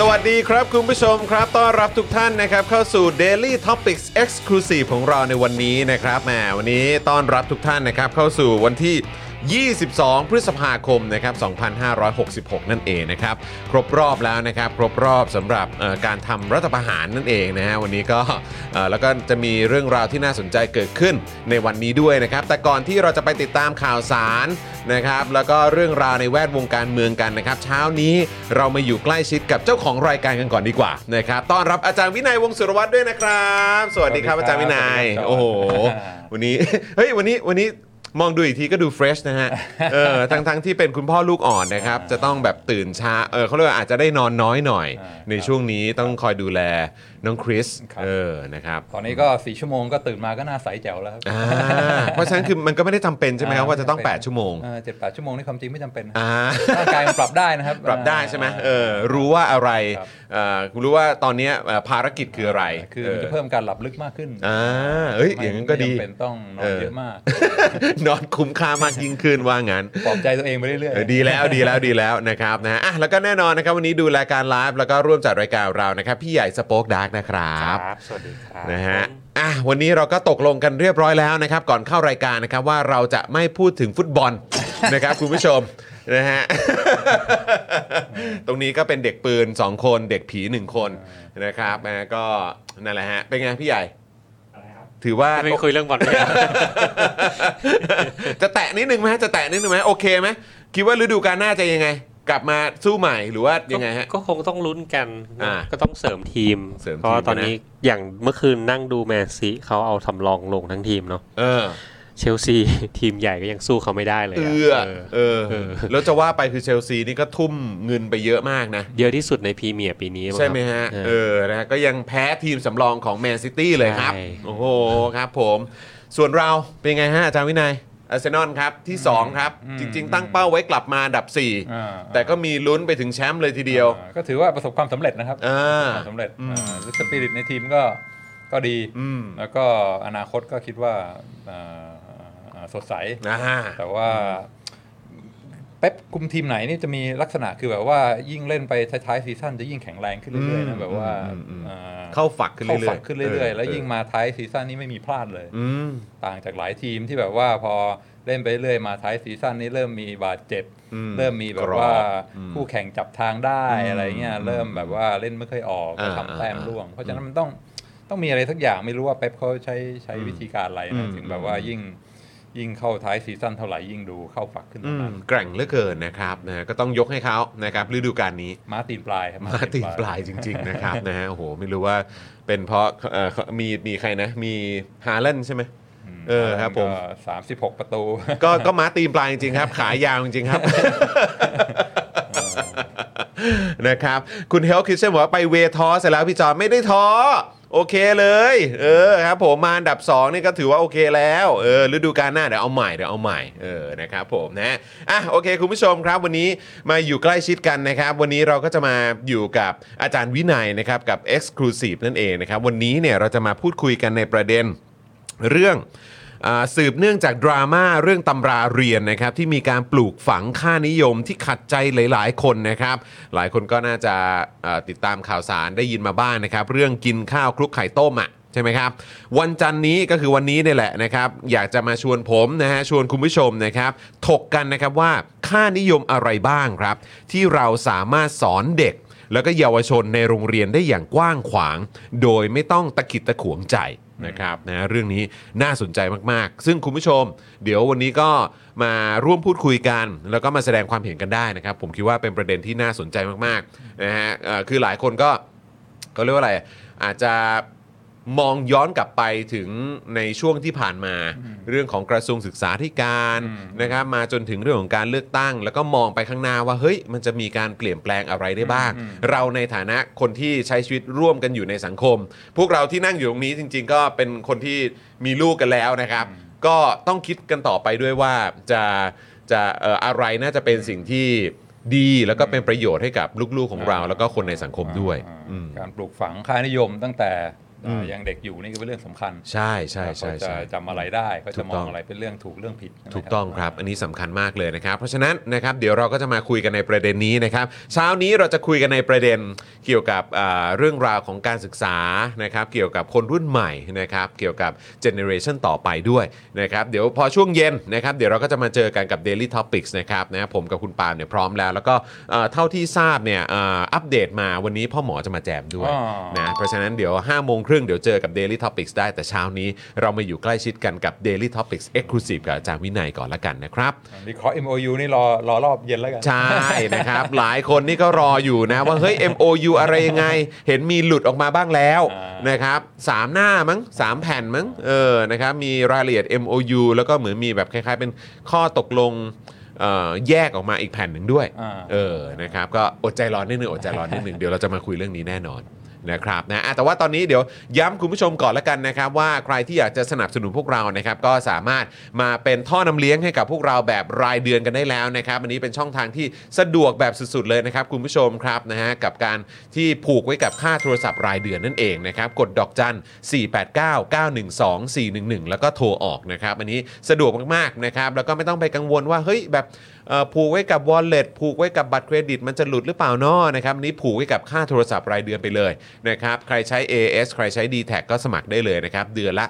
สวัสดีครับคุณผู้ชมครับต้อนรับทุกท่านนะครับเข้าสู่ Daily Topics Exclusive ของเราในวันนี้นะครับแหมวันนี้ต้อนรับทุกท่านนะครับเข้าสู่วันที่ 22 พฤษภาคมนะครับ2566 นั่นเองนะครับ ครบรอบแล้วนะครับ ครบรอบสำหรับเอ่อการทำรัฐประหารนั่นเองนะฮะวันนี้ก็เอ่อแล้วก็จะมีเรื่องราวที่น่าสนใจเกิดขึ้นในวันนี้ด้วยนะครับ แต่ก่อนที่เราจะไปติดตามข่าวสารนะครับ แล้วก็เรื่องราวในแวดวงการเมืองกันนะครับ เช้านี้เรามาอยู่ใกล้ชิดกับเจ้าของรายการกันก่อนดีกว่านะครับต้อนรับอาจารย์วินัยวงศ์สุรวัตรด้วยนะครับ สวัสดีครับอาจารย์วินัยโอ้โหวันนี้เฮ้ยวันนี้วันนี้ มองดูอีกทีก็ดู fresh นะฮะเออทั้งทั้งที่เป็นคุณพ่อลูกอ่อนนะครับ จะต้องแบบตื่นช้าเออเขาเรียกว่าอาจจะได้นอนน้อยหน่อยอ่าในช่วงนี้ต้องคอยดูแลน้องคริสครับ เออนะครับตอนนี้ก็สี่ชั่วโมงก็ตื่นมาก็หน่าใสแจ๋วแล้วครับ อ่าเพราะฉะนั้นคือมันก็ไม่ได้จำเป็นใช่ไหมครับว่าจะต้อง 8 ชั่วโมงเจ็ดแปดชั่วโมงนี่ความจริงไม่จำเป็นอ่า ร่างกายมันปรับได้นะครับ ปรับได้ใช่ไหมเออรู้ว่าอะไรครับ เอ่อรู้ว่าตอนเนี้ยเอ่อภารกิจคืออะไรคือมันจะเพิ่มการหลับลึกมากขึ้นอ่าเอ้ยอย่างนั้นก็ดี ไม่จำเป็นต้องนอนเยอะมากนอนคุ้มค่ามากยิ่งขึ้นว่างั้น ปลอบใจตัวเองไปเรื่อยเออดีแล้วดีแล้วดีแล้วนะครับนะอะแล้วก็แน่นอนนะครับวันนี้ดูรายการไลฟ์แล้วก็ร่วมจัดรายการเรานะครับ พี่ใหญ่ SpokeDark นะครับ สวัสดีครับนะฮะอะวันนี้เราก็ตกลงกันเรียบร้อยแล้วนะครับ ก่อนเข้ารายการนะครับว่าเราจะไม่พูดถึงฟุตบอลนะครับคุณผู้ชมนะฮะ ตรงนี้ก็เป็นเด็กปืน 2 คน เด็กผี 1 คนนะครับนะก็นั่นแหละฮะ เป็นไงพี่ใหญ่ ถือว่าไม่คุยเรื่องบอลไม่ได้จะแตะนิดนึงไหมจะแตะนิดนึงไหมโอเคไหมคิดว่าฤดูกาลหน้าจะยังไง กลับมาสู้ใหม่หรือว่ายังไงฮะ ก็คงต้องลุ้นกันอ่าก็ต้องเสริมทีมเสริมทีมเพราะว่าตอนนะนี้อย่างเมื่อคืนนั่งดูแมนซีเขาเอาทำรองลงทั้งทีมเนาะเออเชลซีทีมใหญ่ก็ยังสู้เขาไม่ได้เลยเออะอเออเออเออแล้วจะว่าไปคือเชลซีนี่ก็ทุ่มเงินไปเยอะมากนะ เยอะที่สุดในพรีเมียร์ปีนี้งใช่ไหมฮะครับเออนะฮะก็ยังแพ้ทีมสำรองของแมนซิตี้เลยครับใช่โอ้โหครับผม ส่วนเราเป็นไงฮะอาจารย์วินัย อาร์เซนอลครับ ที่ 2 ครับอืมจริง ๆ ตั้งเป้าไว้กลับมาอันดับๆอ่า4แต่ก็มีลุ้นไปถึงแชมป์เลยทีเดียวอ่าก็ถือว่าประสบความสำเร็จนะครับอ่าประสบความสำเร็จอืมสปิริตในทีมก็ก็ดีอืมแล้วก็อนาคตก็คิดว่าอ่าอ่าสดใสนะฮะแต่ว่า เป๊ปคุมทีมไหนนี่จะมีลักษณะคือแบบว่ายิ่งเล่นไปท้ายๆซีซั่นจะยิ่งแข็งแรงขึ้นเรื่อยๆอืนะมแบบว่าอืมอืมอ่าเข้าฝักขึ้นเข้าเรื่อยๆฝักขึ้นเรื่อยๆ แล้วเออยิ่งมาท้ายซีซั่นนี่ไม่มีพลาดเลยอืมต่างจากหลายทีมที่แบบว่าพอเล่นไปเรื่อยมาท้ายซีซั่นนี้เริ่มมีบาดเจ็บอืมเริ่มมีแบกบรอบว่าอืมคู่แข่งจับทางได้อืมอะไรเงี้ยเริ่มแบบว่าเล่นไม่ค่อยออกก็อ่าทำแต้มอ่าร่วง เพราะฉะนั้นมันต้องต้องมีอะไรสักอย่างไม่รู้ว่าเป๊ปเขาใช้ใช้อืมวิธีการอะไรอืนะมถึงแบบว่ายิ่ง ยิ่งเข้าท้ายซีซั่นเท่าไหร่ยิ่งดูเข้าฝักขึ้นอืเท่ามนั้นแกร่งเหลือเกินนะครับนะก็ต้องยกให้เขานะครับฤดูกาลนี้มาตีนปลายครับมาตีนปลายจริง ๆ นะครับนะฮะโอ้โหไม่รู้ว่าเป็นเพราะเอ่อมีมีใครนะ มีฮาเลนใช่ไหมเออครับผมสามสิบหกประตู ก็ก็ม้าตีนปลายจริงๆครับ ขายาวจริงๆครับนะครับ คุณเฮลคิดเช่นบอกว่าไปเวทอเสร็จแล้วพี่จอมไม่ได้ท้อ โอเคเลย เออครับผมมาอันดับ2นี่ก็ถือว่าโอเคแล้วเออฤดูกาลหน้าเดี๋ยวเอาใหม่เดี๋ยวเอาใหม่เออนะครับผมนะอะโอเคคุณผู้ชมครับ วันนี้มาอยู่ใกล้ชิดกันนะครับ วันนี้เราก็จะมาอยู่กับอาจารย์วินัยนะครับกับ Exclusive นั่นเองนะครับ วันนี้เนี่ยเราจะมาพูดคุยกันในประเด็นเรื่อง สืบเนื่องจากดราม่าเรื่องตำราเรียนนะครับที่มีการปลูกฝังค่านิยมที่ขัดใจหลายๆ คนนะครับ หลายคนก็น่าจะอ่าติดตามข่าวสารได้ยินมาบ้างนะครับ เรื่องกินข้าวคลุกไข่ต้มอะใช่ไหมครับ วันจันทร์นี้ก็คือวันนี้เนี่ยแหละนะครับ อยากจะมาชวนผมนะฮะชวนคุณผู้ชมนะครับ ถกกันนะครับว่าค่านิยมอะไรบ้างครับ ที่เราสามารถสอนเด็ก แล้วก็เยาวชนในโรงเรียนได้อย่างกว้างขวาง โดยไม่ต้องตะขิดตะขวงใจ นะครับนะเรื่องนี้น่าสนใจมากๆ ซึ่งคุณผู้ชม เดี๋ยววันนี้ก็มาร่วมพูดคุยกัน แล้วก็มาแสดงความเห็นกันได้นะครับ ผมคิดว่าเป็นประเด็นที่น่าสนใจมากๆนะฮะคือหลายคนก็เขาเรียกว่าอะไรอาจจะ มองย้อนกลับไปถึงในช่วงที่ผ่านมา เรื่องของกระทรวงศึกษาธิการอืมนะครับมาจนถึงเรื่องของการเลือกตั้ง แล้วก็มองไปข้างหน้าว่าเฮ้ยมันจะมีการเปลี่ยนแปลงอะไรได้บ้าง เราในฐานะคนที่ใช้ชีวิตร่วมกันอยู่ในสังคม พวกเราที่นั่งอยู่ตรงนี้จริง ๆ ก็เป็นคนที่มีลูกกันแล้วนะครับ ก็ต้องคิดกันต่อไปด้วยว่าจะจะเอ่ออะไรน่าจะเป็นสิ่งที่ดีแล้วก็เป็นประโยชน์ให้กับลูกๆของเรา แล้วก็คนในสังคมด้วยอ่าอืมการปลูกฝังค่านิยมตั้งแต่อืม ยังเด็กอยู่นี่ก็เป็นเรื่องสำคัญ ใช่ใช่ใช่เขาจะใช่จำอะไรได้เขาถูจะกมต้อองงอะไรเป็นเรื่องถูกเรื่องผิดใช่ไหมถูกต้องครับ อันนี้สำคัญมากเลยนะครับ เพราะฉะนั้นนะครับเดี๋ยวเราก็จะมาคุยกันในประเด็นนี้นะครับเช้านี้เราจะคุยกันในประเด็นเกี่ยวกับอ่าเรื่องราวของการศึกษานะครับ เกี่ยวกับคนรุ่นใหม่นะครับเกี่ยวกับเจเนอเรชันต่อไปด้วยนะครับเดี๋ยวพอช่วงเย็นนะครับเดี๋ยวเราก็จะมาเจอกันกับ Daily Topics นะครับนะผมกับคุณปาล์มเนี่ยพร้อมแล้ว แล้วก็เอ่อเท่าที่ทราบเนี่ยอ่าอัปเดตมาวันนี้พ่อหมอจะมาแจมด้วยอ๋อนะเพราะฉะนั้นเดี๋ยว5โมงครึ่งเดี๋ยวเจอกับ Daily Topics ได้แต่เช้านี้ เรามาอยู่ใกล้ชิดกันกับ Daily Topics Exclusive กับอาจารย์วินัยก่อนละกันนะครับ วิเคราะห์ MOU นี่รอรอรอบเย็นแล้วกัน ใช่นะครับ หลายคนนี่ก็รออยู่นะ ว่าเฮ้ย MOU อะไรยังไง เห็นมีหลุดออกมาบ้างแล้วอ่านนะครับสามหน้ามั้งสามแผ่นมั้งเออนะครับมีรายละเอียด MOU แล้วก็เหมือนมีแบบคล้ายๆ เป็นข้อตกลงเอ่อแยกออกมาอีกแผ่นหนึ่งด้วย อ่า เออนะครับก็อดใจร้อนนิดนึงอดใจร้อนนิดนึงเดี๋ยวเราจะมาคุยเรื่องนี้แน่นอน นะครับนะแต่ว่าตอนนี้เดี๋ยวย้ำคุณผู้ชมก่อนละกันนะครับ ว่าใครที่อยากจะสนับสนุนพวกเรานะครับก็สามารถมาเป็นท่อนำเลี้ยงให้กับพวกเราแบบรายเดือนกันได้แล้วนะครับอันนี้เป็นช่องทางที่สะดวกแบบสุดๆเลยนะครับคุณผู้ชมครับนะฮะกับการที่ผูกไว้กับค่าโทรศัพท์รายเดือนนั่นเองนะครับกดดอกจัน 489 912 411 แล้วก็โทรออกนะครับอันนี้สะดวกมากๆนะครับแล้วก็ไม่ต้องไปกังวลว่าเฮ้ยแบบ ผูกไว้กับ wallet ผูกไว้กับบัตรเครดิต มันจะหลุดหรือเปล่าเนาะนะครับอันนี้ผูกไว้กับค่าโทรศัพท์รายเดือนไปเลยนะครับใครใช้ AS ใครใช้ d t แทก็สมัครได้เลยนะครับเดือนละ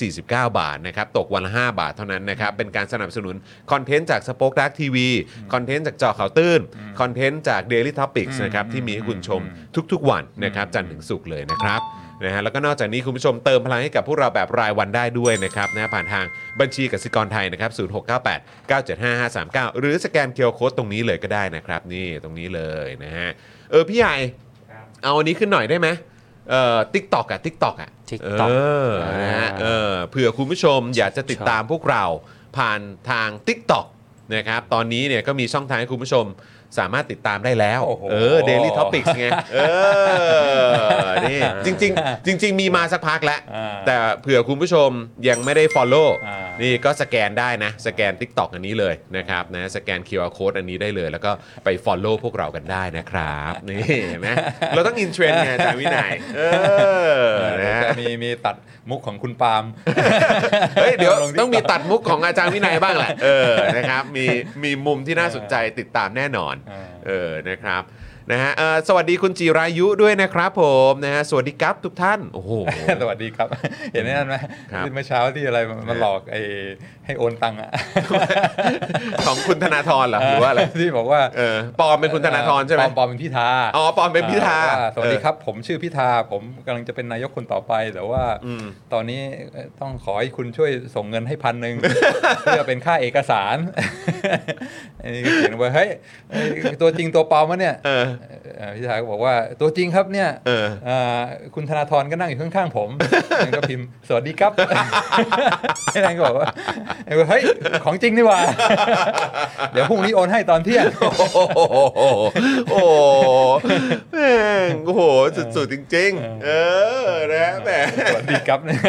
149 บาทนะครับตกวันละ 5 บาทเท่านั้นนะครับเป็นการสนับสนุนcontent จาก Spoke Dark TV content จากเจาะข่าวตื้นคอนเทนต์จาก Daily Topics นะครับที่มีให้คุณชมทุกๆวันนะครับจันทร์ถึงศุกร์เลยนะครับ นะฮะแล้วก็นอกจากนี้คุณผู้ชมเติมพลังให้กับพวกเราแบบรายวันได้ด้วยนะครับนะผ่านทางบัญชีกสิกรไทยนะครับ0698 975 539 หรือสแกน QR code ตรงนี้เลยก็ได้นะครับ นี่ตรงนี้เลยนะฮะเออพี่ใหญ่เอาอันนี้ขึ้นหน่อยได้ไหมเอ่อ TikTok อะ TikTok อะ TikTok เออนะฮะเออเผื่อคุณผู้ชมอยากจะติดตามพวกเราผ่านทาง TikTok นะครับตอนนี้เนี่ยก็มีช่องทางให้คุณผู้ชม สามารถติดตามได้แล้วโอ้โหเออ Daily Topics ไงเออนี่จริง ๆ จริง ๆ มีมาสักพักแล้วอ่าแต่เผื่อคุณผู้ชมยังไม่ได้ Follow อ่านี่ก็สแกนได้นะ สแกน TikTok อันนี้เลยนะครับนะสแกน QR Code อันนี้ได้เลย แล้วก็ไป Follow พวกเรากันได้นะครับ นี่เห็นไหมเราต้องอินเทรนด์ไงอาจารย์วินัยเออเออนะจะมีมีตัดมุกของคุณปาล์มเฮ้ยเดี๋ยวลง TikTok ต้องมีตัดมุกของอาจารย์วินัยบ้างแหละเออนะครับมีมีมุมที่น่าสนใจติดตามแน่นอนอ่าเออนะครับ นะฮะเอ่อสวัสดีคุณจิรายุด้วยนะครับผมนะฮะสวัสดีครับทุกท่านโอ้โห สวัสดีครับ เห็นไหมนั่นไหมครับเมื่อเช้าที่อะไรมันมันหลอกไอ้ให้โอนตังค์อะของคุณธนาธรเหรอหรือว่าอะไรที่บอกว่าเออปลอมเป็นคุณธนาธรใช่ไหมปลอปลอมเป็นพิธาอ๋อปลอมเป็นพิธาอ่สวัสดีเออครับ ผมชื่อพิธาผมกำลังจะเป็นนายกคนต่อไปแต่ว่า อืม ตอนนี้ต้องขอให้คุณช่วยส่งเงินให้พันหนึ่ง เพื่อเป็นค่าเอกสาร อันนี้ก็เขียนไว้เฮ้ยเอ้ยตัวจริงตัวปลอมวะเนี่ยเออเอ่อพี่ชายก็บอกว่าตัวจริงครับเนี่ยเออเอ่อคุณธนาธรก็นั่งอยู่ข้างๆผมแล้วก็พิมพ์สวัสดีครับไอ้นั่นก็บอกว่าเฮ้ยของจริงนี่หว่า เดี๋ยวพรุ่งนี้โอนให้ตอนเที่ยง โอ้โหโอ้โหแม่งโอ้โหสุดๆจริง ๆ เออนะแหมสวัสดีครับเนี่ย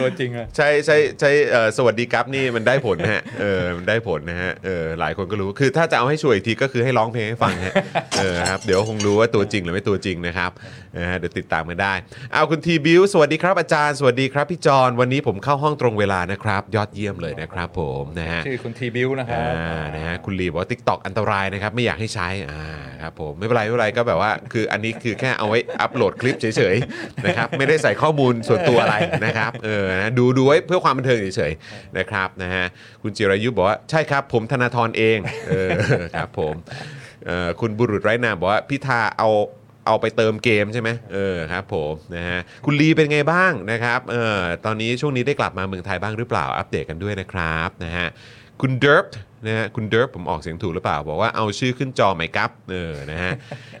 ตัวจริงอะใช่ใช่ใช่เอ่อสวัสดีครับนี่มันได้ผลนะฮะเออมันได้ผลนะฮะเออหลายคนก็รู้คือถ้าจะเอาให้ช่วยอีกทีก็คือให้ร้องเพลงให้ฟังฮะเออครับเดี๋ยวคงรู้ว่าตัวจริงหรือไม่ตัวจริงนะครับนะฮะเดี๋ยวติดตามกันได้เอาคุณทีบิวสวัสดีครับอาจารย์สวัสดีครับพี่จอนวันนี้ผมเข้าห้องตรงเวลานะครับ ยอดเยี่ยมเลยนะครับผมนะฮะชื่อคุณทีบิวนะครับอ่านะฮะคุณลีบอกว่า TikTok อันตรายนะครับไม่อยากให้ใช้อ่าครับผมไม่เป็นไรไม่เป็นไรก็แบบว่า คืออันนี้คือแค่เอาไว้อัปโหลดคลิปเฉยๆนะครับไม่ได้ใส่ข้อมูลส่วนตัวอะไรนะครับเออนะดูดูไว้เพื่อความบันเทิงเฉยๆนะครับนะฮะคุณจิรายุบอกว่าใช่ครับ ผมธนาธรเองเออครับผม เอ่อคุณบุรุษไร้นามบอกว่าพิธาเอาเอาไปเติมเกมใช่ไหมเออครับผมนะฮะคุณลีเป็นไงบ้างนะครับเออตอนนี้ช่วงนี้ได้กลับมาเมืองไทยบ้างหรือเปล่าอัปเดตกันด้วยนะครับนะฮะคุณเดิร์ฟนะฮะคุณเดิร์ฟผมออกเสียงถูกหรือเปล่า บอกว่าเอาชื่อขึ้นจอไหมครับเออนะฮะ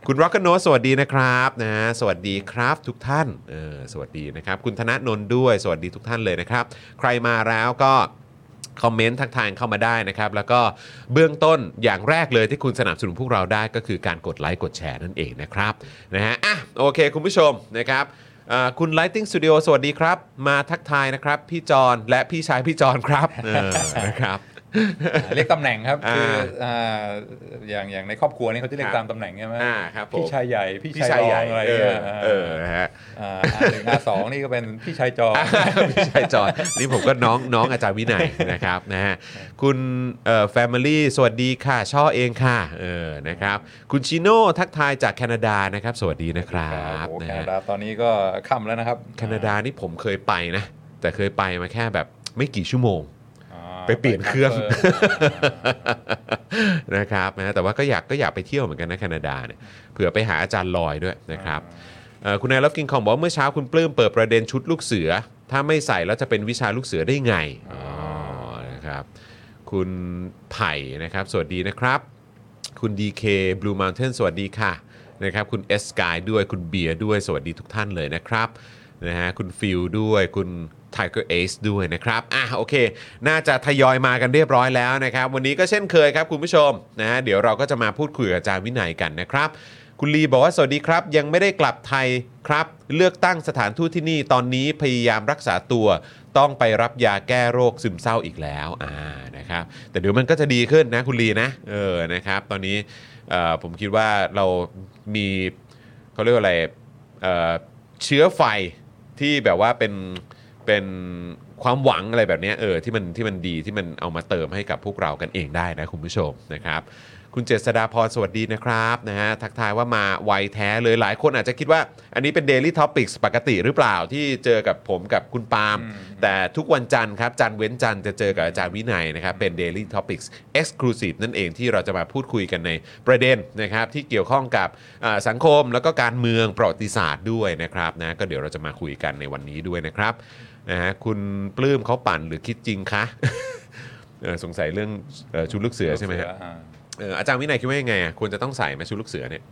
คุณร็อกโนสวัสดีนะครับนะฮะสวัสดีครับทุกท่านเออสวัสดีนะครับ คุณธนนนท์ด้วย สวัสดีทุกท่านเลยนะครับ ใครมาแล้วก็ คอมเมนต์ทักทายเข้ามาได้นะครับ แล้วก็เบื้องต้นอย่างแรกเลยที่คุณสนับสนุนพวกเราได้ก็คือการกดไลค์กดแชร์นั่นเองนะครับนะฮะอะโอเค คุณผู้ชมนะครับคุณ Lighting Studio สวัสดีครับ มาทักทายนะครับ พี่จอนและพี่ชายพี่จอนครับนะครับ เรียกตำแหน่งครับอ่าคืออ่าอย่างอย่างในครอบครัวนี่เขาจะเรียคกรับตามตำแหน่งใช่ไหมอ่าครับผมพี่ชายใหญ่พี่พี่ชายชายรใหอญ่งอะไรเอเงี้อยเออนะฮะอ่าอาหนึ่งอาสองนี่ก็เป็นพี่ชายจอพี่ชายจอนนี่ผมก็น้องน้องอาจารย์วินัยนะครับนะฮะคุณเอ่อแฟมิลี่สวัสดีค่ะช่อเองค่ะเออนะครับคุณชิโน่ทักทายจากแคนาดานะครับ สวัสดีนะครับโอ้โหนะแคฮะนาดาตอนนี้ก็ค่ำแล้วนะครับแคนาดานี่ผมเคยไปนะ แต่เคยไปมาแค่แบบไม่กี่ชั่วโมงอ่า ไปเปลี่ยนเครื่องไปนะครับนะแต่ว่าก็อยากก็อยากไปเที่ยวเหมือนกันนะแคนาดาเนี่ยเผื่อไปหาอาจารย์ลอยด้วยนะครับเอ่อคุณนายรับกินของบอกว่าเมื่อเช้าคุณปลื้มเปิดประเด็นชุดลูกเสือ ถ้าไม่ใส่แล้วจะเป็นวิชาลูกเสือได้ไงอ๋อนะครับคุณไผ่นะครับ สวัสดีนะครับ คุณ DK Blue Mountain สวัสดีค่ะนะครับคุณ S Sky ด้วยคุณเบียร์ด้วยสวัสดีทุกท่านเลยนะครับนะฮะคุณฟิลด้วยคุณ Tiger Ace ด้วยนะครับอะโอเค น่าจะทยอยมากันเรียบร้อยแล้วนะครับ วันนี้ก็เช่นเคยครับคุณผู้ชมนะเดี๋ยวเราก็จะมาพูดคุยกับอาจารย์วินัยกันนะครับ คุณลีบอกว่าสวัสดีครับ ยังไม่ได้กลับไทยครับ เลือกตั้งสถานทูตที่นี่ตอนนี้พยายามรักษาตัว ต้องไปรับยาแก้โรคซึมเศร้าอีกแล้วอ่านะครับ แต่เดี๋ยวมันก็จะดีขึ้นนะคุณลีนะเออนะครับ ตอนนี้ผมคิดว่าเรามีเขาเรียกว่าอะไรเเชื้อไฟที่แบบว่าเป็น เป็นความหวังอะไรแบบเนี้ยเออที่มันที่มันดีที่มันเอามาเติมให้กับพวกเรากันเองได้นะคุณผู้ชมนะครับคุณเจษดาพรสวัสดีนะครับนะฮะทักทายว่ามาไวแท้เลยหลายคนอาจจะคิดว่าอันนี้เป็น Daily Topics ปกติหรือเปล่าที่เจอกับผมกับคุณปาล์มแต่ทุกวันจันทร์ครับจันทร์เว้นจันทร์จะเจอกับอาจารย์วินัยนะครับเป็น Daily Topics Exclusive นั่นเองที่เราจะมาพูดคุยกันในประเด็นนะครับที่เกี่ยวข้องกับอ่าสังคมแล้วก็การเมืองประวัติศาสตร์ด้วยนะครับนะก็เดี๋ยวเราจะมาคุยกันในวันนี้ด้วยนะครับ นะฮะคุณปลื้มเขาปั่นหรือคิดจริงคะเออสงสัยเรื่องเอ่อชุดลูกเสือใช่ไหมฮะอ่าเอออาจารย์วินัยคิดว่ายังไงอะควรจะต้องใส่ไหมาชุดลูกเสือเนี่ย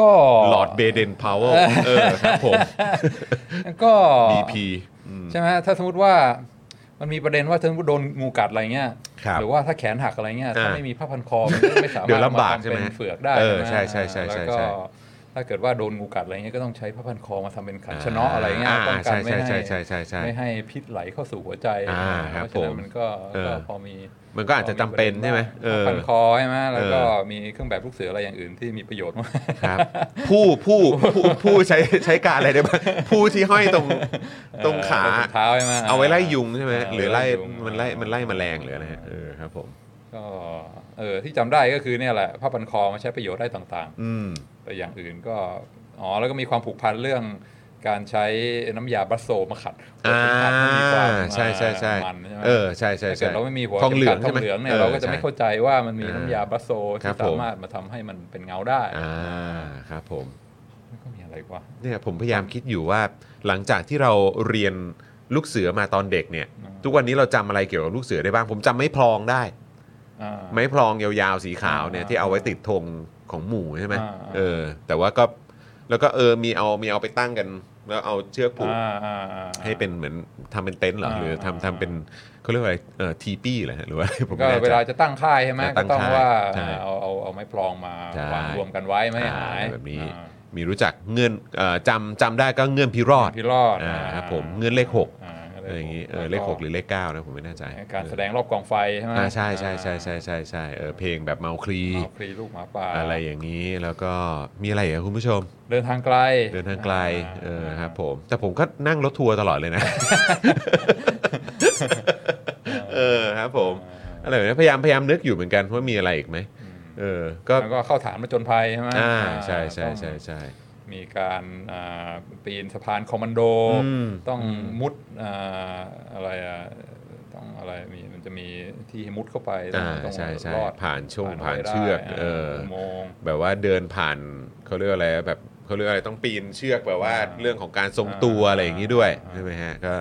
ก็หลอดเบเดนพาวเวอร์เออครับผม ก็ BP อืม ใช่ไหมถ้าสมมติว่ามันมีประเด็นว่าถ้าสมมติโดนงูกัดอะไรเงี้ยครับหรือว่าถ้าแขนหักอะไรเงี้ยถ้าอ่าไม่มีผ้าพันคอมันก็ไม่สามารถเดี๋ยวลำบากเอมใช่ไหมเป็นเฟือกได้เออไหมใช่ใช่ใช่ใช่แล้วก็ใช่ถ้าเกิดว่าโดนงูกัดอะไรเงี้ยก็ต้องใช้ผ้าพันคอมาทำเป็นขันชะเนาะอะไรเงี้ยอ่าป้องกันใช่ไม่ใช่ให้ใช่ใช่ใช่ใช่ไม่ให้พิษไหลเข้าสู่หัวใจอ่าครับเพราะฉะนั้นผมมันก็เออก็พอมีมันก็อาจจะจำเป็นใช่ไหมเออพันคอใช่ไหมแล้วก็เออมีเครื่องแบบลูกเสืออะไรอย่างอื่นที่มีประโยชน์มากครับผู้ผู้ผู้ผู้ใช้ใช้การอะไรได้บ้างผู้ที่ห้อยตรงตรงขาเออตรงเท้าใช่ไหมเอาไว้ไล่ยุงใช่ไหมเออหรือไล่ไล่ยุงมันไล่มันไล่แมลงหรืออะไรฮะเออครับผม ก็เออที่จำได้ก็คือเนี่ยแหละผ้าพันคอมันใช้ประโยชน์ได้ต่างอืมๆแต่อย่างอื่นก็อ๋อแล้วก็มีความผูกพันเรื่องการใช้น้ำยาบัสโซมาขัดอ่าขัดให้มีความใช่ใช่ใช่มันใช่ไหมเออใช่ใช่ถ้าใช่เกิดเราไม่มีหัวทองเหลืองจำกัดทใช่อไหมงเหลืองเนี่ยออเราก็จะไม่ใช่เข้าใจว่ามันมีอ่าน้ำยาบัสโซครัที่บผมสามารถมาทำให้มันเป็นเงาได้อ่าครับผมแล้วก็มีอะไรกว่าเนี่ยผมพยายามคิดอยู่ว่าหลังจากที่เราเรียนลูกเสือมาตอนเด็กเนี่ยอืมทุกวันนี้เราจำอะไรเกี่ยวกับลูกเสือได้บ้าง ผมจำไม่พลองได้อ่า ไม้พลองยาวๆสีขาวเนี่ยอ่าที่เอาไว้ติดธงของหมู่ใช่ไหมอ่าเออ แต่ว่าก็แล้วก็เออมีเอามีเอาไปตั้งกัน แล้วเอาเชือกผูกอ่าอ่าอ่าให้เป็นเหมือนทำเป็นเต็นท์เหรออ่าหรือทำทำเป็นเขาเรียกว่าอะไรเออทีปี้เหรอฮะหรือว่าอะไรผมก็ไม่แน่เวใจลาจะตั้งค่ายใช่ไหมตั้ก็งต้องค่ายว่าใช่เอาเอาเอาไม้พลองมาใช่วางรวมกันไว้ไม่ให้หายอ่แบบนี้อ่ามีรู้จักเงื่อนเอ่อจำจำได้ก็เงื่อนพิรอดพี่รอดอ่าครับผมเงื่อนเลขหก อ่าอะไรอย่างงี้เออเลขหกหรือเลขเก้านะผมไม่แน่ใจ การแสดงรอบกองไฟใช่ไหมอ่าใช่ใช่ใช่ใช่ใช่ใช่เออเพลงแบบเมาคลีหมาคลีลูกหมาป่าอะไรอย่างนี้แล้วก็มีอะไรอีกอะคุณผู้ชม เดินทางไกลเดินทางไกลเออครับผมแต่ผมก็นั่งรถทัวร์ตลอดเลยนะเออครับผมอะไรแบบนี้พยายามพยายามนึกอยู่เหมือนกันว่ามีอะไรอีกไหมเออก็แล้วก็เข้าฐานมาจนภัยใช่ไหมอ่าอ่าใช่ใช่ต้องใช่ใช่ มีการอ่าปีนสะพานคอมมานโดอืมต้องมุดอ่าอะไรอะต้องอะไรมีมันจะมีที่ให้มุดเข้าไปต้องอ่าต้องใช่ใช่รอดผ่านช่วงผ่าผ่านไว้ได้เชือกอ่าเอออุโมงค์แบบว่าเดินผ่านเขาเรียกว่าอะไรแบบเขาเรียกว่าอะไรต้องปีนเชือกแบบว่าอ่าเรื่องของการทรงตัวอ่าอะไรอย่างนี้ด้วยอ่าใช่ไหมฮะก็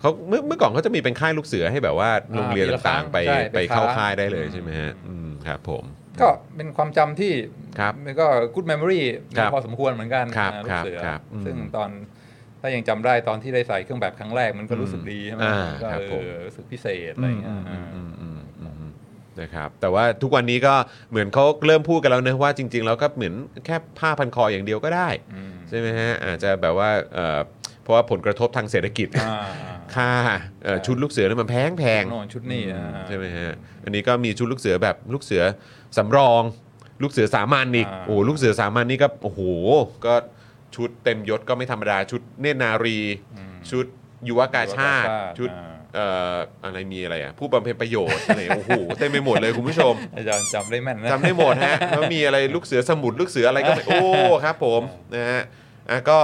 เขาเมื่อเมื่อก่อนเขาจะมีเป็นค่ายลูกเสือให้แบบว่าโรงเรียนปีละครั้ต่างงๆไปใช่ไปไปเข้าค้าค่ายได้เลยใช่ไหมฮะอืมครับผม ก็เป็นความจำที่ครับมันก็ good memory ครับพอสมควรเหมือนกันครับอ่าคลูรักบเสือครับอืมซึ่งตอนถ้ายังจำได้ตอนที่ได้ใส่เครื่องแบบครั้งแรกมันก็รู้สึกดีใช่ไหมอ่าก็ครับเอผมอรู้สึกพิเศษอะไรอย่างเงี้ยอืมอืมอืมอืมอืมนะครับแต่ว่าทุกวันนี้ก็เหมือนเขาเริ่มพูดกันแล้วเนะว่าจริง ๆ แล้วก็เหมือนแค่ผ้าพันคออย่างเดียวก็ได้อืมใช่ไหมฮะอาจจะแบบว่าเอ่อเพราะว่าผลกระทบทางเศรษฐกิจอ่า ค่าเอ่อชุดลูกเสือเนี่ยมันแพงแพงโน่นชุดนี่อ่า ใช่ไหมฮะอันนี้ก็มีชุดลูกเสือแบบลูกเสือสำรอง ลูกเสือสามัญอีกอ่า โอ้โหลูกเสือสามัญนี่ก็โอ้โหก็ชุดเต็มยศก็ไม่ธรรมดาชุดเนตรนารี อืม ชุดยุวกาชาติยุวกาชาติชุดอ่า เอ่ออะไรมีอะไรอะผู้บำเพ็ญประโยชน์อะไรโอ้โหเต็มไปหมดเลยคุณผู้ชมอาจารย์จำได้แม่นนะ จำได้หมดฮะแล้วมีอะไรลูกเสือสมุทรลูกเสืออะไรก็ไม่โอ้ครับผมนะฮะอะก็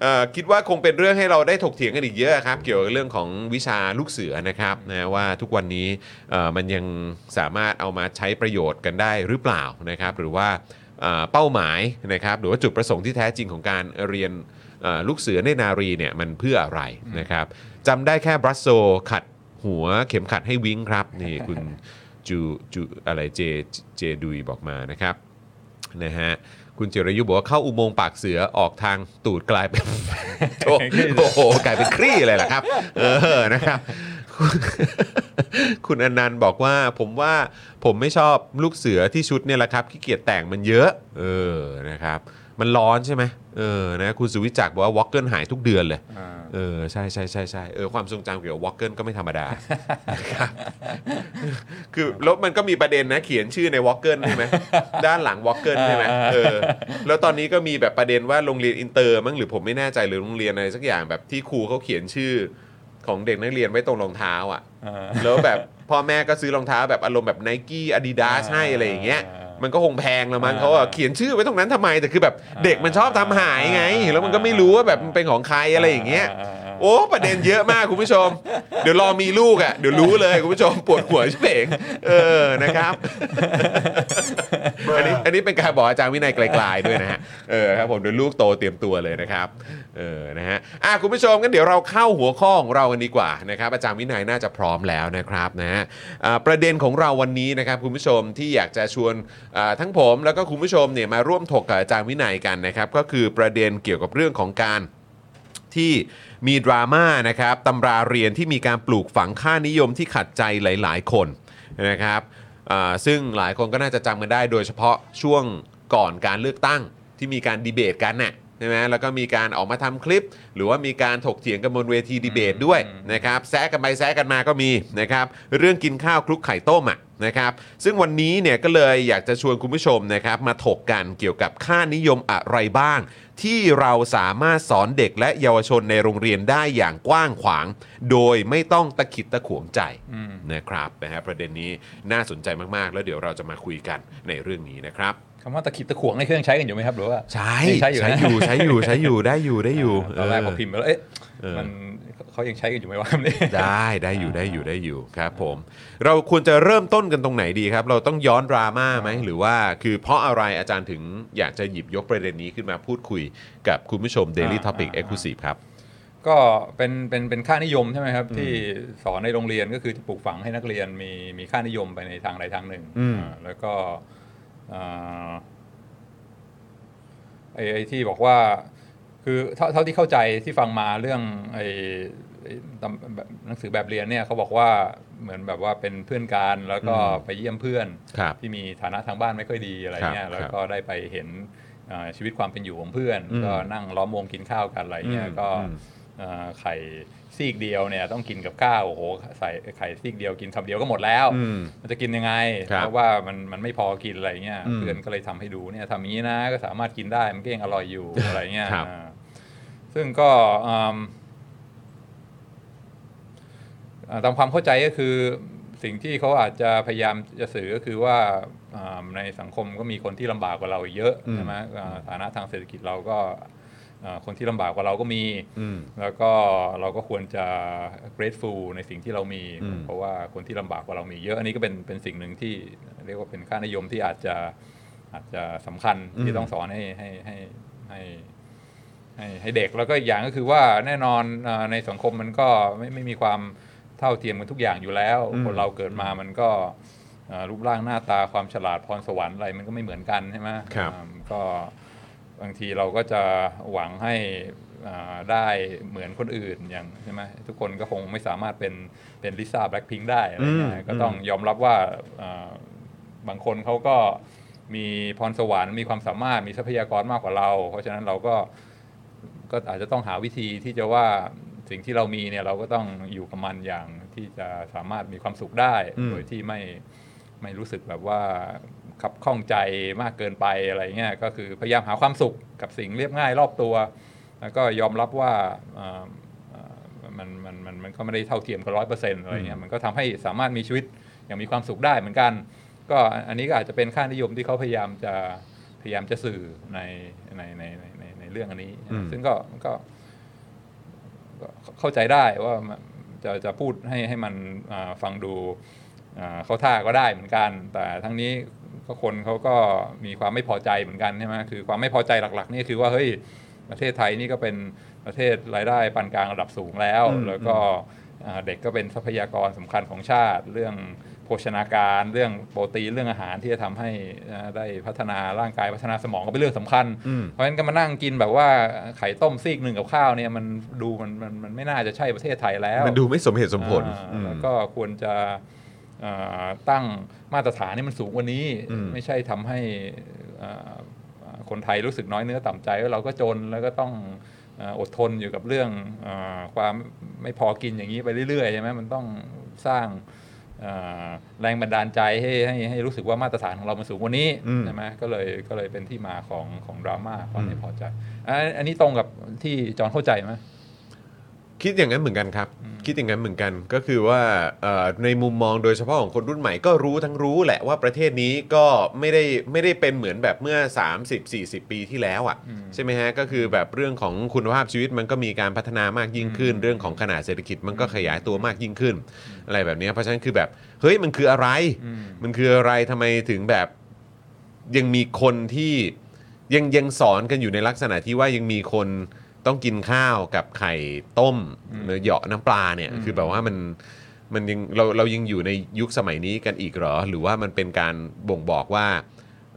เอ่อคิดว่าคงเป็นเรื่องให้เราได้ถกเถียงกันอีกเยอะครับ เกี่ยวกับเรื่องของวิชาลูกเสือนะครับนะว่าทุกวันนี้เอ่อมันยังสามารถเอามาใช้ประโยชน์กันได้หรือเปล่านะครับ หรือว่าเอ่อเป้าหมายนะครับหรือว่าจุดประสงค์ที่แท้จริงของการเรียนเอ่อลูกเสือในนารีเนี่ยมันเพื่ออะไรนะครับจำได้แค่บรัสโซขัดหัวเข็มขัดให้วิ้งครับนี่คุณจูจูอะไรเจเจดุยบอกมานะครับนะฮะ คุณจิรายุบอกว่าเข้าอุโมงค์ปากเสือออกทางตูดกลายเป็น โอ้โอ้โหกลายเป็นครี่เลยล่ะครับ เออนะครับ คุณคุณอนันต์บอกว่าผมว่าผมไม่ชอบลูกเสือที่ชุดเนี่ยแหละครับขี้เกียจแต่งมันเยอะ เออนะครับ มันร้อนใช่ไหมเออนะคุณสุวิจักรบอกว่าวอลเกิลหายทุกเดือนเลยอ่าเออใช่ใช่ใช่ใช่เออความทรงจำเกี่ยวกับวอลเกิลก็ไม่ธรรมดานะครับคือแล้วมันก็มีประเด็นนะเขียนชื่อในวอลเกิลใช่ไหมด้านหลังวอลเกิลใช่ไหมเออแล้วตอนนี้ก็มีแบบประเด็นว่าโรงเรียนอินเตอร์มั้งหรือผมไม่แน่ใจหรือโรงเรียนอะไรสักอย่างแบบที่ครูเขาเขียนชื่อของเด็กนักเรียนไว้ตรงรองเท้าอะอ่าแล้วแบบพ่อแม่ก็ซื้อรองเท้าแบบอารมณ์แบบไนกี้อาดิดาสให้อะไรอย่างเงี้ยอ่า มันก็คงแพงแล้วมั้งอ่าเขาอะเขียนชื่อไว้ตรงนั้นทำไมแต่คือแบบเด็กมันชอบทำหายไงอ่าแล้วมันก็ไม่รู้ว่าแบบมันเป็นของใครอะไรอย่างเงี้ยอ่า โอ้ประเด็นเยอะมากคุณผู้ชม เดี๋ยวรอมีลูกอะเดี๋ยวรู้เลยคุณผู้ชมปวดหัวชิบเองเออนะครับอันนี้อันนี้เป็นการบอกอาจารย์วินัยไกลๆด้วยนะฮะเออครับผมเดี๋ยวลูกโตเตรียมตัวเลยนะครับเออนะฮะอะคุณผู้ชมงั้นเดี๋ยวเราเข้าหัวข้อของเรากันดีกว่านะครับอาจารย์วินัยน่าจะพร้อมแล้วนะครับนะฮะประเด็นของเราวันนี้นะครับคุณผู้ชมที่อยากจะชวนทั้งผมแล้วก็คุณผู้ชมเนี่ยมาร่วมถกกับอาจารย์วินัยกันนะครับก็คือประเด็นเกี่ยวกับเรื่องของการที่ มีดราม่านะครับตำราเรียนที่มีการปลูกฝังค่านิยมที่ขัดใจหลาย ๆ คนนะครับอ่าซึ่งหลายคนก็น่าจะจำกันได้โดยเฉพาะช่วงก่อนการเลือกตั้งที่มีการดีเบตกันน่ะใช่ไหมแล้วก็มีการออกมาทำคลิป หรือว่ามีการถกเถียงกันบนเวทีดีเบตด้วยนะครับแซะกันไปแซะกันมาก็มีนะครับเรื่องกินข้าวคลุกไข่ต้มอะนะครับซึ่งวันนี้เนี่ยก็เลยอยากจะชวนคุณผู้ชมนะครับมาถกกันเกี่ยวกับค่านิยมอะไรบ้าง ที่เราสามารถสอนเด็กและเยาวชนในโรงเรียนได้อย่างกว้างขวาง โดยไม่ต้องตะขิดตะขวงใจอืมนะครับนะฮะประเด็นนี้น่าสนใจมากๆ แล้วเดี๋ยวเราจะมาคุยกันในเรื่องนี้นะครับคำว่าตะขิดตะขวงในเครื่องใช้กันอยู่ไหมครับหรือว่าใช้ยังใช้อยู่นะใช้อยู่ใช้อยู่ใช้อยู่ได้อยู่ได้อยู่ตอนแรกเพอพิมพ์ไปแล้วเอ๊ะเออ มันเขายังใช้กันอยู่ไหมวะเนี่ยได้ได้อยู่ได้อยู่ได้อยู่ครับผม เราควรจะเริ่มต้นกันตรงไหนดีครับ เราต้องย้อนดราม่าไหมหรือว่าคือเพราะอะไรอาจารย์ถึงอยากจะหยิบยกประเด็นนี้ขึ้นมาพูดคุยกับคุณผู้ชม Daily อ่า Topic อ่า Exclusive ครับก็เป็นเป็นเป็นค่านิยมใช่ไหมครับ ที่สอนในโรงเรียนก็คือจะปลูกฝังให้นักเรียนมีมีค่านิยมไปในทางใดทางหนึ่งอืมอ่าแล้วก็อ่าไอ้ไอ้ที่บอกว่า คือเท่าเท่าที่เข้าใจที่ฟังมาเรื่องไอ้ไอ้ตำแบบหนังสือแบบเรียนเนี่ยเขาบอกว่าเหมือนแบบว่าเป็นเพื่อนกันแล้วก็อืมไปเยี่ยมเพื่อนครับที่มีฐานะทางบ้านไม่ค่อยดีอะไรเงี้ครัยบแล้วก็ได้ไปเห็นอ่าชีวิตความเป็นอยู่ของเพื่อนอืมก็นั่งล้อมวงกินข้าวกันอะไรเงี้ยอืมก็อืมอ่าไข่ซีกเดียวเนี่ยต้องกินกับข้าวโอ้โหใส่ไข่ซีกเดียวกินคำเดียวก็หมดแล้วอืมมันจะกินยังไงครับเพราะว่ามันมันไม่พอกินอะไรเงี้ยอืมเพื่อนก็เลยทำให้ดูเนี่ยทำอย่างนี้นะก็สามารถกินได้มันก็ยังอร่อยอยู่อะไรเงี้ยครับอ่า ซึ่งก็อืมอ่าตามความเข้าใจก็คือสิ่งที่เขาอาจจะพยายามจะสื่อก็คือว่าอ่าในสังคมก็มีคนที่ลำบากกว่าเราอีกเยอะอืมใช่ไหมอ่าฐานะทางเศรษฐกิจเราก็อ่าคนที่ลำบากกว่าเราก็มีอืมแล้วก็เราก็ควรจะ grateful ในสิ่งที่เรามีอืมเพราะว่าคนที่ลำบากกว่าเรามีเยอะ อันนี้ก็เป็นเป็นสิ่งหนึ่งที่เรียกว่าเป็นค่านิยมที่อาจจะอาจจะสำคัญที่ต้องสอนให้ให้ให้ให้ ให้ให้เด็กแล้วก็อีกอย่างก็คือว่าแน่นอนอาในสังคมมันก็ไม่ไม่มีความเท่าเทียมกันทุกอย่างอยู่แล้วอืมคนเราเกิดมามันก็อ่ารูปร่างหน้าตาความฉลาดพรสวรรค์อะไรมันก็ไม่เหมือนกันใช่ไหมครับอ่าก็บางทีเราก็จะหวังให้อ่าได้เหมือนคนอื่นอย่างใช่ไหมทุกคนก็คงไม่สามารถเป็นเป็นลิซ่าแบล็คพิงได้อะไรเงี้อืยมก็ต้องยอมรับว่าอ่าบางคนเขาก็มีพรสวรรค์มีความสามารถมีทรัพยากรมากกว่าเรา เพราะฉะนั้นเราก็ ก็อาจจะต้องหาวิธีที่จะว่าสิ่งที่เรามีเนี่ยเราก็ต้องอยู่กับมันอย่างที่จะสามารถมีความสุขได้อืมโดยที่ไม่ไม่รู้สึกแบบว่าขับข้องใจมากเกินไปอะไรเงี้ยก็คือพยายามหาความสุขกับสิ่งเรียบง่ายรอบตัว แล้วก็ยอมรับว่าอ่าอ่ามันมันมันมันก็ไม่ได้เท่าเทียมกันร้อยเปอร์เซ็นต์อะไรเงี้ยมันก็ทำให้สามารถมีชีวิตอย่างมีความสุขได้เหมือนกัน ก็อันนี้ก็อาจจะเป็นค่านิยมที่เขาพยายามจะพยายามจะสื่อในในในในในใน เรื่องอันนี้อืมซึ่งก็ก็ก็เข้าใจได้ว่ามันจะจะพูดให้ให้มันอ่าฟังดูอ่าเขาท่าก็ได้เหมือนกัน แต่ทั้งนี้ก็คนเขาก็มีความไม่พอใจเหมือนกันใช่ไหมคือความไม่พอใจหลัก ๆ นี่คือว่าเฮ้ยประเทศไทยนี่ก็เป็นประเทศรายได้ปานกลางระดับสูงแล้วอืมแล้วก็อ่าเด็กก็เป็นทรัพยากรสำคัญของชาติเรื่องโภ ชนาการเรื่องโปรตีนเรื่องอาหารที่จะทำให้อ่าได้พัฒนาร่างกายพัฒนาสมองก็เป็นเรื่องสำคัญอืมเพราะฉะนั้นก็มานั่งกินแบบว่าไข่ต้มซีกหนึ่งกับข้าวเนี่ยมันดูมันมันมันไม่น่าจะใช่ประเทศไทยแล้ว มันดูไม่สมเหตุสมผลอ่าอืมแล้วก็ควรจะอ่าตั้งมาตรฐานให้มันสูงกว่านี้อืมไม่ใช่ทำให้อ่าคนไทยรู้สึกน้อยเนื้อต่ำใจว่าเราก็จนแล้วก็ต้องอ่าอดทนอยู่กับเรื่องอาความไม่พอกินอย่างนี้ไปเรื่อยๆใช่ไหมมันต้องสร้างอ่า แรงบันดาลใจให้ให้ให้รู้สึกว่ามาตรฐานของเรามันสูงกว่านี้อืมใช่ไหมก็เลยก็เลยเป็นที่มาของของดราม่าความไม่พอใจอันอันนี้ตรงกับที่จอห์นเข้าใจไหม คิดอย่างนั้นเหมือนกันครับ คิดอย่างนั้นเหมือนกันก็คือว่าเอ่อในมุมมองโดยเฉพาะของคนรุ่นใหม่ก็รู้ทั้งรู้แหละว่าประเทศนี้ก็ไม่ได้ไม่ได้เป็นเหมือนแบบเมื่อ 30-40 ปีที่แล้วอะอืมใช่ไหมฮะก็คือแบบเรื่องของคุณภาพชีวิตมันก็มีการพัฒนามากยิ่งขึ้น เรื่องของขนาดเศรษฐกิจมันก็ขยายตัวมากยิ่งขึ้น อะไรแบบเนี้ยเพราะฉะนั้นคือแบบเฮ้ยมันคืออะไรอืมมันคืออะไรทำไมถึงแบบยังมีคนที่ยังยังสอนกันอยู่ในลักษณะที่ว่ายังมีคน ต้องกินข้าวกับไข่ต้มหรือเหยาะน้ำปลาเนี่ยอืมคือแบบว่ามันมันยังเราเรายังอยู่ในยุคสมัยนี้กันอีกเหรอ หรือว่ามันเป็นการบ่งบอกว่า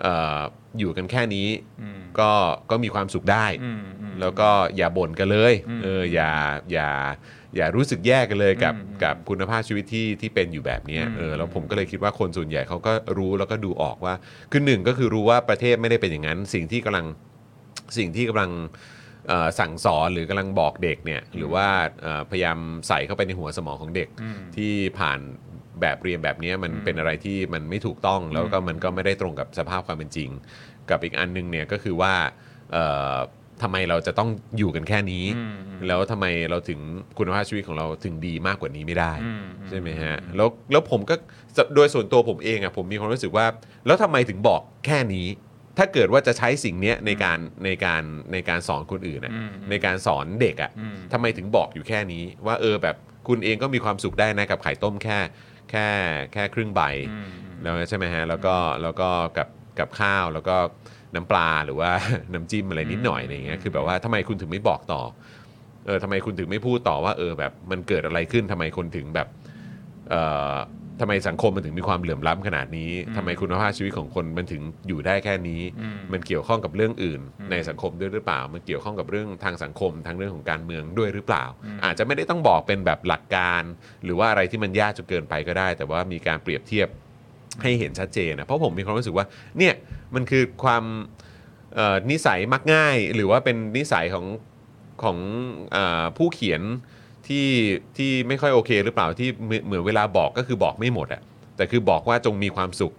เอออยู่กันแค่นี้อืมก็ก็มีความสุขได้อืมอืมแล้วก็อย่าบ่นกันเลยอืมเอออย่าอย่าอย่ารู้สึกแย่กันเลยกับอืมกับคุณภาพชีวิตที่ที่เป็นอยู่แบบเนี้ยอืมเออแล้วผมก็เลยคิดว่าคนส่วนใหญ่เขาก็รู้แล้วก็ดูออกว่าคือหนึ่งก็คือรู้ว่าประเทศไม่ได้เป็นอย่างนั้น สิ่งที่กำลังสิ่งที่กำลังเอ่อ สั่งสอนหรือกำลังบอกเด็กเนี่ยหรือว่าเอ่อพยายามใส่เข้าไปในหัวสมองของเด็กอืมที่ผ่านแบบเรียนแบบเนี้ยมันอืมเป็นอะไรที่มันไม่ถูกต้องแล้วก็มันก็ไม่ได้ตรงกับสภาพความเป็นจริง กับอีกอันหนึงเนี่ยก็คือว่าเอ่อทำไมเราจะต้องอยู่กันแค่นี้อืมแล้วทำไมเราถึงคุณภาพชีวิตของเราถึงดีมากกว่านี้ไม่ได้อืมใช่ไหมฮะแล้วแล้วผมก็โดยส่วนตัวผมเองอะผมมีความรู้สึกว่า แล้วทำไมถึงบอกแค่นี้ ถ้าเกิดว่าจะใช้สิ่งเนี้ยในการในการในการสอนคนอื่นอะอืมในการสอนเด็กอะอืมทำไมถึงบอกอยู่แค่นี้ ว่าเออแบบคุณเองก็มีความสุขได้นะกับไข่ต้มแค่แค่แค่ครึ่งใบอืมแล้วใช่ไหมฮะแล้วก็แล้วก็กับกับข้าวแล้วก็น้ำปลาหรือว่าน้ำจิ้มอะไรนิดหน่อยอะไรอย่างเงี้ยคือแบบว่าทำไมคุณถึงไม่บอกต่อเออทำไมคุณถึงไม่พูดต่อว่าเออแบบมันเกิดอะไรขึ้นทำไมคนถึงแบบเอ่อ ทำไมสังคมมันถึงมีความเหลื่อมล้ำขนาดนี้ทำไมคุณภาพชีวิตของคนมันถึงอยู่ได้แค่นี้อืมมันเกี่ยวข้องกับเรื่องอื่นอืมในสังคมด้วยหรือเปล่า มันเกี่ยวข้องกับเรื่องทางสังคมทางเรื่องของการเมืองด้วยหรือเปล่าอืมอาจจะไม่ได้ต้องบอกเป็นแบบหลักการ หรือว่าอะไรที่มันยากจนเกินไปก็ได้ แต่ว่ามีการเปรียบเทียบให้เห็นชัดเจนนะเพราะผมมีความรู้สึกว่าเนี่ยมันคือความเอ่อนิสัยมักง่าย หรือว่าเป็นนิสัยของของเออผู้เขียน ที่ที่ไม่ค่อยโอเคหรือเปล่าที่เหมือนเหมือนเวลาบอกก็คือบอกไม่หมดอะแต่คือบอกว่าจงมีความสุข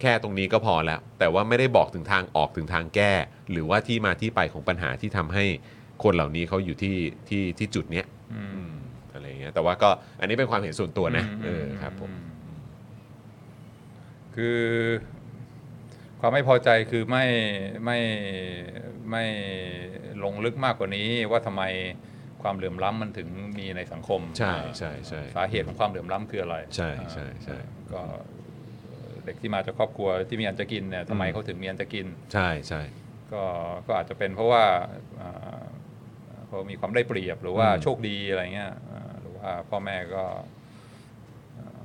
แค่ตรงนี้ก็พอแล้ว แต่ว่าไม่ได้บอกถึงทางออกถึงทางแก้ หรือว่าที่มาที่ไปของปัญหาที่ทำให้คนเหล่านี้เขาอยู่ที่ที่ที่จุดเนี้ยอืม อืมอะไรอย่างเงี้ยแต่ว่าก็อันนี้เป็นความเห็นส่วนตัวนะอืมเออครับผมอืคือความไม่พอใจคือไม่ไม่ไม่ลงลึกมากกว่านี้ว่าทำไม ความเหลื่อมล้ำมันถึงมีในสังคม ใช่ใช่ใช่สาเหตุของความเหลื่อมล้ำคืออะไร ใช่ใช่ใช่ก็เด็กที่มาจากครอบครัวที่มีอันจะกินเนี่ยทำไมอืมเขาถึงมีอันจะกิน ใช่ใช่ก็ก็อาจจะเป็นเพราะว่าอ่าเขามีความได้เปรียบหรือว่าอืมโชคดีอะไรเงี้ยอ่าหรือว่าพ่อแม่ก็อ่า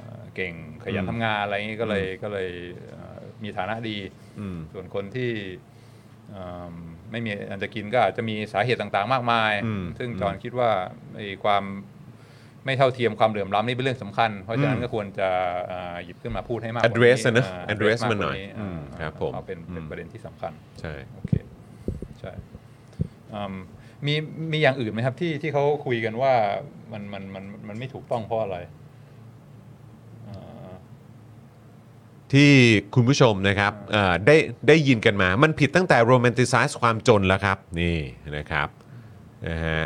อ่าเก่งขยันทำงานอะไรเงี้ยก็เลยก็เลยอ่ามีฐานะดีอืมส่วนคนที่อ่า ไม่มีอันจะกินก็อาจจะมีสาเหตุต่างๆ มากมายอืมซึ่งอืมจอห์นคิดว่าไอ้ความไม่เท่าเทียมความเหลื่อมล้ำนี่เป็นเรื่องสำคัญ เพราะฉะนั้อืนมก็ควรจะอ่าหยิบขึ้นมาพูดให้มากกว่า address อะนะา address กมันหน่อยกว่าอืมอ่าครับผมเอาเป็นเป็นอืมประเด็นที่สำคัญ ใช่โอเคใช่อืมมีมีอย่างอื่นไหมครับที่ที่เขาคุยกันว่ามันมันมันมันไม่ถูกต้องเพราะอะไรอ่า ที่คุณผู้ชมนะครับเอ่อได้ได้ยินกันมา มันผิดตั้งแต่ romanticize ความจนแล้วครับ นี่นะครับนะฮะ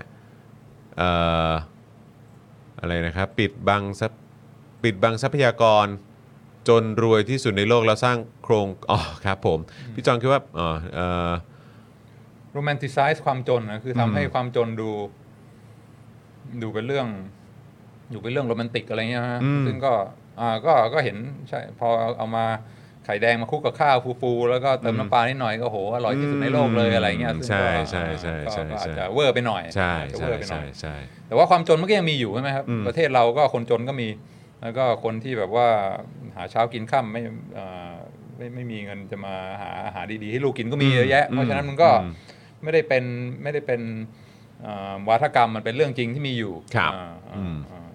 เอ่ออะไรนะครับ ปิดบังทรัพปิดบังทรัพยากร จนรวยที่สุดในโลกแล้วสร้างโครงอ๋อครับผม พี่จองคิดว่าอ๋อเอ่อ romanticize ความจนนะคือทำให้ความจนดู ดูเป็นเรื่อง อยู่เป็นเรื่องโรแมนติกอะไรเงี้ยฮะอืมซึ่งก็ อ่าก็ก็เห็นใช่พอเอามาไข่แดงมาคลุกกับข้าวฟูๆแล้วก็เติมน้ำปลานิดหน่อยก็โหอร่อยที่สุดในโลกเลยอะไรเงี้ยซึ่งใช่ก็ใช่ใช่ก็ใช่ก็อาจใช่จะเวอร์ไปหน่อยใช่อาจจะใช่เวอร์ไปหน่ใช่อยใช่แต่ว่าความจนมันก็ยังมีอยู่ใช่ไหมครับอืมประเทศเราก็คนจนก็มี แล้วก็คนที่แบบว่าหาเช้ากินค่ำไม่เอ่อไม่ไม่มีเงินจะมาหาอาหารดีๆให้ลูกกินก็มีเยอะแยะ เพราะฉะนั้นมันก็อืมไม่ได้เป็นไม่ได้เป็นเอ่อวาทกรรมมันเป็นเรื่องจริงที่มีอยู่ครับอ่าอืมอ่า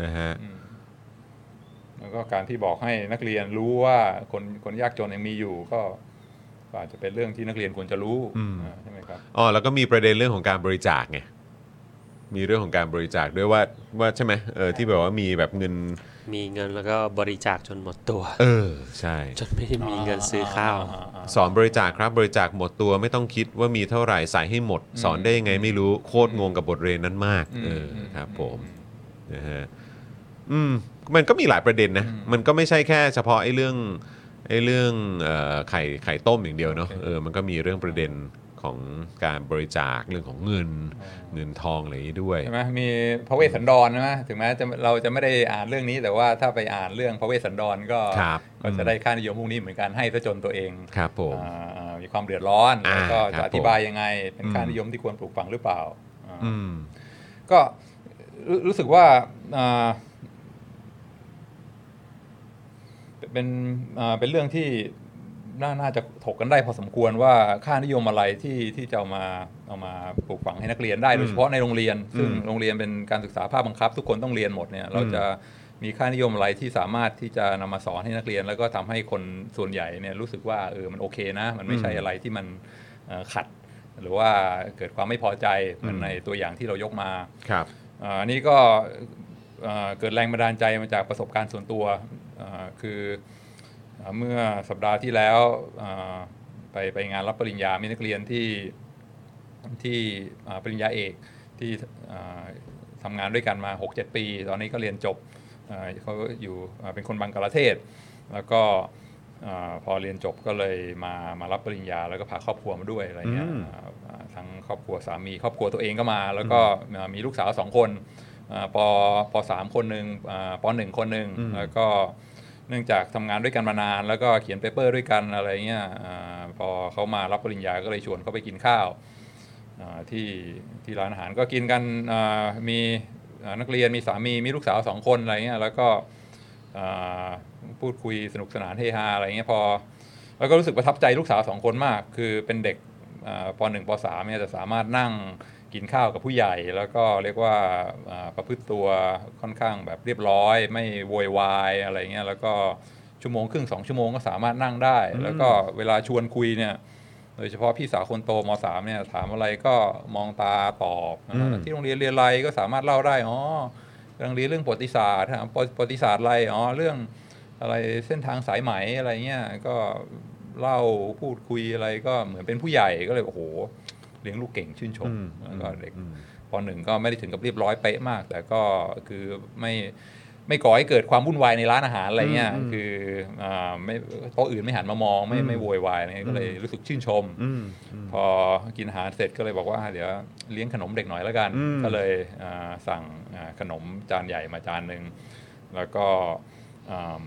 นะฮะอืม แล้วก็การที่บอกให้นักเรียนรู้ว่าคนคนยากจนยังมีอยู่ก็ก็อาจจะเป็นเรื่องที่นักเรียนควรจะรู้อืมอ่าใช่ไหมครับอ๋อแล้วก็มีประเด็นเรื่องของการบริจาคไงมีเรื่องของการบริจาคด้วยว่าว่าใช่ไหมเออที่แบบว่ามีแบบเงิน มีเงินแล้วก็บริจาคจนหมดตัว เออใช่ จนไม่ได้มีเงินซื้อข้าว สอนบริจาคครับบริจาคหมดตัวไม่ต้องคิดว่ามีเท่าไหร่ใส่ให้หมด สอนได้ยังไงไม่รู้โคตรงงกับบทเรียนนั้นมากอืมเอออืมครับอืมผมนะฮะอืม มันก็มีหลายประเด็นนะ มันก็ไม่ใช่แค่เฉพาะไอ้เรื่องไอ้เรื่องเอ่อไข่ไข่ต้มอย่างเดียวเนาะเออมันก็มีเรื่องประเด็นของการบริจาคเรื่องของเงินเงินทองอะไรอย่างนี้ด้วยใช่ไหมมีพระเวสสันดรใช่ไหมถึงแม้จะเราจะไม่ได้อ่านเรื่องนี้แต่ว่าถ้าไปอ่านเรื่องพระเวสสันดรก็ครับก็จะได้ค่านิยมพวกนี้เหมือนกันให้ซะจนตัวเองครับผมอ่าอ่ามีความเดือดร้อนอ่าแล้วก็ครัจะบอธิบายยังไงเป็นอืมค่านิยมที่ควรปลูกฝังหรือเปล่าอ่าอืมก็รู้รู้สึกว่าอ่า เป็นอ่าเป็นเรื่องที่น่าน่าจะถกกันได้พอสมควรว่าค่านิยมอะไรที่ที่จะเอามาเอามาปลูกฝังให้นักเรียนได้โดยเฉพาะในโรงเรียน ซึ่งอืมโรงเรียนเป็นการศึกษาภาคบังคับ ทุกคนต้องเรียนหมดเนี่ยเราจะมีค่านิยมอะไรที่สามารถที่จะนำมาสอนให้นักเรียน แล้วก็ทำให้คนส่วนใหญ่เนี่ยรู้สึกว่าเออมันโอเคนะ มันไม่ใช่อะไรที่มันเอ่อขัด หรือว่าเกิดความไม่พอใจเหมือนในตัวอย่างที่เรายกมาครับอ่าอันนี้ก็เอ่อเกิดแรงบันดาลใจมาจากประสบการณ์ส่วนตัวอ่า คืออ่าเมื่อสัปดาห์ที่แล้วอ่าไปไปงานรับปริญญามีนักเรียนที่ที่อ่าปริญญาเอกที่อ่าทำงานด้วยกันมา 6-7 ปี ตอนนี้ก็เรียนจบอ่าเขาอยู่อ่าเป็นคนบังกลาเทศ แล้วก็อาพอเรียนจบก็เลยมามารับปริญญา แล้วก็พาครอบครัวมาด้วยอะไรเงี้ยอืมอ่าอ่าทั้งครอบครัวสามีครอบครัวตัวเองก็มา แล้วก็อ่ามีลูกสาวสองคนอ่าปปสามคนหนึ่งอ่าปหนึ่งคนหนึ่งแล้วก็ เนื่องจากทำงานด้วยกันมานาน แล้วก็เขียนเปเปอร์ด้วยกันอะไรเงี้ยอพอเขามารับปริญญาก็เลยชวนเขาไปกินข้าวที่ที่ร้านอาหารก็กินกันมีนักเรียนมีสามีมีลูกสาวสองคนอะไรเงี้ยแล้วก็พูดคุยสนุกสนานเฮฮาอะไรเงี้ยพอ แล้วก็รู้สึกประทับใจลูกสาวสองคนมาก คือเป็นเด็กอ่าปหนึ่งปสามเนี่ยจะสามารถนั่ง กินข้าวกับผู้ใหญ่แล้วก็เรียกว่าอ่าประพฤติตัวค่อนข้างแบบเรียบร้อย ไม่โวยวายอะไรเงี้ยแล้วก็ชั่วโมงครึ่งสองชั่วโมงก็สามารถนั่งได้ แล้วก็เวลาชวนคุยเนี่ยโดยเฉพาะพี่สาวคนโตมสามเนี่ยถามอะไรก็มองตาตอบอืมที่โรงเรียนเรียนอะไรก็สามารถเล่าได้อ๋อกำลังเรียนเรื่องประวัติศาสตร์ถามประวัติศาสตร์อะไรอ๋อเรื่องอะไรเส้นทางสายไหมอะไรเงี้ยก็เล่าพูดคุยอะไรก็เหมือนเป็นผู้ใหญ่ก็เลยโอ้โห เลี้ยงลูกเก่งชื่นชมอืมแล้วก็เด็กอืมปหนึ่งก็ไม่ได้ถึงกับเรียบร้อยเป๊ะมาก แต่ก็คือไม่ไม่ก่อให้เกิดความวุ่นวายในร้านอาหารอะไรเงี้ยอืมคืออ่าไม่โต๊ะอื่นไม่หันมามองไม่อืมไม่โวยวายอะไรเงี้ยก็เลยรู้สึกชื่นชมอืมอืมพอกินอาหารเสร็จก็เลยบอกว่าเดี๋ยวเลี้ยงขนมเด็กหน่อยแล้วกันอืมก็เลยอ่าสั่งอ่าขนมจานใหญ่มาจานหนึ่งแล้วก็อ่า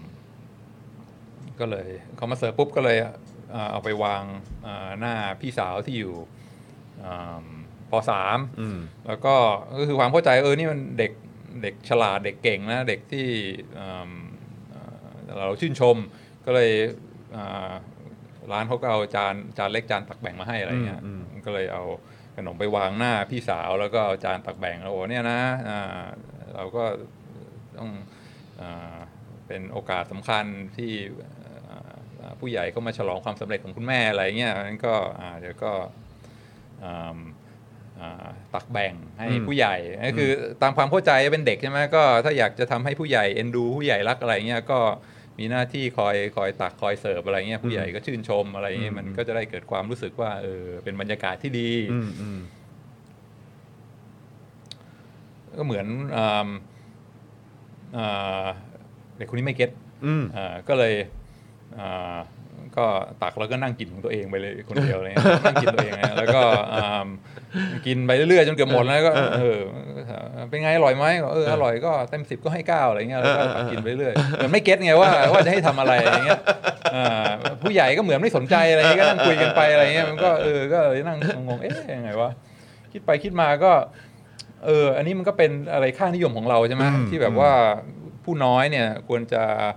ก็เลยเขามาเสิร์ฟปุ๊บก็เลยอ่าเอาไปวางอ่าหน้าพี่สาวที่อยู่อ่า ปสามอืมแล้วก็ก็คือความเข้าใจเออนี่มันเด็กเด็กฉลาดเด็กเก่งนะเด็กที่อืมเอ่อเราชื่นชมก็เลยอ่าร้านเขาก็เอาจานจานเล็กจานตักแบ่งมาให้อะไรเงี้ยอืมก็เลยเอาขนมไปวางหน้าพี่สาวแล้วก็เอาจานตักแบ่งแล้วโอ้เนี่ยนะอ่าเราก็ต้องอาเป็นโอกาสสำคัญที่อ่าอ่าผู้ใหญ่ก็มาฉลองความสำเร็จของคุณแม่อะไรเงี้ยนั้นก็อ่าเดี๋ยวก็อ่าอ่า ตักแบ่งให้อืมผู้ใหญ่ก็คือตามความเข้าใจเป็นเด็กใช่ไหมก็ถ้าอยากจะทำให้ผู้ใหญ่เอ็นดู ผู้ใหญ่รักอะไรเงี้ยก็มีหน้าที่คอยคอยตักคอยเสิร์ฟอะไรเงี้ยผู้ใหญ่ก็ชื่นชมอะไรเงี้ยมันก็จะได้เกิดความรู้สึกว่าเออเป็นบรรยากาศที่ดีอืมอืมก็เหมือนอ่าอ่าเด็กคนนี้ไม่เก็ตอืมอ่าก็เลยอ่า ก็ตักแล้วก็นั่งกินของตัวเองไปเลยคนเดียวอะไรเลยนั่งกินตัวเองนะแล้วก็อ่ากินไปเรื่อยๆจนเกือบหมดแล้วก็เออเป็นไงอร่อยไหมก็เอออร่อยก็เต็มสิบก็ให้เก้าอะไรเงี้ยแล้วก็ตักกินไปเรื่อยเหมือนไม่เก็ตไงว่าว่าจะให้ทำอะไรอะไรเงี้ยอ่าผู้ใหญ่ก็เหมือนไม่สนใจอะไรเงี้ยก็นั่งคุยกันไปอะไรเงี้ยมันก็เออก็เลยนั่งงงๆเอ๊ะยังไงวะคิดไปคิดมาก็ เออ อันนี้มันก็เป็นอะไรค่านิยมของเราใช่ไหมอืมที่แบบว่าผู้น้อยเนี่ยควรจะเอ่อ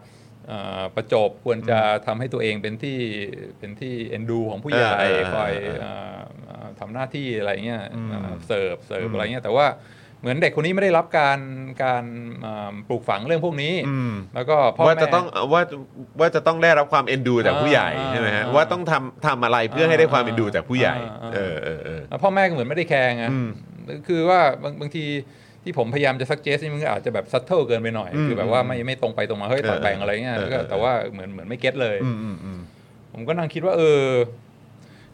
ประจบควรจะทำให้ตัวเองเป็นที่เป็นที่เอ็นดูของผู้ใหญ่เออเออคอยเออเอ่อเอ่อทำหน้าที่อะไรเงี้ยอืมเอ่อเสิร์ฟเสิร์ฟอืมอะไรเงี้ยแต่ว่าเหมือนเด็กคนนี้ไม่ได้รับการการเอ่อปลูกฝังเรื่องพวกนี้อืมแล้วก็พ่อว่าแม่จะต้องว่าว่าจะต้องได้รับความเอ็นดูจากผู้ใหญ่อ่าใช่ไหมฮะอ่าว่าต้องทำทำอะไรเพื่อให้ได้ความเอ็นดูจากผู้ใหญ่อ่าเออเออเออแล้วพ่อแม่ก็เหมือนไม่ได้แคร์ไงอืมคือว่าบางบางที ที่ผมพยายามจะ suggest นี่มันก็อาจจะแบบ subtle เกินไปหน่อยอืมคือแบบว่าไม่ไม่ตรงไปตรงมาเฮ้ยเออตัดแบ่งอะไรเงี้ยเออแล้วก็เออแต่ว่าเหมือนเหมือนไม่ get เลยอืมอืมอืมผมก็นั่งคิดว่า เออ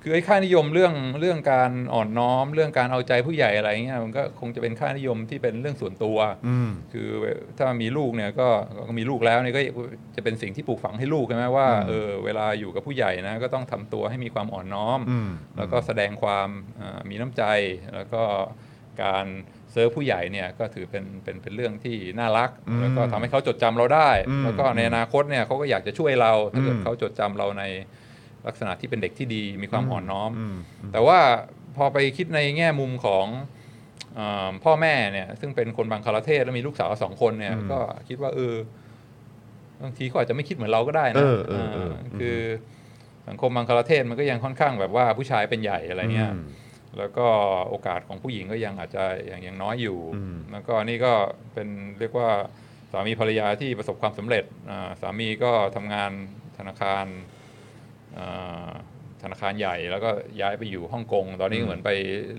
คือไอ้ค่านิยมเรื่องเรื่องการอ่อนน้อม เรื่องการเอาใจผู้ใหญ่อะไรเงี้ยมันก็คงจะเป็นค่านิยมที่เป็นเรื่องส่วนตัวอืมคือถ้ามีลูกเนี่ยก็ก็มีลูกแล้วเนี่ยก็จะเป็นสิ่งที่ปลูกฝังให้ลูกใช่ไหมว่าอืมเออเวลาอยู่กับผู้ใหญ่นะก็ต้องทำตัวให้มีความอ่อนน้อมอืมแล้วก็แสดงความอ่ามีน้ำใจแล้วก็การ เซิร์ฟผู้ใหญ่เนี่ยก็ถือเป็นเป็นเป็นเรื่องที่น่ารักอืมแล้วก็ทำให้เขาจดจำเราได้อืมแล้วก็ในอนาคตเนี่ยเขาก็อยากจะช่วยเราถ้าเกิดอืมเขาจดจำเราในลักษณะที่เป็นเด็กที่ดีมีความอ่อนน้อมอืมแต่ว่าพอไปคิดในแง่มุมของอาพ่อแม่เนี่ยซึ่งเป็นคนบางคาราเทศแล้วมีลูกสาวสองคนเนี่ยอืมก็คิดว่าเออบางทีเขาอาจจะไม่คิดเหมือนเราก็ได้เอนะอเออเออาคือสังคมบางคาราเทศมันก็ยังค่อนข้างแบบว่าผู้ชายเป็นใหญ่อะไรเงี้ยอืม แล้วก็โอกาสของผู้หญิงก็ยังอาจจะยังยังน้อยอยู่อืมแล้วก็นี่ก็เป็นเรียกว่าสามีภรรยาที่ประสบความสำเร็จอ่าสามีก็ทำงานธนาคารอ่าธนาคารใหญ่แล้วก็ย้ายไปอยู่ฮ่องกง ตอนนี้อืมเหมือนไป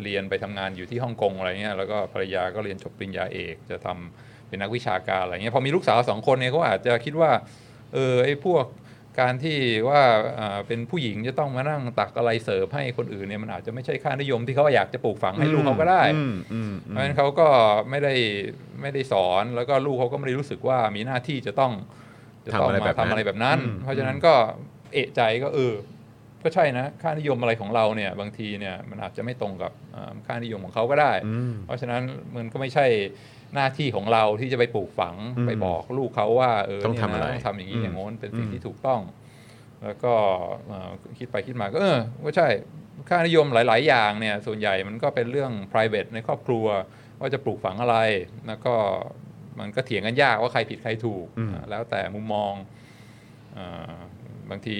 เรียนไปทำงานอยู่ที่ฮ่องกงอะไรเงี้ยแล้วก็ภรรยาก็เรียนจบปริญญาเอกจะทำเป็นนักวิชาการอะไรเงี้ยพอมีลูกสาวสองคนเนี่ยเขาอาจจะคิดว่าเออไอ้พวก การที่ว่าอ่าเป็นผู้หญิงจะต้องมานั่งตักอะไรเสิร์ฟให้คนอื่นเนี่ยมันอาจจะไม่ใช่ค่านิยมที่เขาอยากจะปลูกฝังให้ลูกเขาก็ได้อืมอืมเพอืราะฉะมนั้นเขาก็ไม่ได้ไม่ได้สอนแล้วก็ลูกเขาก็ไม่ได้รู้สึกว่ามีหน้าที่จะต้องจะต้องทำอะไรแบมาบนั้นทำอะไรแบบนั้นอืมเพราะฉะนั้นก็เอะใจก็เออก็ใช่นะค่านิยมอะไรของเราเนี่ยบางทีเนี่ยมันอาจจะไม่ตรงกับอ่าค่านิยมของเขาก็ได้อืมเพราะฉะนั้นมันก็ไม่ใช่ หน้าที่ของเราที่จะไปปลูกฝังอืมไปบอกลูกเขาว่าเออต้องเนี่ยทำอะไรนะต้องทำอย่างนี้อืมอย่างโน้นเป็นสิ่งอืมที่ถูกต้อง แล้วก็เอ่อคิดไปคิดมาก็เออก็ใช่ค่านิยมหลาย ๆ อย่างเนี่ยส่วนใหญ่มันก็เป็นเรื่อง private ในครอบครัว ว่าจะปลูกฝังอะไร แล้วก็มันก็เถียงกันยากว่าใครผิดใครถูกอืมอ่าแล้วแต่มุมมองอ่าบางที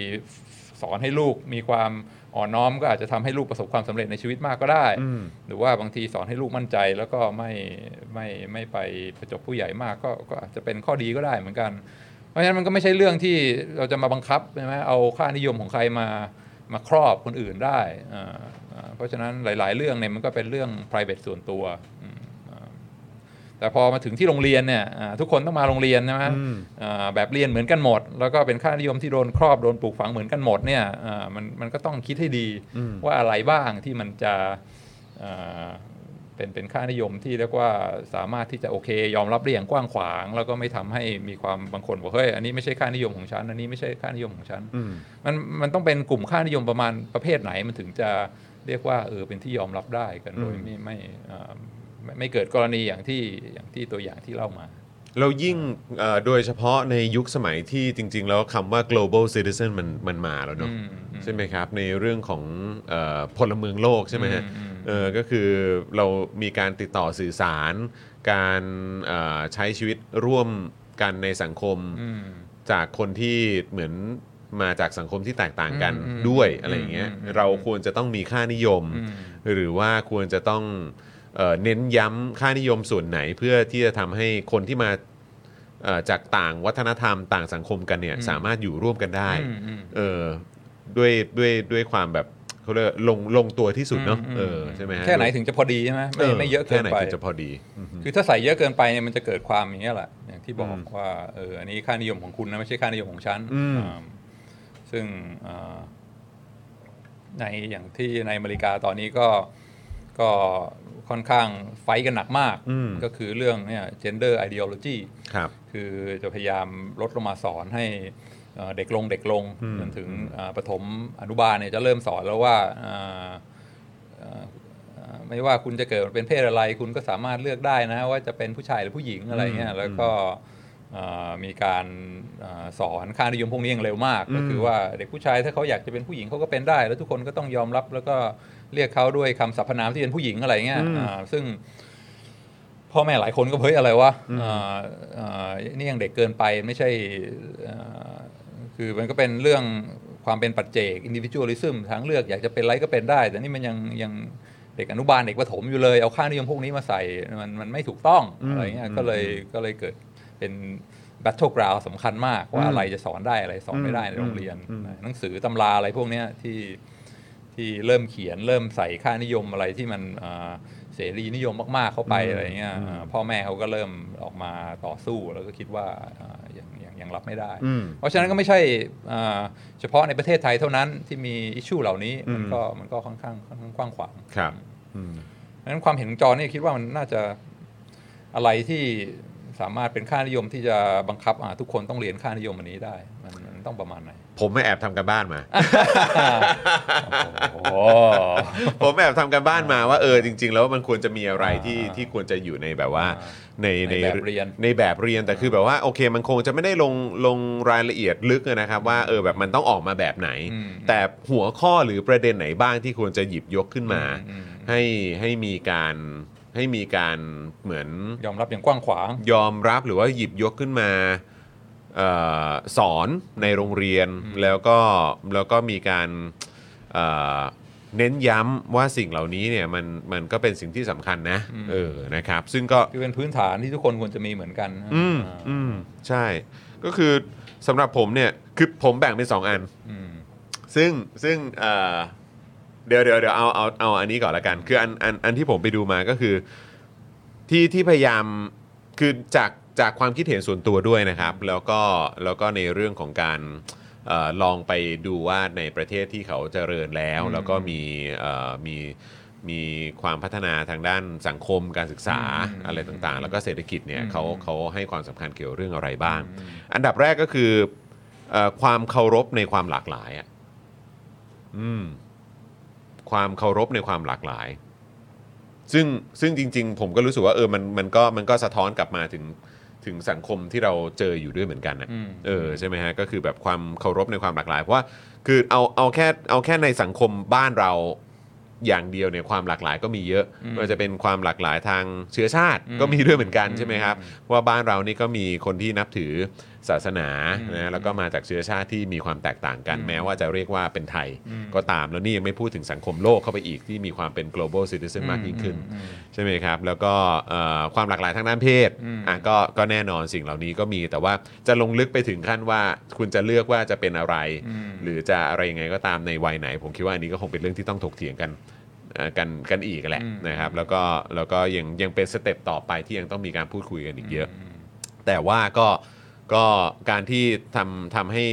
สอนให้ลูกมีความ อ่อนน้อมก็อาจจะทำให้ลูกประสบความสำเร็จในชีวิตมากก็ได้อืมหรือว่าบางทีสอนให้ลูกมั่นใจ แล้วก็ไม่ไม่ไม่ไปประจบผู้ใหญ่มากก็ก็อาจจะเป็นข้อดีก็ได้เหมือนกัน เพราะฉะนั้นมันก็ไม่ใช่เรื่องที่เราจะมาบังคับใช่ไหมเอาค่านิยมของใครมามาครอบคนอื่นได้อ่าอ่าเพราะฉะนั้นหลาย ๆ เรื่องเนี่ยมันก็เป็นเรื่อง private ส่วนตัวอืมอ่า แต่พอมาถึงที่โรงเรียนเนี่ยอ่าทุกคนต้องมาโรงเรียนใช่ไหมอืมอ่าแบบเรียนเหมือนกันหมด แล้วก็เป็นค่านิยมที่โดนครอบโดนปลูกฝังเหมือนกันหมดเนี่ยอ่ามันมันก็ต้องคิดให้ดีอืมว่าอะไรบ้างที่มันจะอ่าเป็นเป็นค่านิยมที่เรียกว่าสามารถที่จะโอเค ยอมรับได้อย่างกว้างขวาง แล้วก็ไม่ทำให้มีความบางคนบอกเฮ้ยอันนี้ไม่ใช่ค่านิยมของฉันอันนี้ไม่ใช่ค่านิยมของฉันอืมมันมันต้องเป็นกลุ่มค่านิยมประมาณประเภทไหนมันถึงจะเรียกว่าเออเป็นที่ยอมรับได้กันโดยอืมไม่ไม่อ่า ไม่ไม่เกิดกรณีอย่างที่อย่างที่ตัวอย่างที่เล่ามา เรายิ่งเอ่อโดยเฉพาะในยุคสมัยที่จริง ๆ แล้วคำว่า global citizen มันมันมาแล้วเนอะอืมอืม ใช่ไหมครับ ในเรื่องของเออพลเมืองโลกใช่ไหมฮะอืมอืม เออก็คือเรามีการติดต่อสื่อสาร การเอ่อใช้ชีวิตร่วมกันในสังคม อืม จากคนที่เหมือนมาจากสังคมที่แตกต่างกันอืมด้วยอืมอะไรอย่างเงี้ยอืมอืม เราควรจะต้องมีค่านิยม อืม หรือว่าควรจะต้อง เอ่อเน้นย้ำค่านิยมส่วนไหนเพื่อที่จะทำให้คนที่มาเอ่อจากต่างวัฒนธรรมต่างสังคมกันเนี่ยอืมสามารถอยู่ร่วมกันได้อืมอืมเออด้วยด้วยด้วยความแบบเขาเรียกลงลงตัวที่สุดเนาะอืมเออใช่ไหมฮะแค่ไหนถึงจะพอดีใช่ไหมไม่ไม่เยอะเกินแค่ไหนไปถึงจะพอดีอือฮึคือถ้าใส่เยอะเกินไปเนี่ยมันจะเกิดความอย่างนี้ยแหละอย่างที่บออืกมว่าเอออันนี้ค่านิยมของคุณนะไม่ใช่ค่านิยมของฉันอืมอ่าซึ่งอ่าในอย่างที่ในอเมริกาตอนนี้ก็ ก็ค่อนข้างไฟท์กันหนักมากอืมก็คือเรื่องเนี่ย gender ideology ครับคือจะพยายามลดลงมาสอนให้เอ่อเด็กลงเด็กลงอืมจนถึงอ่าประถมอนุบาลเนี่ยจะเริ่มสอนแล้วว่าอ่าอ่าอ่าไม่ว่าคุณจะเกิดเป็นเพศอะไร คุณก็สามารถเลือกได้นะ ว่าจะเป็นผู้ชายหรือผู้หญิงอะไรเงี้ยแล้วก็อ่ามีการอาสอนค่านิยมพวกนี้อย่างเร็วมาก ก็คือว่าเด็กผู้ชายถ้าเขาอยากจะเป็นผู้หญิงเขาก็เป็นได้ แล้วทุกคนก็ต้องยอมรับแล้วก็ เรียกเขาด้วยคำสรรพนามที่เป็นผู้หญิงอะไรเงี้ยอ่าซึ่งพ่อแม่หลายคนก็เฮ้ยอะไรวะอ่าอ่านี่ยังเด็กเกินไปไม่ใช่อ่าคือมันก็เป็นเรื่องความเป็นปัจเจก individualism ทางเลือกอยากจะเป็นอะไรก็เป็นได้ แต่นี่มันยังยังเด็กอนุบาลเด็กประถมอยู่เลย เอาค่านิยมพวกนี้มาใส่มันมันไม่ถูกต้องอะไรเงี้ยก็เลยก็เลยเกิดเป็น battle ground สำคัญมากว่าอะไรจะสอนได้อะไรสอนไม่ได้ในโรงเรียน หนังสือตำราอะไรพวกเนี้ยที่ ที่เริ่มเขียนเริ่มใส่ค่านิยมอะไรที่มันอ่าเสรีนิยมมากๆเข้าไปอะไรเงี้ยอ่าพ่อแม่เขาก็เริ่มออกมาต่อสู้แล้วก็คิดว่าอ่ายังยังยังรับไม่ได้อืมเพราะฉะนั้นก็ไม่ใช่อ่าเฉพาะในประเทศไทยเท่านั้นที่มีอิชชูเหล่านี้มันอืมก็มันก็ค่อนข้างค่อนข้างกว้างขวางครับอืมเพราะฉะนั้นความเห็นของจอนี่คิดว่ามันน่าจะอะไรที่สามารถเป็นค่านิยมที่จะบังคับอ่าทุกคนต้องเรียนค่านิยมอันนี้ได้ มันมันต้องประมาณไหนผมไม่แอบทำกันบ้านมาโอ้ผมแอบทำกันบ้านมาว่าเออจริง ๆ แล้วมันควรจะมีอะไรที่อ่าที่ควรจะอยู่ในแบบว่าในในแบบเรียนในแบบเรียนแต่คือแบบว่าโอเคมันคงจะไม่ได้ลงลงรายละเอียดลึกนะครับว่าเออแบบมันต้องออกมาแบบไหนอืมแต่หัวข้อหรือประเด็นไหนบ้างที่ควรจะหยิบยกขึ้นมาอืมให้ให้มีการให้มีการเหมือนยอมรับอย่างกว้างขวาง ยอมรับหรือว่าหยิบยกขึ้นมาเออสอนในโรงเรียนแล้วก็แล้วก็มีการเอ่อเน้นย้ำว่าสิ่งเหล่านี้เนี่ยมันมันก็เป็นสิ่งที่สำคัญนะเออนะครับ ซึ่งก็คือเป็นพื้นฐานที่ทุกคนควรจะมีเหมือนกันนะอืมอ่าอืมใช่ ก็คือสำหรับผมเนี่ยคือผมแบ่งเป็นสองอันอืมซึ่งซึ่งเอ่อเดี๋ยวเดี๋ยวเดี๋ยวเอาเอาเอาอันนี้ก่อนละกัน คืออันอันอันที่ผมไปดูมาก็คือที่ที่พยายามคือจาก จากความคิดเห็นส่วนตัวด้วยนะครับ แล้วก็แล้วก็ในเรื่องของการเออลองไปดูว่าในประเทศที่เขาเจริญแล้วอืมแล้วก็มีเอ่อมีมีความพัฒนาทางด้านสังคมการศึกษาอืมอะไรต่างๆ แล้วก็เศรษฐกิจเนี่ยอืมเขาเขาให้ความสำคัญเกี่ยวเรื่องอะไรบ้างอืมอันดับแรกก็คือเออความเคารพในความหลากหลายอะอืมความเคารพในความหลากหลาย ซึ่งซึ่งจริง ๆ ผมก็รู้สึกว่าเออมันมันก็มันก็สะท้อนกลับมาถึง ถึงสังคมที่เราเจออยู่ด้วยเหมือนกันนะอืมเออใช่ไหมฮะก็คือแบบความเคารพในความหลากหลายเพราะว่าคือเอาเอาแค่เอาแค่ในสังคมบ้านเราอย่างเดียวเนี่ยความหลากหลายก็มีเยอะอืมไม่ว่าจะเป็นความหลากหลายทางเชื้อชาติอืมก็มีด้วยเหมือนกันอืมใช่ไหมครับอืมเพราะว่าบ้านเรานี่ก็มีคนที่นับถือ ศาสนาอืมนะแล้วก็มาจากเชื้อชาติที่มีความแตกต่างกันอืมแม้ว่าจะเรียกว่าเป็นไทยอืมก็ตามแล้วนี่ยังไม่พูดถึงสังคมโลกเข้าไปอีกที่มีความเป็น global citizen มากยิ่งขึ้นอืมใช่ไหมครับ แล้วก็เอ่อความหลากหลายทางด้านเพศอืมอะก็ก็แน่นอนสิ่งเหล่านี้ก็มีแต่ว่าจะลงลึกไปถึงขั้นว่าคุณจะเลือกว่าจะเป็นอะไรอืมหรือจะอะไรยังไงก็ตามในวัยไหน ผมคิดว่าอันนี้ก็คงเป็นเรื่องที่ต้องถกเถียงกันเอ่อกันกันอีกแหละอืมนะครับแล้วก็แล้วก็ยังยังเป็นสเต็ปต่อไปที่ยังต้องมีการพูดคุยกันอีกเยอะ แต่ว่าก็ ก็การที่ทำทำให้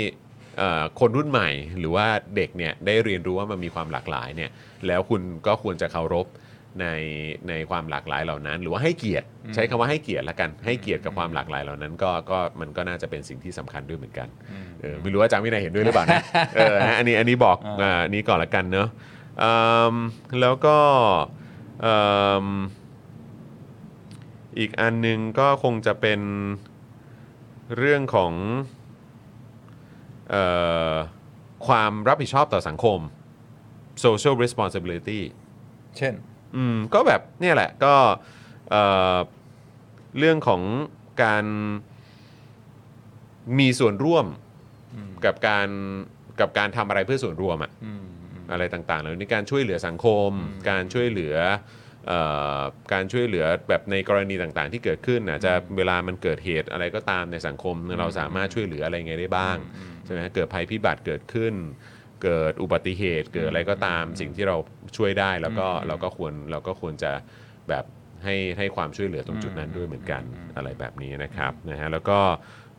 เอ่อคนรุ่นใหม่ หรือว่าเด็กเนี่ยได้เรียนรู้ว่ามันมีความหลากหลายเนี่ยแล้วคุณก็ควรจะเคารพในในความหลากหลายเหล่านั้น หรือว่าให้เกียรติใช้คำว่าให้เกียรติละกัน ให้เกียรติกับความหลากหลายเหล่านั้น ก็ก็มันก็น่าจะเป็นสิ่งที่สำคัญด้วยเหมือนกัน เออไม่รู้ว่าอาจารย์วินัยเห็นด้วยหรือเปล่านะ เออนะอันนี้อันนี้บอกอ่าอ่าอันนี้ก่อนละกันเนอะอืมแล้วก็อืมอีกอันหนึงก็คงจะเป็น เรื่องของเออความรับผิดชอบต่อสังคม social responsibility เช่น อืมก็แบบเนี่ยแหละก็เอ่อเรื่องของการมีส่วนร่วมอืมกับการกับการทำอะไรเพื่อส่วนรวมอะอืมอืมอะไรต่างๆเหล่านี้การช่วยเหลือสังคมอืมการช่วยเหลือเอ่อ การช่วยเหลือแบบในกรณีต่างๆ ที่เกิดขึ้นอาจจะเวลามันเกิดเหตุอะไรก็ตามในสังคมเราสามารถช่วยเหลืออะไรไงได้บ้างอืมใช่ไหมเกิดภัยพิบัติเกิดขึ้น เกิดอุบัติเหตุเกิดอะไรก็ตามสิ่งที่เราช่วยได้แล้วก็อืมเราก็ควรเราก็ควรจะแบบให้ให้ความช่วยเหลือตรงจุดนั้นด้วยเหมือนกันอืมอะไรแบบนี้นะครับนะฮะแล้วก็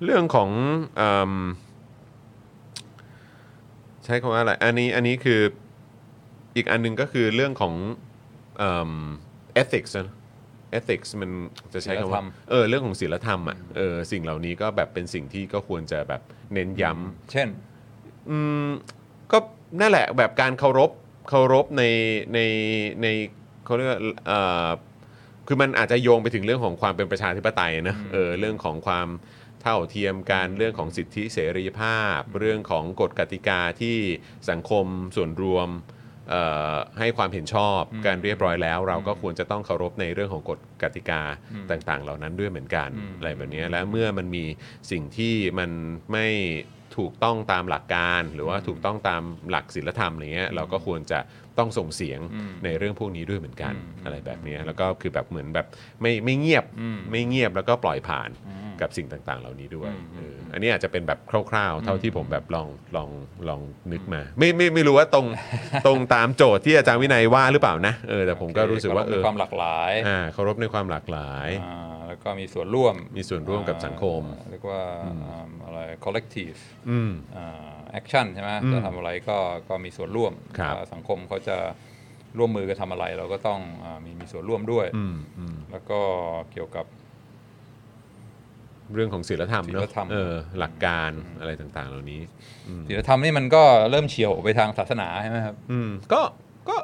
เรื่องของเอิ่มใช้คำว่าอะไรอันนี้อันนี้คืออีกอันหนึงก็คือเรื่องของ เอิ่ม ethics นะ ethics มันจะใช้คำศีลธรว่ารมเออเรื่องของศีลธรรมอะเออสิ่งเหล่านี้ก็แบบเป็นสิ่งที่ก็ควรจะแบบเน้นย้ำเช่นอืมก็นั่นแหละแบบการเคารพเคารพในในในเขาเรียกว่าเอ่อคือมันอาจจะโยงไปถึงเรื่องของความเป็นประชาธิปไตยนะเออเรื่องของความเท่าเทียมกันเรื่องของสิทธิเสรีภาพ เรื่องของกฎกติกาที่สังคมส่วนรวมเอ่อ ให้ความเห็นชอบกันเรียบร้อยแล้ว เราก็ควรจะต้องเคารพในเรื่องของกฎกติกาต่างๆ เหล่านั้นด้วยเหมือนกันอืมอะไรแบบนี้และเมื่อมันมีสิ่งที่มันไม่ถูกต้องตามหลักการ หรือว่าถูกต้องตามหลักศีลธรรมอะไรเงี้ยเราก็ควรจะ ต้องส่งเสียงอืมในเรื่องพวกนี้ด้วยเหมือนกันอืมอะไรแบบนี้แล้วก็คือแบบเหมือนแบบไม่ไม่เงียบอืมไม่เงียบแล้วก็ปล่อยผ่านอืมกับสิ่งต่างๆ เหล่านี้ด้วยอืมเอออันนี้อาจจะเป็นแบบคร่าวๆ เท่าที่อืมผมแบบลองลองลองนึกมา ไม่ไม่ไม่รู้ว่าตรงตรงตามโจทย์ที่อาจารย์วินัยว่าหรือเปล่านะเออแต่ผมก็รู้สึกว่าเออมีความหลากหลายอ่าเคารพในความหลากหลายอ่าแล้วก็มีส่วนร่วมมีส่วนร่วมกับสังคมอ่าเรียกว่าอ่าอะไร collective อืม action ใช่ไหมอืมจะทำอะไรก็ก็มีส่วนร่วมครับว่าสังคมเขาจะร่วมมือกันทำอะไร เราก็ต้องอามีมีส่วนร่วมด้วย อืมอืมแล้วก็เกี่ยวกับ เรื่องของศีลธรรมเนศีลอะธรรม เออหลักการอะไรต่างๆ เหล่านี้ ศีลธรรมนี่มันก็เริ่มเฉี่ยวไปทางศาสนาใช่ไหมครับ อืมก็ก็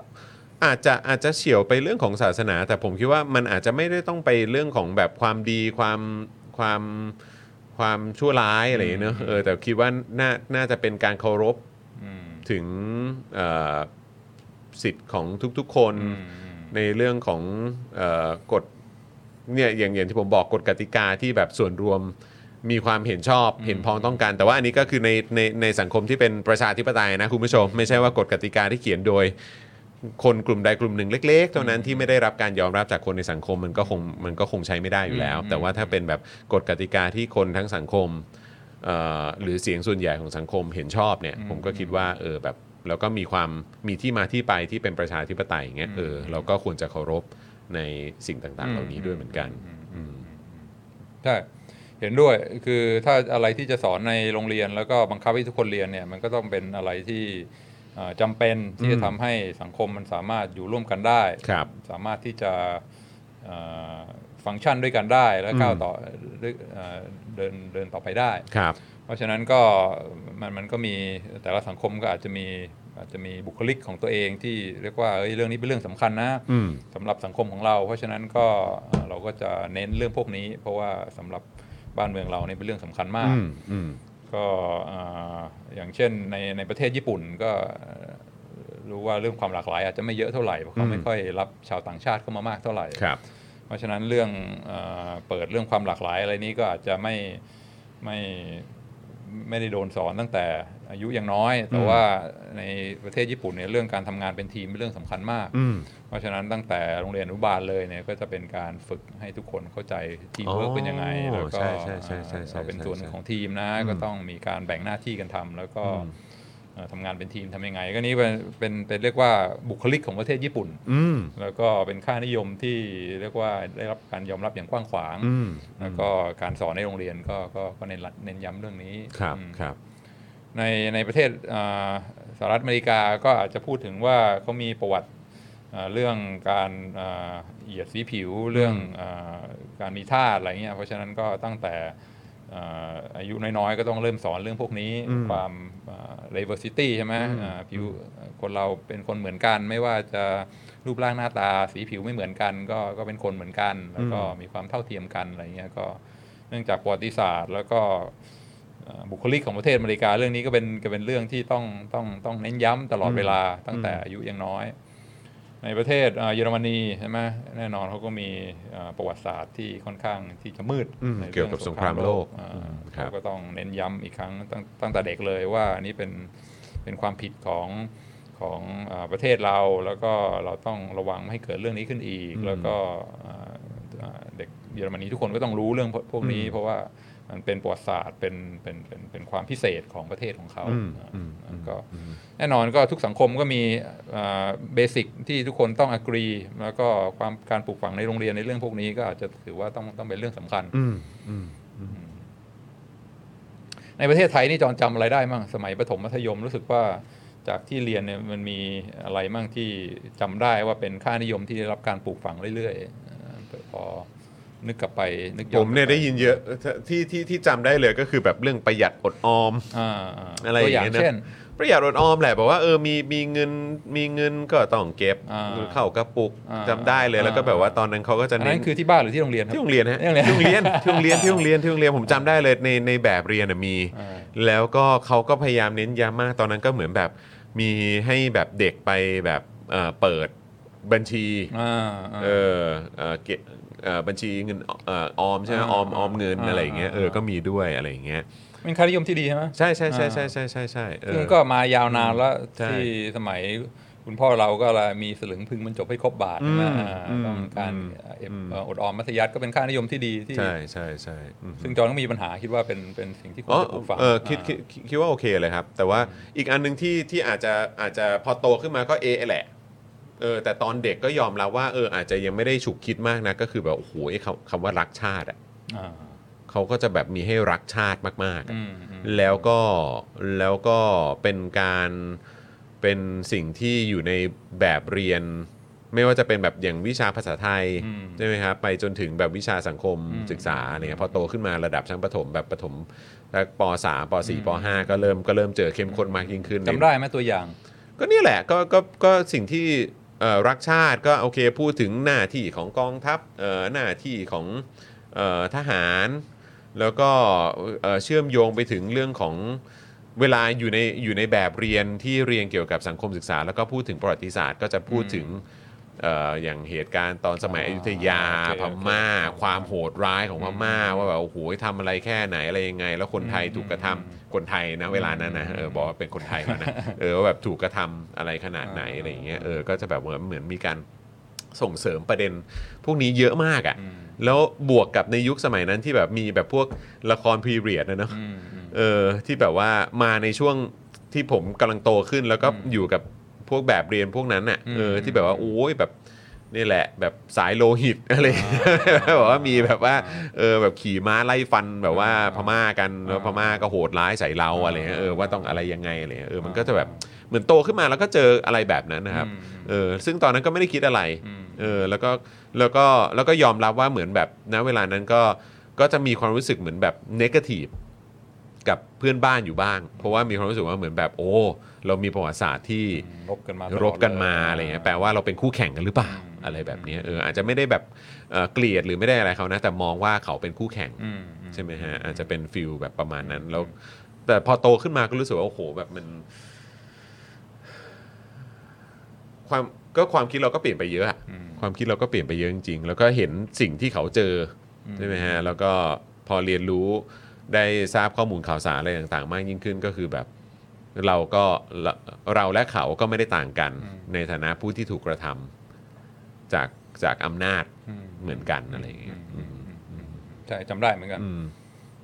อาจจะอาจจะเฉียวไปเรื่องของศาสนา แต่ผมคิดว่ามันอาจจะไม่ได้ต้องไปเรื่องของแบบความดีความความ ความชั่วร้ายอะไรอย่างเงี้ยเนอะเออแต่คิดว่าน่าน่าจะเป็นการเคารพอืมถึงเอ่อสิทธิ์ของทุกๆคนอืมในเรื่องของเออกฎเนี่ยอย่างอย่างที่ผมบอกกฎกติกาที่แบบส่วนรวมมีความเห็นชอบเห็นพ้องต้องกันแต่ว่าอันนี้ก็คือในในในสังคมที่เป็นประชาธิปไตยนะคุณผู้ชม ไม่ใช่ว่ากฎกติกาที่เขียนโดย คนกลุ่มใดกลุ่มหนึ่งเล็ก ๆ เท่านั้นที่ไม่ได้รับการยอมรับจากคนในสังคมมันก็คงมันก็คงใช้ไม่ได้อยู่แล้วอืมแต่ว่าถ้าเป็นแบบกฎกติกาที่คนทั้งสังคมเอ่อหรือเสียงส่วนใหญ่ของสังคมเห็นชอบเนี่ยผมก็คิดว่าเออแบบแล้วก็มีความมีที่มาที่ไปที่เป็นประชาธิปไตยอย่างเงี้ยเออเราก็ควรจะเคารพในสิ่งต่างๆ เหล่านี้ด้วยเหมือนกันอืมใช่เห็นด้วยคือถ้าอะไรที่จะสอนในโรงเรียนแล้วก็บังคับให้ทุกคนเรียนเนี่ยมันก็ต้องเป็นอะไรที่เอ่อ จำเป็นที่จะทำให้สังคมมันสามารถอยู่ร่วมกันได้ครับสามารถที่จะเอ่อฟังก์ชันด้วยกันได้แล้วก้าวต่อด้วยเอ่อเดินเดินต่อไปได้ครับ เพราะฉะนั้นก็มันมันก็มีแต่ละสังคมก็อาจจะมีอาจจะมีบุคลิกของตัวเองที่เรียกว่าเอ้ยเรื่องนี้เป็นเรื่องสำคัญนะอืมสำหรับสังคมของเรา เพราะฉะนั้นก็เอ่อเราก็จะเน้นเรื่องพวกนี้ เพราะว่าสำหรับบ้านเมืองเราเนี่ยเป็นเรื่องสำคัญมากอืมอืม ก็เอ่ออย่างเช่นในในประเทศญี่ปุ่นก็เอ่อรู้ว่าเรื่องความหลากหลายอาจจะไม่เยอะเท่าไหร่เพราะเขาอืมไม่ค่อยรับชาวต่างชาติเข้ามา มากเท่าไหร่ครับเพราะฉะนั้นเรื่องเออเปิดเรื่องความหลากหลายอะไรนี้ก็อาจจะไม่ไม่ไม่ได้โดนสอนตั้งแต่ อายุยังน้อย แต่ว่าในประเทศญี่ปุ่นเนี่ยเรื่องการทำงานเป็นทีมเป็นเรื่องสำคัญมากอืมเพราะฉะนั้นตั้งแต่โรงเรียนอนุบาลเลยเนี่ยก็จะเป็นการฝึกให้ทุกคนเข้าใจทีมเวิร์กอ๋อเป็นยังไง แล้วก็ใช่ใช่ใช่ใช่ใช่เราเป็นส่วนหนึ่งใช่ของทีมนะอืมก็ต้องมีการแบ่งหน้าที่กันทำแล้วก็อืมเอ่อทำงานเป็นทีมทำยังไง ก็นี่เป็นเป็นเป็นเรียกว่าบุคลิกของประเทศญี่ปุ่นอืมแล้วก็เป็นค่านิยมที่เรียกว่าได้รับการยอมรับอย่างกว้างขวางอืมแล้วก็การสอนในโรงเรียนก็ก็ก็เน้นเน้นย้ำเรื่องนี้ครับอืมครับ ในในประเทศอ่าสหรัฐอเมริกาก็อาจจะพูดถึงว่าเขามีประวัติอ่าเรื่องการอ่าเหยียดสีผิวเรื่องอาการมีทาสอะไรเงี้ยเพราะฉะนั้นก็ตั้งแต่อ่าอายุน้อยๆ ก็ต้องเริ่มสอนเรื่องพวกนี้อืมความอ่า diversity ใช่ไหมอืมอ่าผิวคนเราเป็นคนเหมือนกัน ไม่ว่าจะรูปร่างหน้าตาสีผิวไม่เหมือนกัน ก็ก็เป็นคนเหมือนกัน แล้วก็มีความเท่าเทียมกันอะไรเงี้ยก็เนื่องจากประวัติศาสตร์ แล้วก็เอ่อ บุคลิกของประเทศอเมริกาเรื่องนี้ก็เป็นก็เป็นเรื่องที่ต้องต้องต้องเน้นย้ำตลอดเวลาตั้งแต่อายุยังน้อย ในประเทศเอ่อเยอรมนีใช่ไหมแน่นอนเขาก็มีเอ่อประวัติศาสตร์ที่ค่อนข้างที่จะมืดอืมในเกี่ยวกับสงครามโลกอ่าอืมครับเขาก็ต้องเน้นย้ำอีกครั้งตั้งตั้งแต่เด็กเลยว่าอันนี้เป็นเป็นความผิดของของเอ่อประเทศเราแล้วก็เราต้องระวังไม่ให้เกิดเรื่องนี้ขึ้นอีก แล้วก็เอ่อเอ่อเด็กเยอรมนีทุกคนก็ต้องรู้เรื่องพวกพวกนี้ เพราะว่า มันเป็นประวัติศาสตร์เป็นเป็นเป็นเป็นความพิเศษของประเทศของเขาอืมอ่าอืมแล้วก็แน่นอนก็ทุกสังคมก็มีเบสิกที่ทุกคนต้องอกรีแล้วก็ความการปลูกฝังในโรงเรียนในเรื่องพวกนี้ก็อาจจะถือว่าต้องต้องเป็นเรื่องสำคัญอืมอืมในประเทศไทยนี่จอนจำอะไรได้มั่งสมัยประถมมัธยมรู้สึกว่าจากที่เรียนเนี่ยมันมีอะไรมั่งที่จำได้ว่าเป็นค่านิยมที่ได้รับการปลูกฝังเรื่อยๆเอ่อพอ นึกกลับไปนึกผย้อมเนี่ยกลับปได้ยินเยอะที่ที่ที่จำได้เลยก็คือแบบเรื่องประหยัดอดออมอ่าอะไรตัวออย่างย่างเงี้ยนะเช่นประหยัดอดออมแหละบอกว่าเออมีมีเงินมีเงินก็ต้องเก็บอ่าเข้ากระปุกอ่าจำได้เลยแล้วก็แบบว่าตอนนั้นเขาก็จะอันเน้นั้นนคือที่บ้านหรือที่โรงเรียนครับที่โรงเรียนฮะที่โรงเรียนที่โรงเรียนที่โรงเรียนที่โรงเรียนที่โรงเรียนผมจำได้เลยในในแบบเรียนน่ะมีอ่าแล้วก็เขาก็พยายามเน้นย้ำมากตอนนั้นก็เหมือนแบบมีให้แบบเด็กไปแบบเอ่อเปิดบัญชีอ่าอ่าเออเอ่อเก็ บเอ่อบัญชีเงินเอ่อออมใช่ไหมอ่าออมออมเงินอ่าอะไรอย่างเงี้ยเออก็มีด้วยอะไรอย่างเงี้ยเป็นค่านิยมที่ดีใช่ไหมใช่ใช่ใช่ใช่ใช่ใช่ใช่เออซึ่งก็มายาวนานแล้วใช่ที่สมัยคุณพ่อเราก็ละมีสลึงพึงมันจบให้ครบบาทใช่ไหมอืมอ่าอืมต้องการอืมเอ่ออืมเอ่ออดออมมัธยัติก็เป็นค่านิยมที่ดีที่ใช่ใช่ใช่อืมซึ่งจอห์นก็มีปัญหาคิดว่าเป็นเป็นสิ่งที่ควรอ๋อจะปลูกฝังเออคิดคิดคิดคิดว่าโอเคเลยครับ แต่ว่าอีกอันหนึงที่ที่อาจจะอาจจะพอโตขึ้นมาก็เอะแหละ เออแต่ตอนเด็กก็ยอมรับว่าเอออาจจะยังไม่ได้ฉุกคิดมากนะก็คือแบบโอ้โหไอ้คำคำว่ารักชาติอะอ่าเขาก็จะแบบมีให้รักชาติมากๆอะอืมอืมแล้วก็แล้วก็เป็นการเป็นสิ่งที่อยู่ในแบบเรียน ไม่ว่าจะเป็นแบบอย่างวิชาภาษาไทย อืม ใช่ไหมครับไปจนถึงแบบวิชาสังคมอืมศึกษาเนี่ยพอโตขึ้นมาระดับชั้นประถมแบบประถมแล้วป .3 ป .4 ป .5 ก็เริ่มก็เริ่มเจอเข้มข้นมากยิ่งขึ้นจำได้ไหมตัวอย่าง ก็เนี่ยแหละก็ก็ก็สิ่งที่เอ่อ รักชาติก็โอเคพูดถึงหน้าที่ของกองทัพหน้าที่ของออทหาร แล้วก็เอ่อเชื่อมโยงไปถึงเรื่องของเวลาอยู่ในอยู่ในแบบเรียนที่เรียนเกี่ยวกับสังคมศึกษา แล้วก็พูดถึงประวัติศาสตร์ ก็จะพูดถึง เอ่ออย่างเหตุการณ์ตอนสมัยอยุธยาโอเคพโอเคม่า ความโหดร้ายของพม่าว่าแบบโอ้โหทำอะไรแค่ไหนอะไรยังไง แล้วคนไทยถูกกระทำคนไทยนะเวลานั้นนะเออบอกว่าเป็นคนไทยแล้วนะ เออว่าแบบถูกกระทำอะไรขนาดไหนอะไรอย่างเงี้ยเออก็จะแบบเหมือนเหมือนมีการส่งเสริมประเด็น พวกนี้เยอะมากอะอืมแล้วบวกกับในยุคสมัยนั้นที่แบบมีแบบพวกละครพีเรียดนะเนาะอืมอืมเออที่แบบว่ามาในช่วงที่ผมกำลังโตขึ้นแล้วก็อืมอยู่กับ พวกแบบเรียนพวกนั้นน่ะอืมเออที่แบบว่าโอ้ยแบบนี่แหละแบบสายโลหิตอะไรแบบว่ามีแบบว่าเออแบบขี่ม้าไล่ฟันแบบว่าพม่ากันแล้วพม่าก็โหดร้ายใส่เราอะไรเงี้ยเออว่าต้องอะไรยังไงอะไรเงี้ยเออมันก็จะแบบเหมือนโตขึ้นมาแล้วก็เจออะไรแบบนั้นนะครับอืมเออซึ่งตอนนั้นก็ไม่ได้คิดอะไรอืมเออแล้วก็แล้วก็แล้วก็ยอมรับว่าเหมือนแบบณเวลานั้นก็ก็จะมีความรู้สึกเหมือนแบบเนกาทีฟ กับเพื่อนบ้านอยู่บ้าง เพราะว่ามีความรู้สึกว่าเหมือนแบบโอ้ เรามีประวัติศาสตร์ที่รบกันมาตลอดรบกันมาเลยอะไรเงี้ยแปลว่าเราเป็นคู่แข่งกันหรือเปล่าอืมอะไรแบบเนี้ยเอออาจจะไม่ได้แบบเอ่อเกลียดหรือไม่ได้อะไรเขานะ แต่มองว่าเขาเป็นคู่แข่งอืมอืใช่ไหมฮะอาจจะเป็นฟิลแบบประมาณนั้นแล้ว แต่พอโตขึ้นมาก็รู้สึกว่าโอ้โหแบบมัน ความก็ความคิดเราก็เปลี่ยนไปเยอะอะอืมความคิดเราก็เปลี่ยนไปเยอะจริงๆแล้วก็เห็นสิ่งที่เขาเจออมใช่ไหมฮะแล้วก็พอเรียนรู้ ได้ทราบข้อมูลข่าวสารอะไรต่างๆ มากยิ่งขึ้นก็คือแบบเราก็เราเราและเขาก็ไม่ได้ต่างกัน ในฐานะผู้ที่ถูกกระทำจากจากอำนาจอืมเหมือนกันอะไรอย่างเงี้ยอืมอืมอืมใช่จำได้เหมือนกันอืม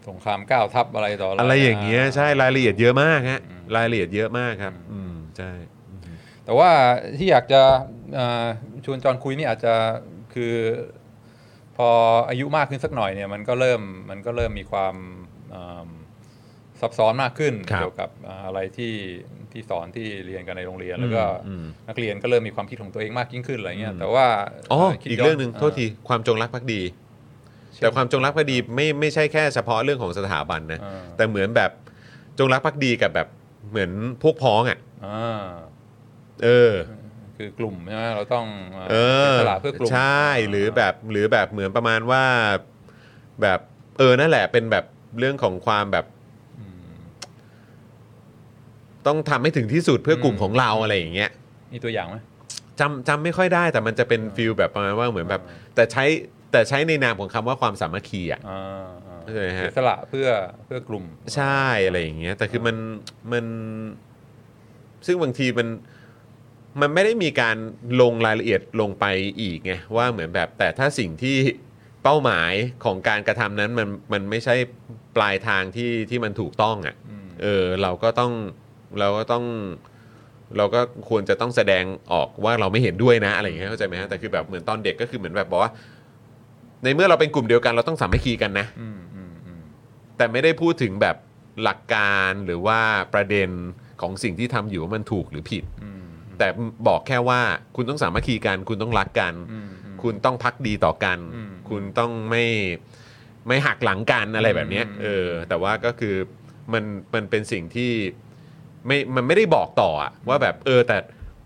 สงครามเก้าทัพอะไรต่ออะไรอะไรอย่างเงี้ยใช่รายละเอียดเยอะมากฮะอืมรายละเอียดเยอะมากครับ อือืมมใช่ แต่ว่าที่อยากจะเอ่อชวนจอนคุยนี่อาจจะคือ พออายุมากขึ้นสักหน่อยเนี่ย มันก็เริ่มมันก็เริ่มมีความเอิ่ม ซับซ้อนมากขึ้นครับเกี่ยวกับอ่าอะไรที่ที่สอนที่เรียนกันในโรงเรียนแล้วก็อืมนักเรียนก็เริ่มมีความคิดของตัวเองมากยิ่งขึ้นอะไรเงี้ยแต่ว่าอ๋อคิดอีกย้เรื่องหนึ่งโทษทีความจงรักภักดี แต่ความจงรักภักดีไม่ไม่ใช่แค่เฉพาะเรื่องของสถาบันนะอ่าแต่เหมือนแบบจงรักภักดีกับแบบเหมือนพวกพ้องอะอ่าเออ คือกลุ่มใช่ไหมเราต้องเอเสีอยสละเพื่อกลุ่มใช่หรือแบบหรือแบบเหมือนประมาณว่าแบบเออนั่นแหละเป็นแบบ เรื่องของความแบบอืมต้องทำให้ถึงที่สุดเพื่อกลุ่มอืมของเราอะไรอย่างเงี้ยมีตัวอย่างไหม จำจำไม่ค่อยได้แต่มันจะเป็นฟิลแบบประมาณว่าเหมือนแบบ แต่ใช้แต่ใช้ในนามของคำว่าความสามัคคีอะ อ่าอ่าเข้าใจไหมฮะ เสียสละเพื่อเพื่อกลุ่ม ใช่อะไรอย่างเงี้ยแต่คือมันมันซึ่งบางทีมันมันไม่ได้มีการลงรายละเอียดลงไปอีกไงว่าเหมือนแบบแต่ถ้าสิ่งที่ เป้าหมายของการกระทำนั้นมันมันไม่ใช่ปลายทางที่ที่มันถูกต้องอะอืมเออเราก็ต้องเราก็ต้อง เราก็ควรจะต้องแสดงออกว่าเราไม่เห็นด้วยนะอะไรอย่างเงี้ยเข้าใจไหมฮะแต่คือแบบเหมือนตอนเด็กก็คือเหมือนแบบบอกว่า ในเมื่อเราเป็นกลุ่มเดียวกันเราต้องสามัคคีกันนะอืมอืมอืมแต่ไม่ได้พูดถึงแบบหลักการหรือว่าประเด็นของสิ่งที่ทำอยู่ว่ามันถูกหรือผิดอืมแต่บอกแค่ว่าคุณต้องสามัคคีกัน คุณต้องรักกันอืมอืมคุณต้องพักดีต่อกันอืม คุณต้องไม่ไม่หักหลังกันอะไรแบบเนี้ยอืมเออแต่ว่าก็คือมันมันเป็นสิ่งที่ไม่มันไม่ได้บอกต่ออะว่าแบบเออแต่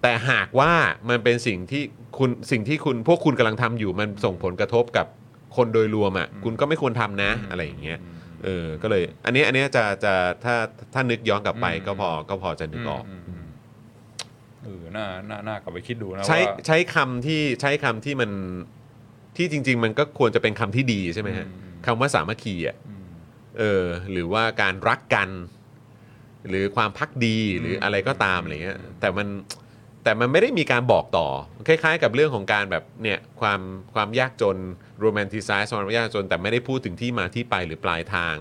แต่หากว่ามันเป็นสิ่งที่คุณสิ่งที่คุณพวกคุณกำลังทำอยู่มันส่งผลกระทบกับคนโดยรวมอะคุณก็ไม่ควรทำนะอะไรอย่างเงี้ยเออก็เลย อันนี้อันนี้จะจะถ้าถ้านึกย้อนกลับไปอืมก็พอก็พอจะนึกออกมมมเออน่าน่าน่ากลับไปคิดดูนะใช้ว่า ใช้คำที่ใช้คำที่มัน ที่จริง ๆ มันก็ควรจะเป็นคำที่ดีใช่ไหมฮะอืมคำว่าสามัคคีอะอืมเออหรือว่าการรักกัน หรือความพักดีหรืออะไรก็ตามอะไรเงี้ยแต่มันแต่มันไม่ได้มีการบอกต่อ คล้ายๆ กับเรื่องของการแบบเนี่ยความความยากจนโรแมนติไซส์ความยากจน แต่ไม่ได้พูดถึงที่มาที่ไปหรือปลายทาง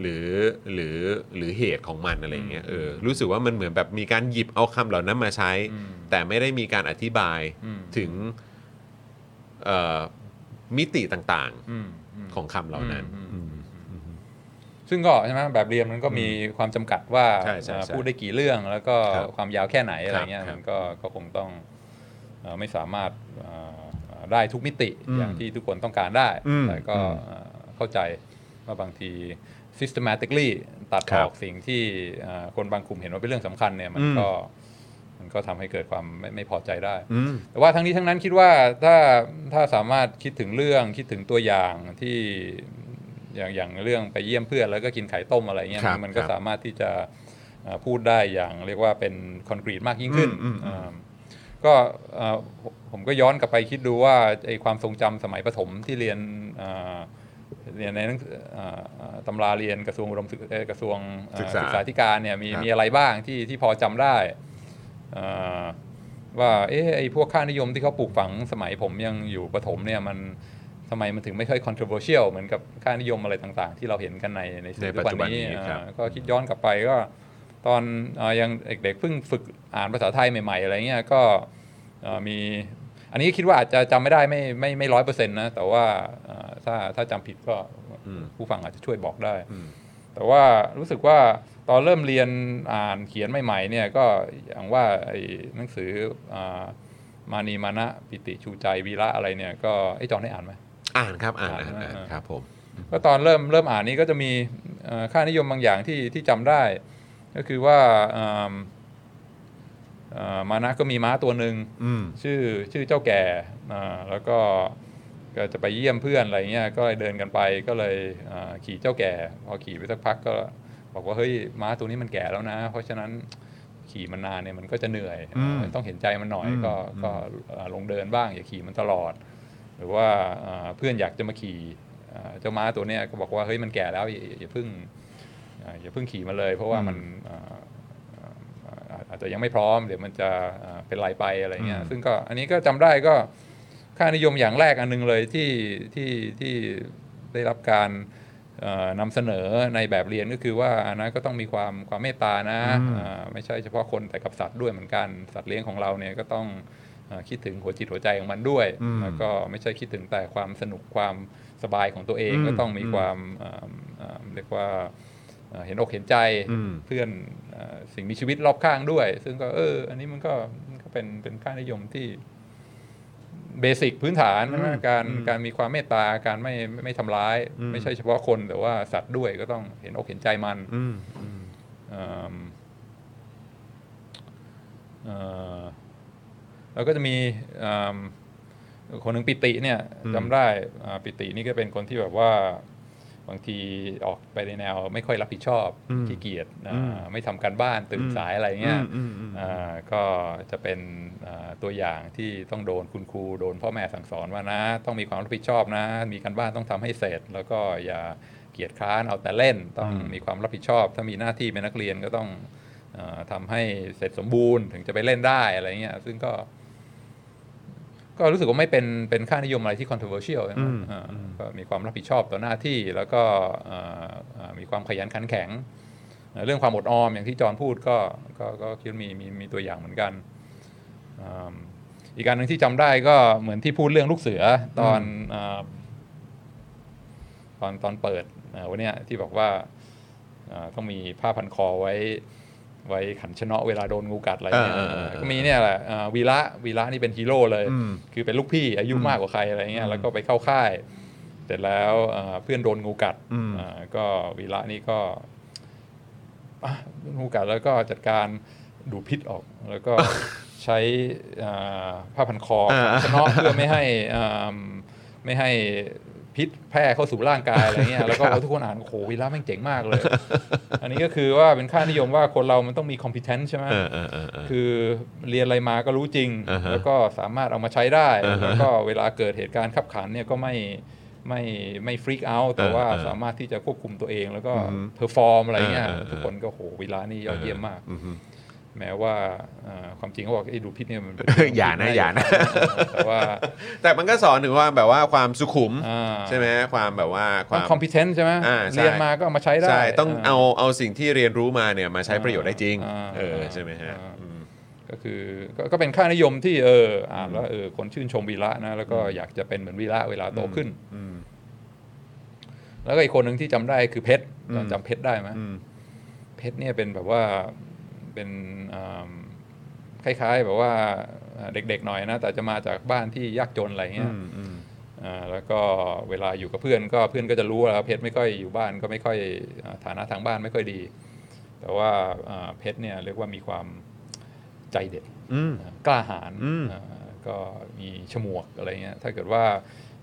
หรือหรือหรือเหตุของมันอะไรเงี้ยเออรู้สึกว่ามันเหมือนแบบมีการหยิบเอาคำเหล่านั้นมาใช้อืมแต่ไม่ได้มีการอธิบายอืมถึงเอ่อ มิติต่างอืมอืมๆของคำเหล่านั้นอืมอืมซึ่งก็ใช่ไหมแบบเรียนมันก็มีความจำกัดว่าใช่ใช่เอ่อใช่พูดได้กี่เรื่องแล้วก็ครับความยาวแค่ไหนอะไรเงี้ยครับมันก็ก็คงต้องเอ่อไม่สามารถเอ่อเอ่อได้ทุกมิติอืมอย่างที่ทุกคนต้องการได้อืมแต่ก็อืมเอ่อเข้าใจว่าบางที systematically ตัดครัอบอกสิ่งที่เอ่อคนบางกลุ่มเห็นว่าเป็นเรื่องสำคัญเนี่ยมันอืมก็มัน ก็ทำให้เกิดความไม่ไม่พอใจได้อืมแต่ว่าทั้งนี้ทั้งนั้นคิดว่าถ้าถ้าสามารถคิดถึงเรื่องคิดถึงตัวอย่างที่อย่างอย่างเรื่องไปเยี่ยมเพื่อนแล้วก็กินไข่ต้มอะไรเงี้ยครับมันก็ครับสามารถที่จะเอ่อพูดได้อย่างเรียกว่าเป็นคอนกรีตมากยิ่งขึ้นอืมอืมอืมอ่าก็เอ่อผมผมก็ย้อนกลับไปคิดดูว่าไอความทรงจำสมัยประถมที่เรียนอ่าเรียนในหนังสืออ่าอ่าตำราเรียนกระทรวงอุดมศึกเอ่อกระทรวงอ่าศึกษาศึกษาธิการเนี่ยมีครับมีอะไรบ้างที่ที่พอจำได้อ่า ว่าเอ๊ะไอ้พวกค่านิยมที่เขาปลูกฝังสมัยผมยังอยู่ประถมเนี่ยมันทำไมมันถึงไม่ค่อย controversial เหมือนกับค่านิยมอะไรต่างๆ ที่เราเห็นกันในในสื่อในทุปัจกวันจุบันนี้นี้ครับอ่าก็คิดย้อนกลับไปก็ตอนอายังเด็กๆเพิ่งฝึกอ่านภาษาไทยใหม่ๆอะไรเงี้ยก็อ่ามีอันนี้คิดว่าอาจจะจำไม่ได้ไม่ไม่ไม่ร้อยเปอร์เซ็นต์นะแต่ว่าอ่าถ้าถ้าจำผิดก็อืมผู้ฟังอาจจะช่วยบอกได้อืมแต่ว่ารู้สึกว่า ตอนเริ่มเรียนอ่านเขียนใหม่ๆเนี่ยก็อย่างว่าไอ้หนังสืออามานีมานะปิติชูใจวีระอะไรเนี่ยก็ไอ้จอนได้อ่านไหมอ่านครับอ่านอ่านอ่านอ่านอ่าครับผมก็ตอนเริ่มเริ่มอ่านนี้ก็จะมีเอ่อค่านิยมบางอย่างที่ที่จำได้ ก็คือว่าอ่าอ่ามานะก็มีม้าตัวหนึ่งอืมชื่อชื่อเจ้าแก่อ่าแล้วก็ก็จะไปเยี่ยมเพื่อนอะไรเงี้ยก็เลยเดินกันไปก็เลยอ่าขี่เจ้าแก่ พอขี่ไปสักพักก็ บอกว่าเฮ้ยม้าตัวนี้มันแก่แล้วนะ เพราะฉะนั้นขี่มันนานเนี่ยมันก็จะเหนื่อยอืมต้องเห็นใจมันหน่อยอืมก็อืมก็เอ่อลงเดินบ้างอย่าขี่มันตลอด หรือว่าเอ่อเพื่อนอยากจะมาขี่เอ่อเจ้าม้าตัวเนี้ยก็บอกว่าเฮ้ยมันแก่แล้วอย่าอย่าเพิ่งเอ่ออย่าเพิ่งขี่มันเลย เพราะว่ามันเอ่อเอ่ออาจจะยังไม่พร้อมเดี๋ยวมันจะเอ่อเป็นไรไปอะไรเงี้ยอืมซึ่งก็อันนี้ก็จำได้ก็ค่านิยมอย่างแรกอันหนึงเลยที่ที่ที่ได้รับการเอ่อ นำเสนอในแบบเรียนก็คือว่าอันนั้นก็ต้องมีความความเมตตานะอืมอ่าไม่ใช่เฉพาะคนแต่กับสัตว์ด้วยเหมือนกันสัตว์เลี้ยงของเราเนี่ยก็ต้องเอ่อคิดถึงหัวจิตหัวใจของมันด้วยอืมแล้วก็ไม่ใช่คิดถึงแต่ความสนุกความสบายของตัวเองอืมก็ต้องมีความเอ่อเอ่อเรียกว่าเอ่อเห็นอกเห็นใจอืมเพื่อนเอ่อสิ่งมีชีวิตรอบข้างด้วย ซึ่งก็เออ อันนี้มันก็มันก็เป็นเป็นค่านิยมที่ เบสิกพื้นฐานใช่ไหมอืมการอืมการมีความเมตตาการไม่ไม่ไม่ทำร้ายอืมไม่ใช่เฉพาะคนแต่ว่าสัตว์ด้วยก็ต้องเห็นอกเห็นใจมันอืมอืมเอิ่มเอ่อแล้วก็จะมีเอิ่มคนหนึ่งปิติเนี่ยอืมจำได้อ่าปิตินี่ก็เป็นคนที่แบบว่า บางทีออกไปในแนวไม่ค่อยรับผิดชอบขี้เกียจอ่าไม่ทำการบ้านตื่นสายอะไรเงี้ยอืมอืมอ่าก็จะเป็นอ่าตัวอย่างที่ต้องโดนคุณครูโดนพ่อแม่สั่งสอนว่านะ ต้องมีความรับผิดชอบนะ มีการบ้านต้องทำให้เสร็จ แล้วก็อย่าเกียจคร้านเอาแต่เล่นต้องมีความรับผิดชอบ ถ้ามีหน้าที่เป็นนักเรียนก็ต้องอาทำให้เสร็จสมบูรณ์ถึงจะไปเล่นได้อะไรเงี้ยซึ่งก็ ก็รู้สึกว่าไม่เป็นเป็นค่านิยมอะไรที่ controversial ใช่ไหมอืมอ่าก็มีความรับผิดชอบต่อหน้าที่ แล้วก็อ่าอ่ามีความขยันขันแข็ง เรื่องความอดออมอย่างที่จอห์นพูดก็ก็ก็คิดว่ามีมีมีตัวอย่างเหมือนกันอืมอีกการหนึ่งที่จำได้ก็เหมือนที่พูดเรื่องลูกเสือตอนอาตอนตอนเปิดอ่าวันเนี้ยที่บอกว่าอ่าต้องมีผ้าพันคอไว้ ไว้ขันชะเนาะเวลาโดนงูกัดอะไรเงี้ยอ่าอ่าอ่าก็มีเนี่ยแหละอ่าวีระวีระนี่เป็นฮีโร่เลยอืมคือเป็นลูกพี่อายุมากกว่าใครอะไรเงี้ยแล้วก็ไปเข้าค่ายเสร็จแล้วอ่าเพื่อนโดนงูกัดอืมอ่าก็วีระนี่ก็อะงูกัดแล้วก็จัดการดูดพิษออกแล้วก็ใช้อ่าผ้าพันคออ่าชะเนาะเพื่อไม่ให้อ่าไม่ให้ พิษแพร่เข้าสู่ร่างกายอะไรเงี้ยแล้วก็ทุกคนอ่านโอ้โหวีระแม่งเจ๋งมากเลย อันนี้ก็คือว่าเป็นค่านิยมว่าคนเรามันต้องมี competence ใช่ไหมเออเออเออเออคือเรียนอะไรมาก็รู้จริงอ่าฮะแล้วก็สามารถเอามาใช้ได้อ่าฮะแล้วก็เวลาเกิดเหตุการณ์คับขันเนี่ยก็ไม่ไม่ไม่ freak out แต่ว่าอ่าสามารถที่จะควบคุมตัวเอง แล้วก็อือฮึ perform อะไรเงี้ยอ่าอ่าทุกคนก็โหวีระนี่ยอดเยี่ยมมากอืม แม้ว่าอ่าความจริงเขาบอกไอ้ดูดพิษเนี่ยมันเป็นอย่านะอย่านะแต่ว่าแต่มันก็สอนถึงว่าแบบว่าความสุขุมอ่าใช่ไหมความแบบว่าคต้อวางม competence ใช่ไหมอ่าใช่เรียนมาก็เอามาใช้ได้ใช่ต้องเอาเอาสิ่งที่เรียนรู้มาเนี่ยมาใช้ประโยชน์ได้จริงอ่าเออใช่ไหมฮะอ่าอืมก็คือก็ก็เป็นค่านิยมที่เอออ่านแล้วเออคนชื่นชมวีระนะแล้วก็อยากจะเป็นเหมือนวีระเวลาโตขึ้นอืมแล้วก็อีกคนหนึ่งที่จำได้คือเพชรอืมจำเพชรได้ไหมอืมเพชรเนี่ยเป็นแบบว่า เป็นอ่าคล้ายๆแบบว่าอ่าเด็กๆหน่อยนะ แต่จะมาจากบ้านที่ยากจนอะไรเงี้ยอืมอืมอ่าแล้วก็เวลาอยู่กับเพื่อนก็เพื่อนก็จะรู้ว่าเพชรไม่ค่อยอยู่บ้านก็ไม่ค่อยอ่าฐานะทางบ้านไม่ค่อยดี แต่ว่าอ่าเพชรเนี่ยเรียกว่ามีความใจเด็ดอืมกล้าหาญอืมอ่าก็มีฉมวกอะไรเงี้ยถ้าเกิดว่า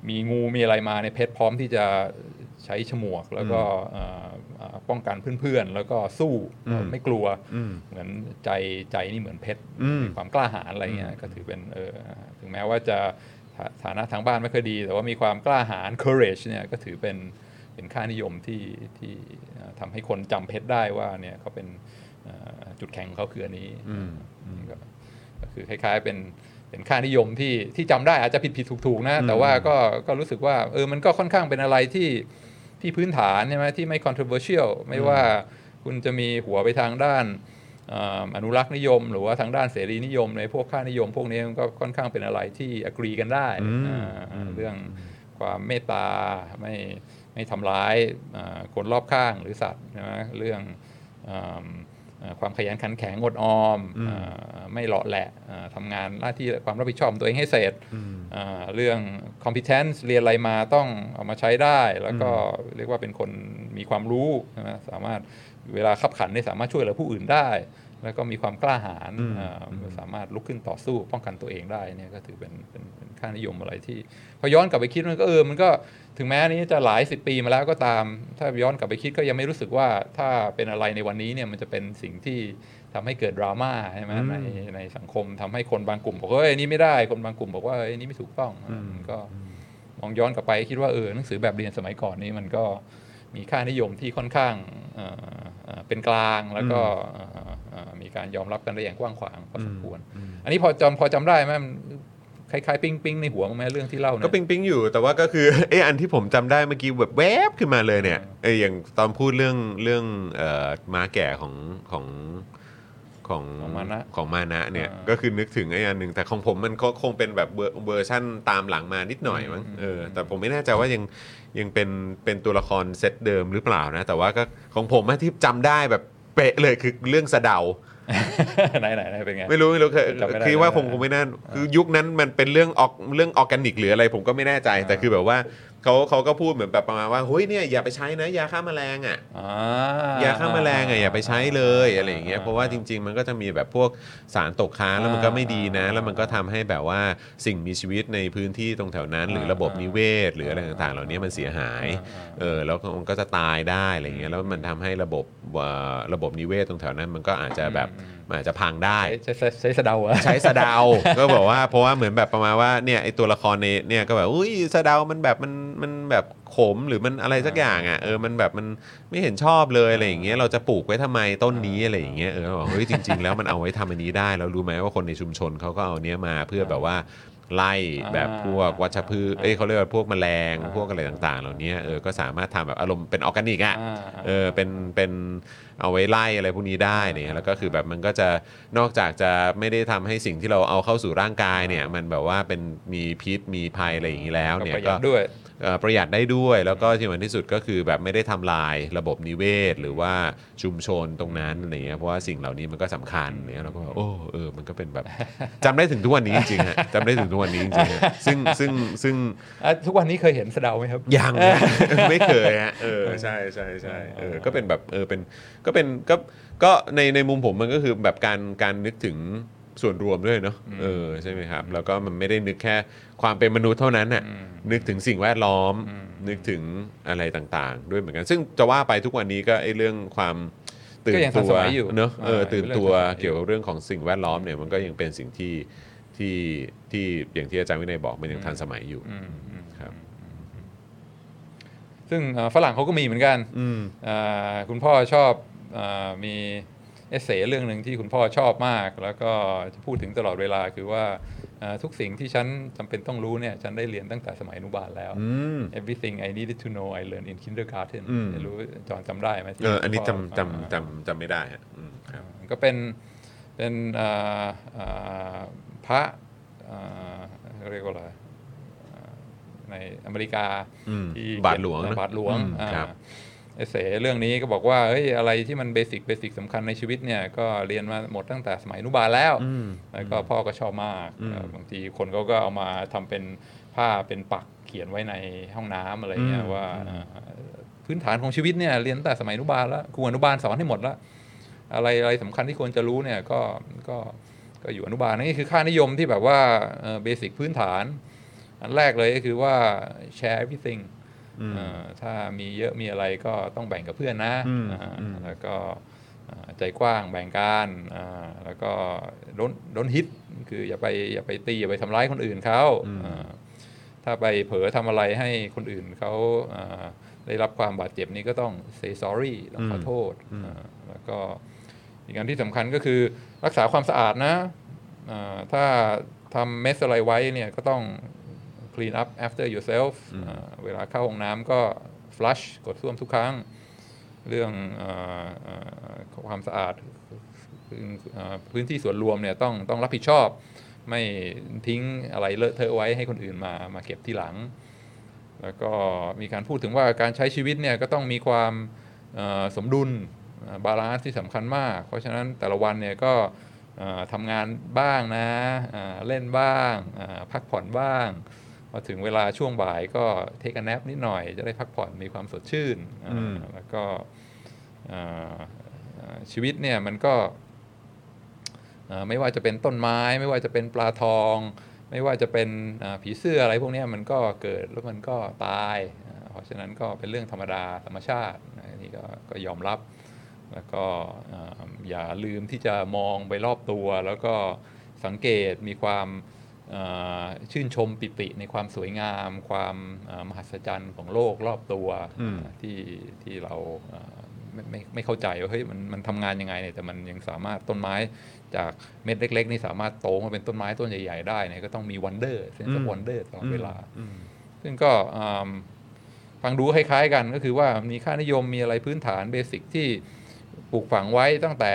มีงูมีอะไรมาในยเพชรพร้อมที่จะใช้ฉมวก แล้วก็อ่าอ่า ป้องกันเพื่อนๆ แล้วก็สู้ไม่กลัวอืมเหมือนใจใจนี่เหมือนเพชรอืมมีความกล้าหาญอะไรเงี้ยก็ถือเป็นเออถึงแม้ว่าจะฐาฐานะทางบ้านไม่ค่อยดี แต่ว่ามีความกล้าหาญ courage เนี่ยก็ถือเป็นเป็นค่านิยมที่ที่อ่าทำให้คนจำเพชรได้ว่าเนี่ยเขาเป็นอ่าจุดแข็งของเขาคืออันนี้อืมก็ก็คือคล้ายๆเป็นเป็นค่านิยมที่ที่จำได้อาจจะผิดผิดถูกถูกๆนะ แต่ว่าก็ก็รู้สึกว่าเออมันก็ค่อนข้างเป็นอะไรที่ ที่พื้นฐานใช่ไหมที่ไม่ controversial ไม่ว่าคุณจะมีหัวไปทางด้านอ่าอนุรักษ์นิยม หรือว่าทางด้านเสรีนิยม ในพวกค่านิยม พวกนี้มันก็ค่อนข้างเป็นอะไรที่ agree กันได้อืมอ่าอืมเรื่องความเมตตาไม่ไม่ทำร้ายอ่าคนรอบข้างหรือสัตว์ใช่ไหมเรื่องอ่าอ่า ความขยันขันแข็งอดออมอืมอ่าไม่หล่อแหละอ่าทำงานหน้าที่ความรับผิดชอบของตัวเองให้เสร็จอืมอ่าเรื่อง competence เรียนอะไรมาต้องเอามาใช้ได้ แล้วก็เรียกว่าเป็นคนมีความรู้ใช่ไหมสามารถเวลาขับขันเนี่ยสามารถช่วยเหลือผู้อื่นได้ แล้วก็มีความกล้าหาญอืมอ่าสามารถลุกขึ้นต่อสู้ป้องกันตัวเองได้เนี่ยก็ถือเป็นเป็นเป็นค่านิยมอะไรที่ พอย้อนกลับไปคิดมันก็เออมันก็ถึงแม้อันนี้จะหลายสิบปีมาแล้วก็ตาม ถ้าย้อนกลับไปคิดก็ยังไม่รู้สึกว่าถ้าเป็นอะไรในวันนี้เนี่ยมันจะเป็นสิ่งที่ทำให้เกิดดราม่าใช่ไหมอืมในในสังคมทำให้คนบางกลุ่มบอกว่าเฮ้ยอันนี่ไม่ได้คนบางกลุ่มบอกว่าเฮ้ยอันนี่ไม่ถูกต้องอืมก็มองย้อนกลับไปคิดว่าเออหนังสือแบบเรียนสมัยก่อนนี้มันก็มีค่านิยมที่ค่อนข้างเอ่อเอ่อเป็นกลางแล้วก็เอ่อเอ่อ มีการยอมรับกันได้อย่างกว้างขวางพอสมควร อันนี้พอจำพอจำได้ไหมมันคล้ายๆ ปิ้งปิ้งในหัวมั้ยไหมเรื่องที่เล่าเนี่ยก็ปิงปิงอยู่แต่ว่าก็คือเอออันที่ผมจำได้เมื่อกี้แบบแวบขึ้นมาเลยเนี่ยเอออย่างตอนพูดเรื่องเรื่องเอ่อม้าแก่ของของของของมานะของมานะเนี่ยอ่าก็คือนึกถึงไอ้อันหนึ่งแต่ของผมมันก็คงเป็นแบบเวอร์เวอร์ชั่นตามหลังมานิดหน่อยมั้งอืมเออแต่ผมไม่แน่ใจว่ายังยังเป็นเป็นตัวละครเซตเดิมหรือเปล่านะ แต่ว่าก็ของผมอะที่จำได้แบบ เป๊ะเลยคือเรื่องสะเดา ไหนไหนไหนเป็นไง ไม่รู้ไม่รู้คือจำไม่ได้คือว่าคงจำไม่ได้คงไม่น่าคือยุคนั้นมันเป็นเรื่องออกเรื่องออร์แกนิกหรืออะไรผมก็ไม่แน่ใจแต่คือแบบว่า เขาเขาก็พูดเหมือนแบบประมาณว่าเฮ้ยเนี่ยอย่าไปใช้นะยาฆ่าแมลงอะอ่ายาฆ่าแมลงอะอย่าไปใช้เลยอะไรอย่างเงี้ยเพราะว่าจริง ๆ มันก็จะมีแบบพวกสารตกค้างแล้วมันก็ไม่ดีนะ แล้วมันก็ทำให้แบบว่าสิ่งมีชีวิตในพื้นที่ตรงแถวนั้น หรือระบบนิเวศ หรืออะไรต่างๆ เหล่านี้มันเสียหายเออแล้วมันก็จะตายได้อะไรอย่างเงี้ยแล้วมันทำให้ระบบเอ่อระบบนิเวศตรงแถวนั้นมันก็อาจจะแบบ มันอาจจะพังได้ ใช้ใช้ใช้สะเดาเหรอใช้สะเดา ก็บอกว่าเพราะว่าเหมือนแบบประมาณว่าเนี่ยไอตัวละครในเนี่ยก็แบบอุ้ยสะเดามันแบบมันมันแบบขมหรือมันอะไรสักอย่างอะเออมันแบบมันไม่เห็นชอบเลยอะไรอย่างเงี้ยเราจะปลูกไว้ทำไมต้นนี้อะไรอย่างเงี้ยเออบอกเฮ้ยจริง ๆ แล้วมันเอาไว้ทำอันนี้ได้แล้วรู้ไหมว่าคนในชุมชนเขาก็เอาเนี้ยมาเพื่อแบบว่าไล่แบบพวกวัชพืช เอ้ยเขาเรียกว่าพวกแมลง พวกอะไรต่างๆ เหล่านี้เออ ก็สามารถทำแบบอารมณ์เป็นออร์แกนิกอะอ่าเออ เป็น เป็นเอาไว้ไล่อะไรพวกนี้ได้เนี่ยแล้วก็คือแบบมันก็จะนอกจากจะไม่ได้ทำให้สิ่งที่เราเอาเข้าสู่ร่างกายเนี่ยมันแบบว่าเป็นมีพิษมีภัยอะไรอย่างนี้แล้วเนี่ยก็ด้วยประหยัดได้ด้วย แล้วก็ที่สำคัญที่สุดก็คือแบบไม่ได้ทำลายระบบนิเวศ หรือว่าชุมชนตรงนั้นอะไรเงี้ยเพราะว่าสิ่งเหล่านี้มันก็สำคัญเนี่ยเราก็แบบโอ้เออมันก็เป็นแบบจำได้ถึงทุกวันนี้จริงๆฮะจำได้ถึงทุกวันนี้จริงๆฮะซึ่งซึ่งซึ่งอะทุกวันนี้เคยเห็นสะเดาไหมครับยังไม่เคยฮะเออใช่ใช่ใช่เออก็เป็นแบบเออเป็นก็เป็นก็ก็ในในมุมผมมันก็คือแบบการการนึกถึงส่วนรวมด้วยเนาะเออใช่ไหมครับ แล้วก็มันไม่ได้นึกแค่ ความเป็นมนุษย์เท่านั้นน่ะนึกถึงสิ่งแวดล้อม นึกถึงอะไรต่างๆ ด้วยเหมือนกัน ซึ่งจะว่าไปทุกวันนี้ก็ไอ้เรื่องความตื่นก็ยังทัตันวสมัยอยู่เนอะเอออ่าตื่นเป็นเรื่องตัวทันสมัยอยู่เกี่ยวกับเรื่องของสิ่งแวดล้อมเนี่ยมันก็ยังเป็นสิ่งที่ที่ที่อย่างที่อาจารย์วินัยบอกมันยังทันสมัยอยู่อืมอืมครับ ซึ่งเอ่อฝรั่งเขาก็มีเหมือนกันอืมอ่าคุณพ่อชอบอามีเอเซเรื่องหนึ่งที่คุณพ่อชอบมาก แล้วก็จะพูดถึงตลอดเวลาคือว่าอ่า ทุกสิ่งที่ฉันจำเป็นต้องรู้เนี่ยฉันได้เรียนตั้งแต่สมัยอนุบาลแล้วอืม everything I needed to know I learned in kindergarten อืมไม่รู้จอนจำได้ไหมที่เอออันนี้คุณพ่จำจำจำจำไม่ได้ฮะอืมครับก็เป็นเป็นอ่าอ่าพระอ่าเรียกว่าอะไรอ่าในอเมริกาอืมที่บาทหลวงเขียนนะบาทหลวงอืมอ่าครับ เอเสเรื่องนี้ก็บอกว่าเฮ้ยอะไรที่มันเบสิกเบสิกสำคัญในชีวิตเนี่ยก็เรียนมาหมดตั้งแต่สมัยอนุบาลแล้วอืมแล้วก็พ่อก็ชอบมากอืมเอ่อบางทีคนเขาก็เอามาทำเป็นผ้าเป็นปักเขียนไว้ในห้องน้ำอะไรเงี้ยอืมว่าเอ่อพื้นฐานของชีวิตเนี่ยเรียนตั้งแต่สมัยอนุบาลแล้วครูอนุบาลสอนให้หมดแล้วอะไรอะไรสำคัญที่ควรจะรู้เนี่ยก็ก็ก็อยู่อนุบาลนี่คือค่านิยมที่แบบว่าเบสิกพื้นฐาน อันแรกเลยก็คือว่า share everything อืมเอ่อ ถ้ามีเยอะมีอะไรก็ต้องแบ่งกับเพื่อนนะอืมอ่าอืมแล้วก็อ่าใจกว้างแบ่งกันอ่าแล้วก็โดนโดนฮิตคืออย่าไปอย่าไปตีอย่าไปทำร้ายคนอื่นเขาอ่าถ้าไปเผลอทำอะไรให้คนอื่นเขาอ่าได้รับความบาดเจ็บนี้ก็ต้อง say sorry ต้องขอโทษอ่าแล้วก็อีกอันที่สำคัญก็คือรักษาความสะอาดนะอ่าถ้าทำเมสอะไรไว้เนี่ยก็ต้อง clean up after yourself อ่าเวลาเข้าห้องน้ำก็ flush กดส้วมทุกครั้ง เรื่องเออเอ่อความสะอาดพื้นเอ่อพื้นที่ส่วนรวมเนี่ยต้องต้องรับผิดชอบ ไม่ทิ้งอะไรเลอะเทอะไว้ให้คนอื่นมามาเก็บทีหลัง แล้วก็มีการพูดถึงว่าการใช้ชีวิตเนี่ยก็ต้องมีความเอ่อสมดุล balance ที่สำคัญมาก เพราะฉะนั้นแต่ละวันเนี่ยก็เอ่อทำงานบ้างนะอ่าเล่นบ้างอ่าพักผ่อนบ้าง พอถึงเวลาช่วงบ่ายก็เทค a น a p นิดหน่อยจะได้พักผ่อนมีความสดชื่นอ่าอืมแล้วก็อ่าอ่าชีวิตเนี่ยมันก็อ่าไม่ว่าจะเป็นต้นไม้ ไม่ว่าจะเป็นปลาทอง ไม่ว่าจะเป็นอ่าผีเสื้ออะไรพวกเนี้ยมันก็เกิดแล้วมันก็ตายอ่าเพราะฉะนั้นก็เป็นเรื่องธรรมดาธรรมชาตินะอันนี่ก็ก็ยอมรับ แล้วก็เอ่ออย่าลืมที่จะมองไปรอบตัว แล้วก็สังเกตมีความเอ่อ ชื่นชมปิติในความสวยงาม ความเอ่อมหัศจรรย์ของโลกรอบตัวอืมที่ที่เราเอ่อไม่ไม่ไม่เข้าใจว่าเฮ้ยมันมันทำงานยังไงเนี่ยแต่มันยังสามารถต้นไม้จากเม็ดเล็ก ๆ นี่สามารถโตมาเป็นต้นไม้ต้นใหญ่ ๆ ได้เนี่ยก็ต้องมี wonder sense wonder ตลอดเวลาอืมซึ่งก็อืมฟังดูคล้ายๆกันก็คือว่ามีค่านิยมมีอะไรพื้นฐาน basic ที่ปลูกฝังไว้ตั้งแต่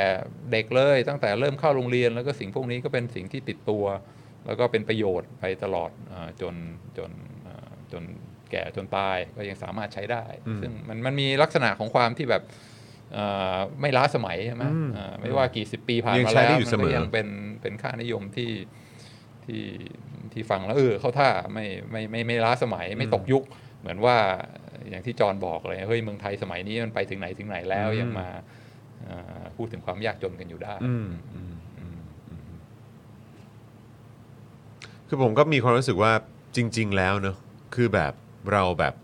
เด็กเลย ตั้งแต่เริ่มเข้าโรงเรียน แล้วก็สิ่งพวกนี้ก็เป็นสิ่งที่ติดตัว แล้วก็เป็นประโยชน์ไปตลอดอาจนจนอ่าจนแก่จนตายก็ยังสามารถใช้ได้อืมซึ่งมันมันมีลักษณะของความที่แบบอ่าไม่ล้าสมัยใช่ไหมอืมอ่าไม่ว่ากี่สิบปีผ่านยังมาใช้แล้วได้อยู่มัเสมอก็ยังเป็นเป็นค่านิยมที่ที่ที่ฟังแล้วเออเข้าท่าไม่ไม่ไม่ไม่ล้าสมัยไม่ตกยุค เหมือนว่าอย่างที่จอห์นบอกเลยเฮ้ยเมืองไทยสมัยนี้มันไปถึงไหนถึงไหนแล้วอืมยังมาอ่าพูดถึงความยากจนกันอยู่ได้ อืมอืมอืมอืม คือผมก็มีความรู้สึกว่าจริง ๆ แล้วเนอะคือแบบเราแบบ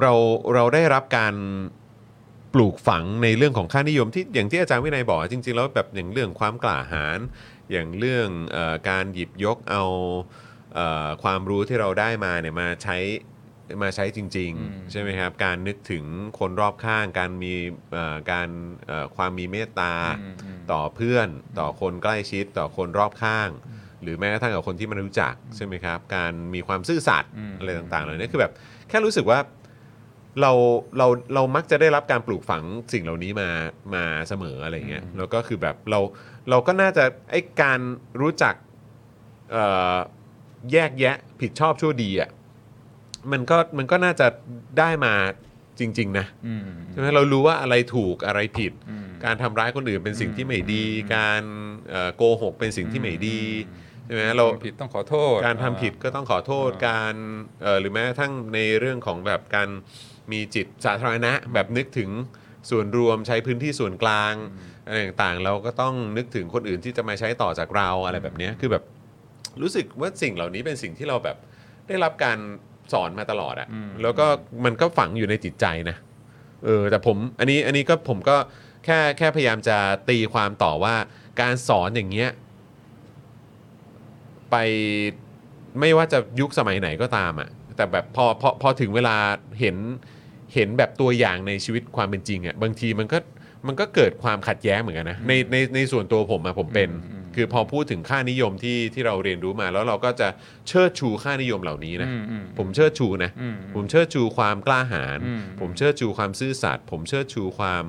เราเราได้รับการปลูกฝังในเรื่องของค่านิยมที่อย่างที่อาจารย์วินัยบอกจริง ๆ แล้วแบบอย่างเรื่องความกล้าหาญอย่างเรื่องออการหยิบยกเอาเออความรู้ที่เราได้มาเนี่ยมาใช้ มาใช้จริงอืมๆใช่ไหมครับ การนึกถึงคนรอบข้าง การมีเอ่อการเอ่อความมีเมตตาอืมอืมต่อเพื่อนต่อคนใกล้ชิดต่อคนรอบข้าง หรือแม้กระทั่งกับคนที่ไมันรู้จักใช่ไหมครับ การมีความซื่อสัตย์อืมอะไรต่างๆเหล่านี้คือแบบแค่รู้สึกว่าเราเราเรามักจะได้รับการปลูกฝังสิ่งเหล่านี้มามาเสมออะไรเงี้ยแล้วก็คือแบบเราเราก็น่าจะไอ้การรู้จักเอ่อแยกแยะผิดชอบชั่วดีอะ มันก็มันก็น่าจะได้มาจริง ๆ นะอืมใช่ไหมเรารู้ว่าอะไรถูกอะไรผิดอืมการทำร้ายคนอื่นเป็นสิ่งที่ไม่ดีอืมการเอ่อโกหกเป็นสิ่งที่ไม่ดีใช่ไหมเราทำผิดต้องขอโทษ การทำผิดก็ต้องขอโทษอ่าการเอ่อหรือแม้กระทั่งในเรื่องของแบบการมีจิตสาธารณะแบบนึกถึงส่วนรวมใช้พื้นที่ส่วนกลางอะไรต่างๆ เราก็ต้องนึกถึงคนอื่นที่จะมาใช้ต่อจากเราอะไรแบบเนี้ยคือแบบรู้สึกว่าสิ่งเหล่านี้เป็นสิ่งที่เราแบบได้รับการ สอนมาตลอดอะอืมแล้วก็มันก็ฝังอยู่ในจิตใจนะเออแต่ผมอันนี้อันนี้ก็ผมก็แค่แค่พยายามจะตีความต่อว่าการสอนอย่างเงี้ยไปไม่ว่าจะยุคสมัยไหนก็ตามอะ่ะแต่แบบพอพอพอถึงเวลาเห็นเห็นแบบตัวอย่างในชีวิตความเป็นจริงอะ่ะบางทีมันก็มันก็เกิดความขัดแย้งเหมือนกันนะในในในส่วนตัวผมอะผมเป็นอืม คือพอพูดถึงค่านิยมที่ที่เราเรียนรู้มา แล้วเราก็จะเชิดชูค่านิยมเหล่านี้นะ อืมอืม ผมเชิดชูนะ อืม ผมเชิดชูความกล้าหาญอืม ผมเชิดชูความซื่อสัตย์ผมเชิดชูความ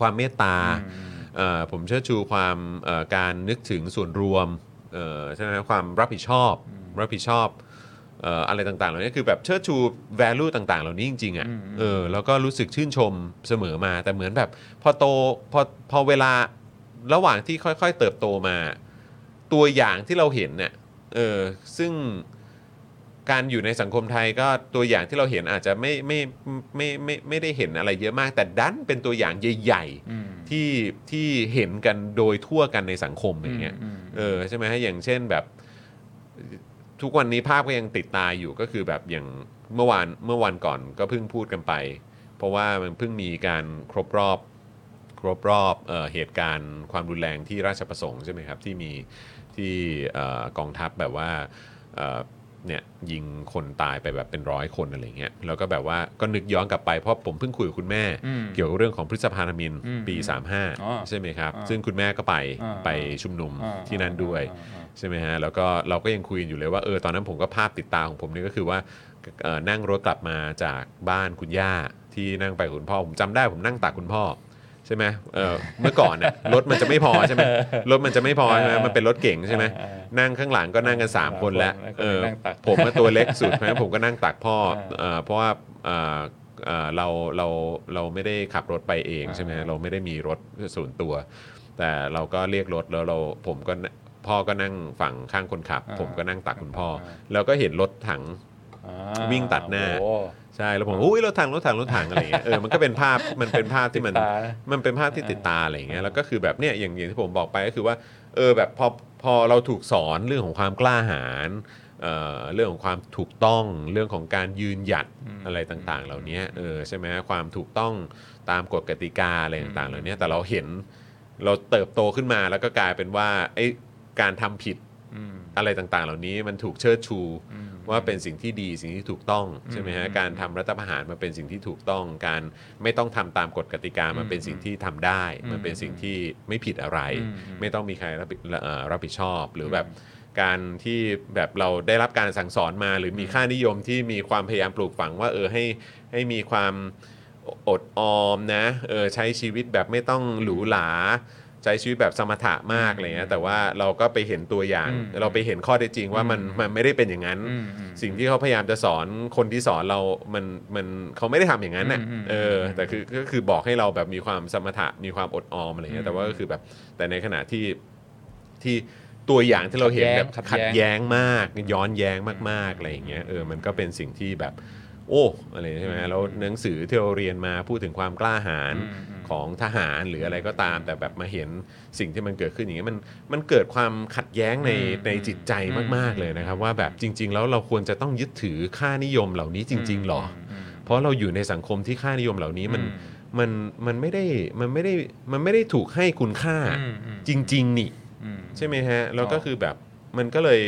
ความเมตตาอืมเอ่อผมเชิดชูความเอ่อการนึกถึงส่วนรวมเอ่อใช่ไหมความรับผิดชอบรับผิดชอบเอ่ออะไรต่างๆเหล่านี้คือแบบเชิดชู value ต่างๆ เหล่านี้จริงๆอะอืมเออแล้วก็รู้สึกชื่นชมเสมอมาแต่เหมือนแบบพอโตพอพอเวลา ระหว่างที่ค่อยๆ เติบโตมา ตัวอย่างที่เราเห็นเนี่ยเออซึ่งการอยู่ในสังคมไทยก็ตัวอย่างที่เราเห็นอาจจะไม่ไม่ไม่ไมไม่ไม่ได้เห็นอะไรเยอะมาก แต่ดันเป็นตัวอย่างใหญ่ๆที่ที่เห็นกันโดยทั่วกันในสังคมอย่างเงี้ยเออใช่ไหมฮะอย่างเช่นแบบทุกวันนี้ภาพก็ยังติดตาอยู่ก็คือแบบอย่างเมื่อวานเมื่อวันก่อนก็เพิ่งพูดกันไป เพราะว่ามันเพิ่งมีการครบรอบ ครบรอบเออเหตุการณ์ความรุนแรงที่ราชประสงค์ใช่ไหมครับที่มีที่เอ่อกองทัพแบบว่าเอ่อเนี่ยยิงคนตายไปแบบเป็นร้อยคนอะไรเงี้ยแล้วก็แบบว่าก็นึกย้อนกลับไปเพราะผมเพิ่งคุยกับคุณแม่ อืมเกี่ยวกับเรื่องของพฤษภาธมินอืมปี อ๋อ35 ใช่ไหมครับอ่าซึ่งคุณแม่ก็ไปอ่า ไปชุมนุมอ่าที่นั่นด้วยอ่าอ่าใช่ไหมฮะแล้วก็เราก็ยังคุยกันอยู่เลยว่าเออตอนนั้นผมก็ภาพติดตาของผมนี่ก็คือว่าเอ่อนั่งรถกลับมาจากบ้านคุณย่าที่นั่งไปกับคุณพ่อผมจำได้ผมนั่งตักคุณพ่อใช่ไหมเออเมื่อก่อนเนี่ยรถมันจะไม่พอใช่ไหมรถมันจะไม่พอใช่ไหมมันเป็นรถเก่งใช่ไหมอ่านั่งข้างหลังก็นั่งกัน 3 คนแล้วแล้วก็เออนั่งตักผมมาตัวเล็กสุดเพราะฉะนั้นผมก็นั่งตักพ่ออ่าเออเพราะว่าเอ่อเอ่อเราเราเราไม่ได้ขับรถไปเองใช่ไหมอ่าเราไม่ได้มีรถส่วนตัว แต่เราก็เรียกรถแล้วเราผมก็นพ่อก็นั่งฝั่งข้างคนขับอ่าผมก็นั่งตักคุณพ่ออ่าแล้วก็เห็นรถถังอ่าวิ่งตัดหน้าโอ้ ใช่แล้วผมอุ้ยรถถังรถถังรถถังอะไรอย่างเงี้ยเออมันก็เป็นภาพมันเป็นภาพที่มันติดตานะมันเป็นภาพที่ติดตาอะไรอย่างเงี้ยแล้วก็คือแบบเนี้ยอย่างอย่างที่ผมบอกไปก็คือว่าเออแบบพอพอเราถูกสอนเรื่องของความกล้าหาญเอ่อเรื่องของความถูกต้องเรื่องของการยืนหยัดอืมอะไรต่างๆ เหล่านี้เออใช่ไหมความถูกต้องตามกฎกติกาอะไรต่างๆ เหล่านี้แต่เราเห็นเราเติบโตขึ้นมาแล้วก็กลายเป็นว่าไอ้การทำผิดอืมอะไรต่างๆ เหล่านี้มันถูกเชิดชูอืม ว่าเป็นสิ่งที่ดีสิ่งที่ถูกต้องใช่ไหมฮะอืมการทำรัฐประหารมันเป็นสิ่งที่ถูกต้อง การไม่ต้องทำตามกฎกติกามันเป็นสิ่งที่ทำได้อืมมันเป็นสิ่งที่ไม่ผิดอะไรอืมไม่ต้องมีใครรับผิดเอ่อรับผิดชอบหรือแบบการที่แบบเราได้รับการสั่งสอนมา หรือมีค่านิยมที่มีความพยายามปลูกฝังว่าเออให้ให้มีความอดออมนะเออใช้ชีวิตแบบไม่ต้องหรูหรา ใช้ชีวิตแบบสมถะมากอะไรเงี้ยแต่ว่าเราก็ไปเห็นตัวอย่างอืมเราไปเห็นข้อเท็จจริงว่ามันอืมมันไม่ได้เป็นอย่างนั้นอืมอืมสิ่งที่เขาพยายามจะสอนคนที่สอนเรา มันมันเขาไม่ได้ทำอย่างนั้นน่ะอืมอืมเออแต่คือก็คือบอกให้เราแบบมีความสมถะมีความอดออมอะไรเงี้ยแต่ว่าก็คือแบบแต่ในขณะที่ที่ตัวอย่างที่เราเห็นแบบขัดแย้งขัดแย้งมาก ย้อนแย้งมากๆอะไรอย่างเงี้ยเออมันก็เป็นสิ่งที่แบบ โอ้อะไรใช่ไหมแล้วหนังสือที่เราเรียนมาพูดถึงความกล้าหาญอืมอืม ของทหารหรืออะไรก็ตาม แต่แบบมาเห็นสิ่งที่มันเกิดขึ้นอย่างเงี้ยมันมันเกิดความขัดแย้งในอืมในจิตใจมาก ๆ เลยนะครับ ว่าแบบจริง ๆ แล้วเราควรจะต้องยึดถือค่านิยมเหล่านี้จริง ๆ หรอมเพราะเราอยู่ในสังคมที่ค่านิยมเหล่านี้มันอืมมันมันไม่ได้มันไม่ได้มันไม่ได้ถูกให้คุณค่าอืมอืมจริง ๆ นี่อืมใช่ไหมฮะแล้วก็อ๋อคือแบบมันก็เลย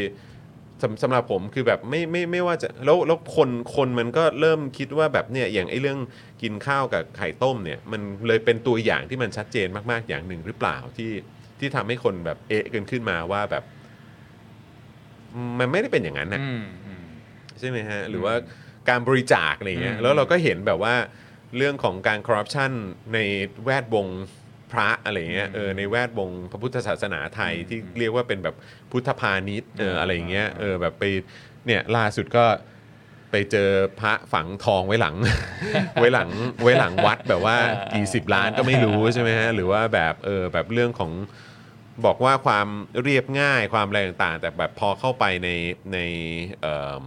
สำสำหรับผมคือแบบไม่ไม่ไม่ว่าจะแล้วแล้วคนคนมันก็เริ่มคิดว่าแบบเนี่ยอย่างไอ้เรื่องกินข้าวกับไข่ต้มเนี่ยมันเลยเป็นตัวอย่างที่มันชัดเจนมากๆอย่างหนึ่งหรือเปล่าที่ที่ทำให้คนแบบเอะกันขึ้นมาว่าแบบ มันไม่ได้เป็นอย่างนั้นนะ อืมอืม ใช่ไหมฮะหรือว่าการบริจาคอะไรเงี้ยอืมแล้วเราก็เห็นแบบว่าเรื่องของการคอร์รัปชันในแวดวง พระอะไรเงี้ยเออในแวดวงพระพุทธศาสนาไทยที่เรียกว่าเป็นแบบพุทธพาณิชย์เอออะไรเงี้ยเออแบบไปเนี่ยล่าสุดก็ไปเจอพระฝังทองไว้หลัง ไว้หลังไว้หลังวัดแบบว่ากี่สิบล้านก็ไม่รู้ใช่ไหมฮะหรือว่าแบบเออแบบเรื่องของบอกว่าความเรียบง่ายความอะไรต่างๆ แต่แบบพอเข้าไปในในเอ่อ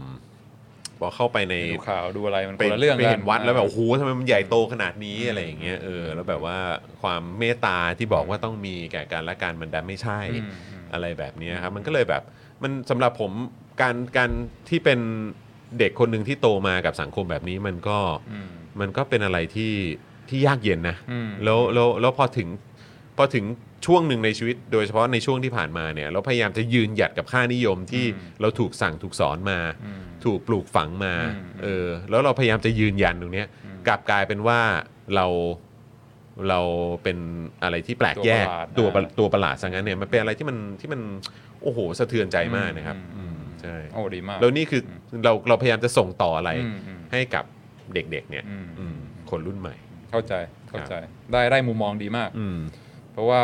พอเข้าไปในดูข่าวดูอะไรมันไปคนละเรื่องไปกันเห็นวัดแล้วแบบโอ้โหทำไมมันใหญ่โตขนาดนี้อะไรอย่างเงี้ยเออแล้วแบบว่าความเมตตาที่บอกว่าต้องมีแก่กันและกันมันดันไม่ใช่อืมอืมอะไรแบบเนี้ยครับมันก็เลยแบบมันสำหรับผมการการที่เป็นเด็กคนหนึ่งที่โตมากับสังคมแบบนี้มันก็อืมมันก็เป็นอะไรที่ที่ยากเย็นนะอืมแล้วแล้วแล้วพอถึงพอถึง ช่วงหนึ่งในชีวิต โดยเฉพาะในช่วงที่ผ่านมาเนี่ยเราพยายามจะยืนหยัดกับค่านิยมที่อืมเราถูกสั่งถูกสอนมาอืมถูกปลูกฝังมาอืมเออแล้วเราพยายามจะยืนยันตรงเนี้ยอืมกลับกลายเป็นว่าเราเราเป็นอะไรที่แปลกแยกตัตัววปประระหลาดตัวประหลาดซะงั้นเนี่ยมันเป็นอะไรที่มันที่มันโอ้โหสะเทือนใจมากนะครับอืมอืมใช่โอ้ดีมากแล้วนี่คืออเราเราพยายามจะส่งต่ออะไรอืมอืมให้กับเด็กๆเนี่ยอืมอืมคนรุ่นใหม่ เข้าใจเข้าใจได้ได้มุมมองดีมากอืม เพราะว่า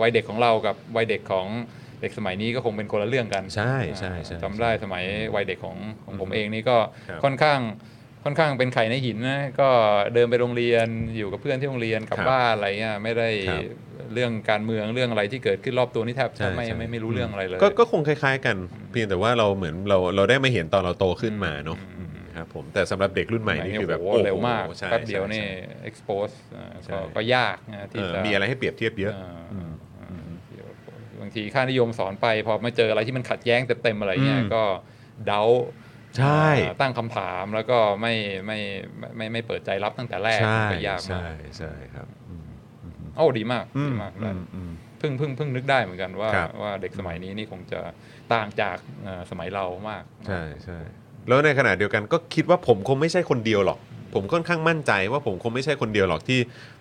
วัยเด็กของเรากับวัยเด็กของเด็กสมัยนี้ก็คงเป็นคนละเรื่องกันใช่ใช่ใช่จำได้สมัยวัยเด็กของของผมเองนี่ก็ครับค่อนข้างค่อนข้างเป็นไข่ในหินนะก็เดินไปโรงเรียนอยู่กับเพื่อนที่โรงเรียนกลับครับบ้านอะไรเงี้ยไม่ได้ครับเรื่องการเมืองเรื่องอะไรที่เกิดขึ้นรอบตัวนี่แทบแทบไม่ใช่ไม่ไม่รู้เรื่องอะไรเลยก็ก็คงคล้าย ๆ กัน เพียงแต่ว่าเราเหมือนเราเราได้มาเห็นตอนเราโตขึ้นมาเนาะอืมอืม ครับผมแต่สำหรับเด็กรุ่นใหม่นี่คือแบบโอ้โหเร็วมากใช่แป๊บเดียวใช่นี่ใช่ expose อ่าใช่ก็ก็ยากนะเอที่อจะมีอะไรให้เปรียบเทียบเยอะอ่าอ่าอ่าบางทีค่านิยมสอนไปพอมาเจออะไรที่มันขัดแย้งเต็มๆอะไรเงี้ยอืมก็เดาใช่อ่าตั้งคำถามแล้วก็ไม่ไม่ไม่ไม่ไม่เปิดใจรับตั้งแต่แรกใช่ก็ยากมาใช่กใช่ครับอืมโอ้ดีมากอืมดีมากอืมอืมเพิ่งเพิ่งเพิ่งนึกได้เหมือนกันว่าครับว่าเด็กสมัยนี้นี่คงจะต่างจากเอ่อสมัยเรามาก ใช่ใช่ แล้วในขณะเดียวกันก็คิดว่าผมคงไม่ใช่คนเดียวหรอก ผมค่อนข้างมั่นใจว่าผมคงไม่ใช่คนเดียวหรอกที่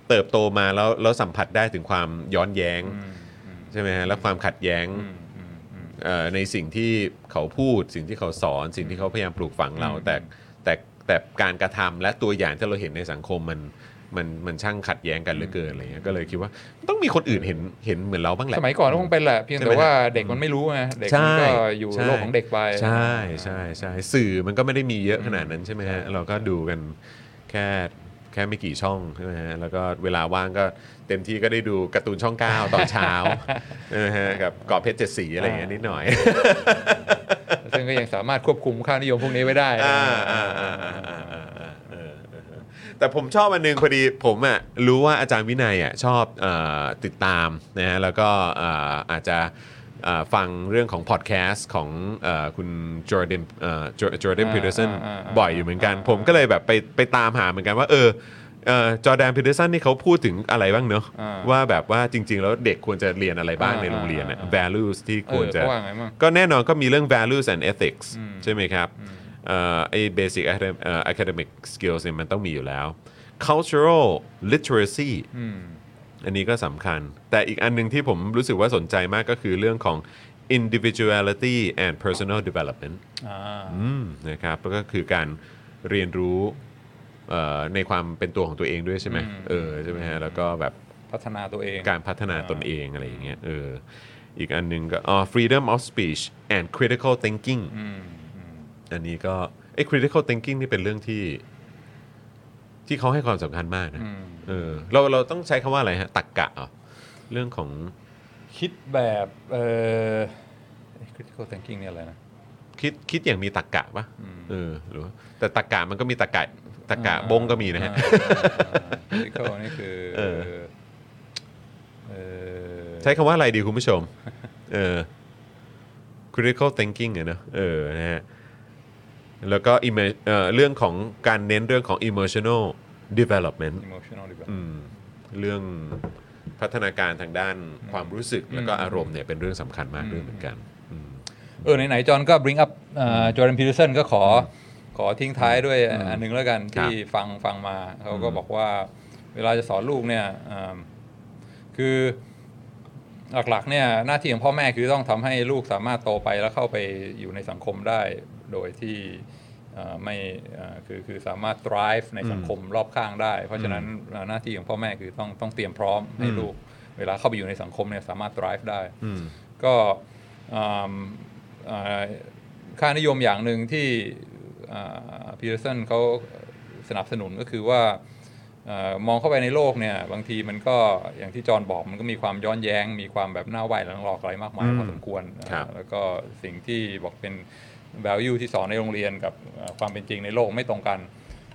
เติบโตมาแล้วแล้วสัมผัสได้ถึงความย้อนแย้งอืมอืมใช่ไหมฮะและความขัดแย้งอืมอืมอืมเอ่อในสิ่งที่เขาพูดสิ่งที่เขาสอน สิ่งที่เขาพยายามปลูกฝังเราอืมแต่แต่แต่การกระทำและตัวอย่างที่เราเห็นในสังคมมัน มันมันช่างขัดแย้งกันเหลือเกินอะไรเงี้ยก็เลยคิดว่าต้องมีคนอื่นเห็นเห็นเหมือนเราบ้างแหละสมัยก่อนก็คงเป็นแหละเพียงใช่ไหแต่มว่าเด็กมันไม่รู้ไงเด็กใช่มันก็อยู่ใช่โลกของเด็กไปใช่ใช่ใช่สื่อมันก็ไม่ได้มีเยอะขนาดนั้นใช่ไหมฮะเราก็ดูกันแค่แค่ไม่กี่ช่องใช่ไหมฮะแล้วก็เวลาว่างก็เต็มที่ก็ได้ดูการ์ตูนช่อง 9 ตอนเช้านะฮะกับกรอบเพชรเจ็ดสีอะไรอย่างเงี้ยนิดหน่อย ซึ่งก็ยังสามารถควบคุมค่านิยมพวกนี้ไว้ได้ แต่ผมชอบอันหนึ่งพอดีผมอะรู้ว่าอาจารย์วินัยอะชอบเออติดตามนะฮะแล้วก็เอ่ออาจจะเอ่อฟังเรื่องของพอดแคสต์ของเอ่อคุณจอร์แดนจอร์แดนอ่าพีเตอร์สันอ่าอ่า บ่อยอยู่เหมือนกันอ่าผมก็เลยแบบไปไปตามหาเหมือนกันว่าเออจอร์แดนพีเตอร์สันนี่เขาพูดถึงอะไรบ้างเนอะอ่า ว่าแบบว่าจริง ๆ แล้วเด็กควรจะเรียนอะไรบ้างในโรงเรียนน่ะอ่า values ที่เอควรจะ เขาว่าไงบ้างก็แน่นอนก็มีเรื่อง values and ethics อืมใช่ไหมครับเอ่อ ไอ้ basic academic เอ่อ academic skills เนี่ยมันต้องมีอยู่แล้ว cultural literacy อืมอันนี้ก็สำคัญ แต่อีกอันหนึงที่ผมรู้สึกว่าสนใจมากก็คือเรื่องของ individuality and personal development อ่าอืมนะครับแล้วก็คือการเรียนรู้เอ่อในความเป็นตัวของตัวเองด้วยใช่ไหมอืมเออใช่ไหมฮะแล้วก็แบบพัฒนาตัวเองการพัฒนาตนเองอะไรอย่างเงี้ยเอออีกอันหนึงก็อ๋อ freedom of speech and critical thinking อืมอืมอันนี้ก็ไอ้ critical thinking นี่เป็นเรื่องที่ที่เขาให้ความสำคัญมากนะอืมเออเราเราต้องใช้คำว่าอะไรฮะตักกะเหรอเรื่องของคิดแบบเอ่อ critical thinking เนี่ยอะไรนะ คิดคิดอย่างมีตักกะปะอืมเออหรือว่าแต่ตักกะมันก็มีตักกะตักกะบงก็มีนะฮะอ่าอ่า critical นี่คือเออ เออใช้คำว่าอะไรดีคุณผู้ชม เออ critical thinking อะเนอะเออนะฮะ แล้วก็ emo- เอ่อเรื่องของการเน้นเรื่องของ emotional development emotional ดีกว่าอืมเรื่องพัฒนาการทางด้านความรู้สึกแล้วก็อารมณ์เนี่ยเป็นเรื่องสำคัญมากด้วยเหมือนกันอืมเออไหนๆจอห์นก็ bring up จอร์แดนพีเ r อร์สันก็ขอขอทิ้งท้ายด้วยอันหนึ่งแล้วกันครับที่ฟังฟังมาเขาก็บอกว่าเวลาจะสอนลูกเนี่ยอ่าคือหลักๆเนี่ยหน้าที่ของพ่อแม่คือต้องทำให้ลูกสามารถโตไปแล้วเข้าไปอยู่ในสังคมได้ โดยที่เอ่อไม่เอ่อคือคือสามารถ thrive ในสังคมรอบข้างได้ เพราะฉะนั้นเอ่อหน้าที่ของพ่อแม่คือต้องต้องเตรียมพร้อมให้ลูก เวลาเข้าไปอยู่ในสังคมเนี่ยสามารถ thrive ได้อืมก็อืมอ่าค่านิยมอย่างหนึ่งที่พีเ r อร์สันเขาสนับสนุนก็คือว่าเออมองเข้าไปในโลกเนี่ย บางทีมันก็อย่างที่จอห์นบอกมันก็มีความย้อนแย้ง มีความแบบหน้าไหวหลังหลอกอะไรมากมายอืมพอสมควรครับเอ่อแล้วก็สิ่งที่บอกเป็น value ที่สอนในโรงเรียนกับเอ่อความเป็นจริงในโลกไม่ตรงกัน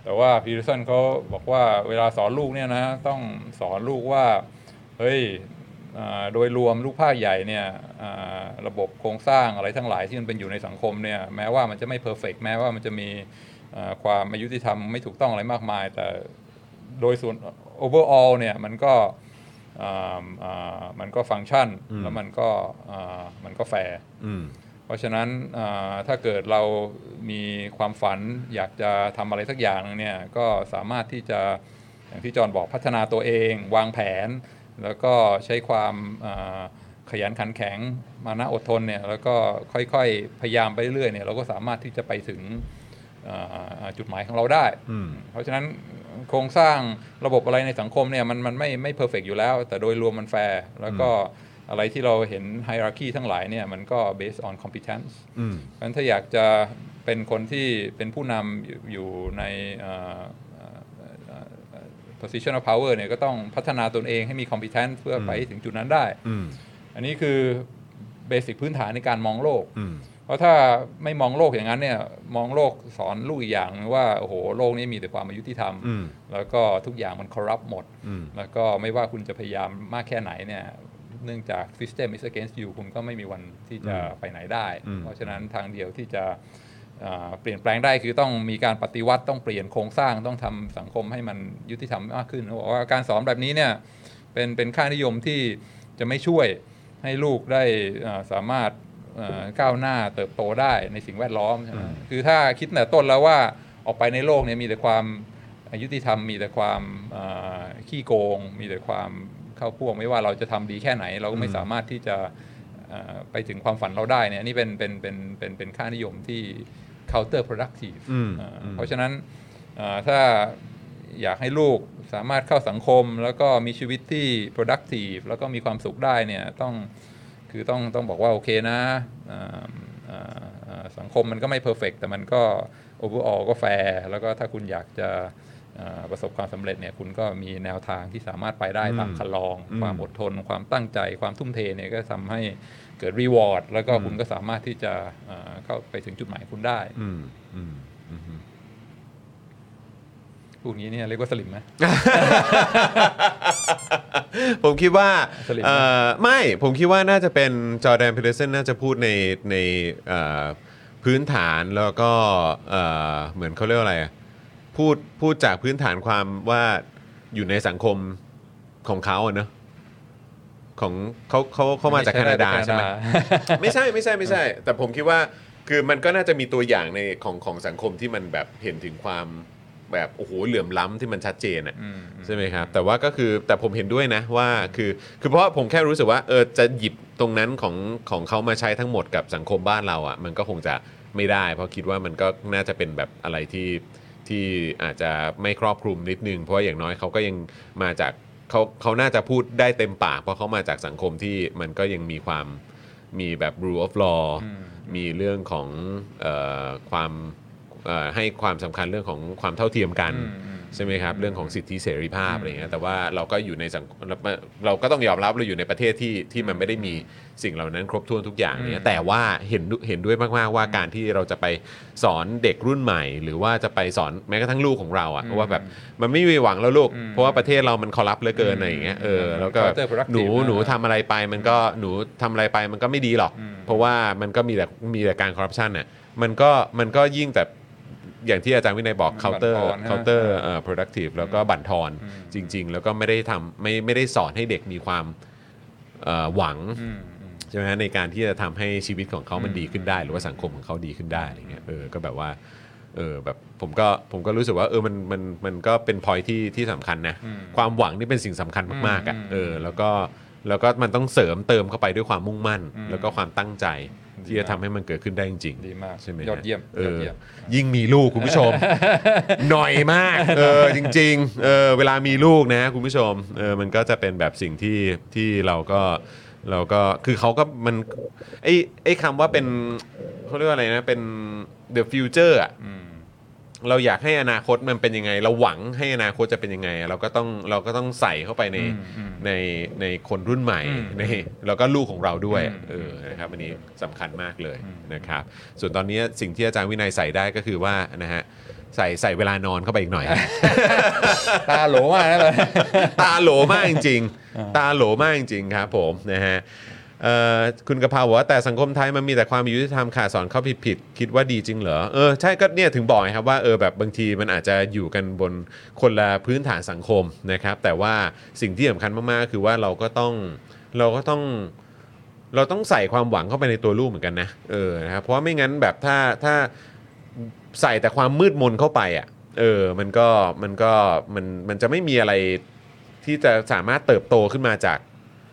แต่ว่าพีเ r อร์สันเขาบอกว่าเวลาสอนลูกเนี่ยนะต้องสอนลูกว่าเฮ้ยอ่าโดยรวมลูกภาคใหญ่เนี่ยอ่าระบบโครงสร้างอะไรทั้งหลายที่มันเป็นอยู่ในสังคมเนี่ยแม้ว่ามันจะไม่ perfect แม้ว่ามันจะมีอ่าความไม่ยุติธรรมไม่ถูกต้องอะไรมากมาย แต่โดยส่วน overall เนี่ยมันก็อ่าอ่ามันก็ฟังก์ชันอืมแล้วมันก็อ่ามันก็แฟร์อืม เพราะฉะนั้นอ่าถ้าเกิดเรามีความฝันอยากจะทำอะไรสักอย่างหนึงเนี่ยก็สามารถที่จะอย่างที่จอห์นบอกพัฒนาตัวเอง วางแผน แล้วก็ใช้ความอ่าขยันขันแข็งมานะอดทนเนี่ยแล้วก็ค่อยๆ พยายามไปเรื่อยๆเนี่ยเราก็สามารถที่จะไปถึงอ่าจุดหมายของเราได้อืมเพราะฉะนั้นโครงสร้างระบบอะไรในสังคมเนี่ยมันมันไม่ไม่ perfect อยู่แล้ว แต่โดยรวมมันแฟร์แล้วก็ อะไรที่เราเห็น hierarchy ทั้งหลายเนี่ยมันก็ based on competence อืมเพราะฉะนั้นถ้าอยากจะเป็นคนที่เป็นผู้นำอยู่อยู่ในเอ่อเอ่อเอ่อเอ่อ position of power เนี่ยก็ต้องพัฒนาตนเองให้มี competence เพื่อไปถึงจุดนั้นได้อืมอันนี้คือเบสิ c พื้นฐานในการมองโลกอืมเพราะถ้าไม่มองโลกอย่างนั้นเนี่ยมองโลกสอนลูกอีกอย่างนึงว่าโอ้โหโลกนี้มีแต่ความอายุติธรรมอืมแล้วก็ทุกอย่างมัน corrupt หมดอืมแล้วก็ไม่ว่าคุณจะพยายามมากแค่ไหนเนี่ย เนื่องจาก system is against you คุณก็ไม่มีวันที่จะไปไหนได้อืมเพราะฉะนั้นทางเดียวที่จะอ่าเปลี่ยนแปลงได้คือต้องมีการปฏิวัติต้องเปลี่ยนโครงสร้างต้องทำสังคมให้มันยุติธรรมมากขึ้นเขาบอกว่าการสอนแบบนี้เนี่ยเป็นเป็นค่านิยมที่จะไม่ช่วยให้ลูกได้อ่าสามารถอ่าก้าวหน้าเติบโตได้ในสิ่งแวดล้อมใช่ไหมคือถ้าคิดแต่ต้นแล้วว่าออกไปในโลกเนี่ยมีแต่ความอายุติธรรมมีแต่ความเอ่อขี้โกง มีแต่ความ เข้าพวก ไม่ว่าเราจะทำดีแค่ไหน เราก็ไม่สามารถที่จะเอ่อไปถึงความฝันเราได้เนี่ยอันนี่เป็นเป็นเป็นเป็นเป็นค่านิยมที่ counter productive อืมเอ่ออมเพราะฉะนั้นเอ่อถ้าอยากให้ลูกสามารถเข้าสังคม แล้วก็มีชีวิตที่ productive แล้วก็มีความสุขได้เนี่ยต้องคือต้องต้องบอกว่าโอเคนะเอ่อเอ่อเอ่อสังคมมันก็ไม่ perfect แต่มันก็ overall ก็แฟร์แล้วก็ถ้าคุณอยากจะเอ่อ ประสบความสำเร็จเนี่ยคุณก็มีแนวทางที่สามารถไปได้ตามครรลองอืมความอดทน ความตั้งใจ ความทุ่มเทเนี่ยก็ทำให้เกิด reward แล้วก็คุณก็สามารถที่จะเอ่อเข้าไปถึงจุดหมายคุณได้อืมอืมอืมพูดงี้เนี่ยเรียกว่าสลิมไหมผมคิดว่าสลิมเอ่อไม่ผมคิดว่าน่าจะเป็นจอร์แดนเพเดเซนน่าจะพูดในในเอ่อพื้นฐานแล้วก็เอ่อเหมือนเขาเรียกว่าอะไรอะ พูดพูดจากพื้นฐานความว่าอยู่ในสังคมของเขาอะเนอะของเขาเขาเขามาจากแคนาดาใช่ไหมไม่ใช่ไม่ใช่ไม่ใช่ แต่ผมคิดว่าคือมันก็น่าจะมีตัวอย่างในของของสังคมที่มันแบบเห็นถึงความแบบโอ้โหเหลื่อมล้ำที่มันชัดเจนอะอืมใช่ไหมครับ แต่ว่าก็คือแต่ผมเห็นด้วยนะว่าคือคือเพราะว่าผมแค่รู้สึกว่าเออจะหยิบตรงนั้นของของเขามาใช้ทั้งหมดกับสังคมบ้านเราอะ่ะ มันก็คงจะไม่ได้ เพราะคิดว่ามันก็น่าจะเป็นแบบอะไรที่ ที่อาจจะไม่ครอบคลุมนิดนึง เพราะว่าอย่างน้อยเขาก็ยังมาจากเขาเขาน่าจะพูดได้เต็มปาก เพราะเขามาจากสังคมที่มันก็ยังมีความมีแบบ rule of law อืมมีเรื่องของเออความเอ่อให้ความสำคัญเรื่องของความเท่าเทียมกัน อืมอืม ใช่ไหมครับเรื่องของสิทธิเสรีภาพอืมอะไรเงี้ยแต่ว่าเราก็อยู่ในสังเราเราก็ต้องยอมรับเราอยู่ในประเทศที่ที่มันไม่ได้มีสิ่งเหล่านั้นครบถ้วนทุกอย่างอืมเนี่ยแต่ว่าเห็นเห็นด้วยมากๆว่าการที่เราจะไปสอนเด็กรุ่นใหม่ หรือว่าจะไปสอนแม้กระทั่งลูกของเราอะอืมว่าแบบมันไม่มีหวังแล้วลูกอืมเพราะว่าประเทศเรามันคอร์รัปเหลือเกินอะไรอย่างเงี้ยเออแล้วก็ Counterproductive หนูนะหนูทำอะไรไปมันก็หนูทำอะไรไปมันก็ไม่ดีหรอกอืมเพราะว่ามันก็มีแต่มีแต่การคอร์รัปชันเนี่ยมันก็มันก็ยิ่งแต่ อย่างที่อาจารย์วินัยบอกมัน counter บั่นทอนนะ counter เอ่อ productive แล้วก็บั่นทอนอืมจริง ๆ แล้วก็ไม่ได้ทำไม่ไม่ได้สอนให้เด็กมีความเอ่อหวังอืมอืมใช่ไหมในการที่จะทำให้ชีวิตของเขามันอืมดีขึ้นได้ หรือว่าสังคมของเขาดีขึ้นได้อะไรเงี้ยเออก็แบบว่าเออแบบผมก็ผมก็รู้สึกว่าเออมันมันมันก็เป็นพอยที่ที่สำคัญนะอืมความหวังนี่เป็นสิ่งสำคัญมากๆอะอืมเออแล้วก็แล้วก็มันต้องเสริมเติมเข้าไปด้วยความมุ่งมั่นอืมแล้วก็ความตั้งใจดี ที่จะมากทำให้มันเกิดขึ้นได้จริงๆดีมากใช่ไหมยอดเยี่ยมเอยอดอเยี่ยมยิ่งมีลูกคุณผู้ชม หน่อยมากเออจริงๆเออเวลามีลูกนะคุณผู้ชมเออมันก็จะเป็นแบบสิ่งที่ที่เราก็เราก็คือเขาก็มันไอ้ไอ้คำว่าเป็นเขาเรียกว่าอะไรนะเป็น the future อะอืม เราอยากให้อนาคตมันเป็นยังไง เราหวังให้อนาคตจะเป็นยังไง เราก็ต้องเราก็ต้องใส่เข้าไปในอืมอืมในในคนรุ่นใหม่อืมในแล้วก็ลูกของเราด้วยอืมเออนะครับอันนี้สำคัญมากเลยอืมนะครับ ส่วนตอนนี้สิ่งที่อาจารย์วินัยใส่ได้ก็คือว่านะฮะใส่ใส่เวลานอนเข้าไปอีกหน่อย ตาโหลมากนะเลยตาโหลมากจริง ๆ ตาโหลมากจริงๆครับผมนะฮะเอ่อ คุณกะเพราบอกว่าแต่สังคมไทยมันมีแต่ความยุติธรรมค่ะสอนเขาผิดผิดคิดว่าดีจริงเหรอเออใช่ก็เนี่ยถึงบอกครับว่าเออแบบบางทีมันอาจจะอยู่กันบนคนละพื้นฐานสังคมนะครับ แต่ว่าสิ่งที่สำคัญมากๆ คือว่าเราก็ต้องเราก็ต้องเราต้องใส่ความหวังเข้าไปในตัวลูกเหมือนกันนะเออนะครับเพราะไม่งั้นแบบถ้าถ้าใส่แต่ความมืดมนเข้าไปอะเออมันก็มันก็มันมันจะไม่มีอะไรที่จะสามารถเติบโตขึ้นมาจาก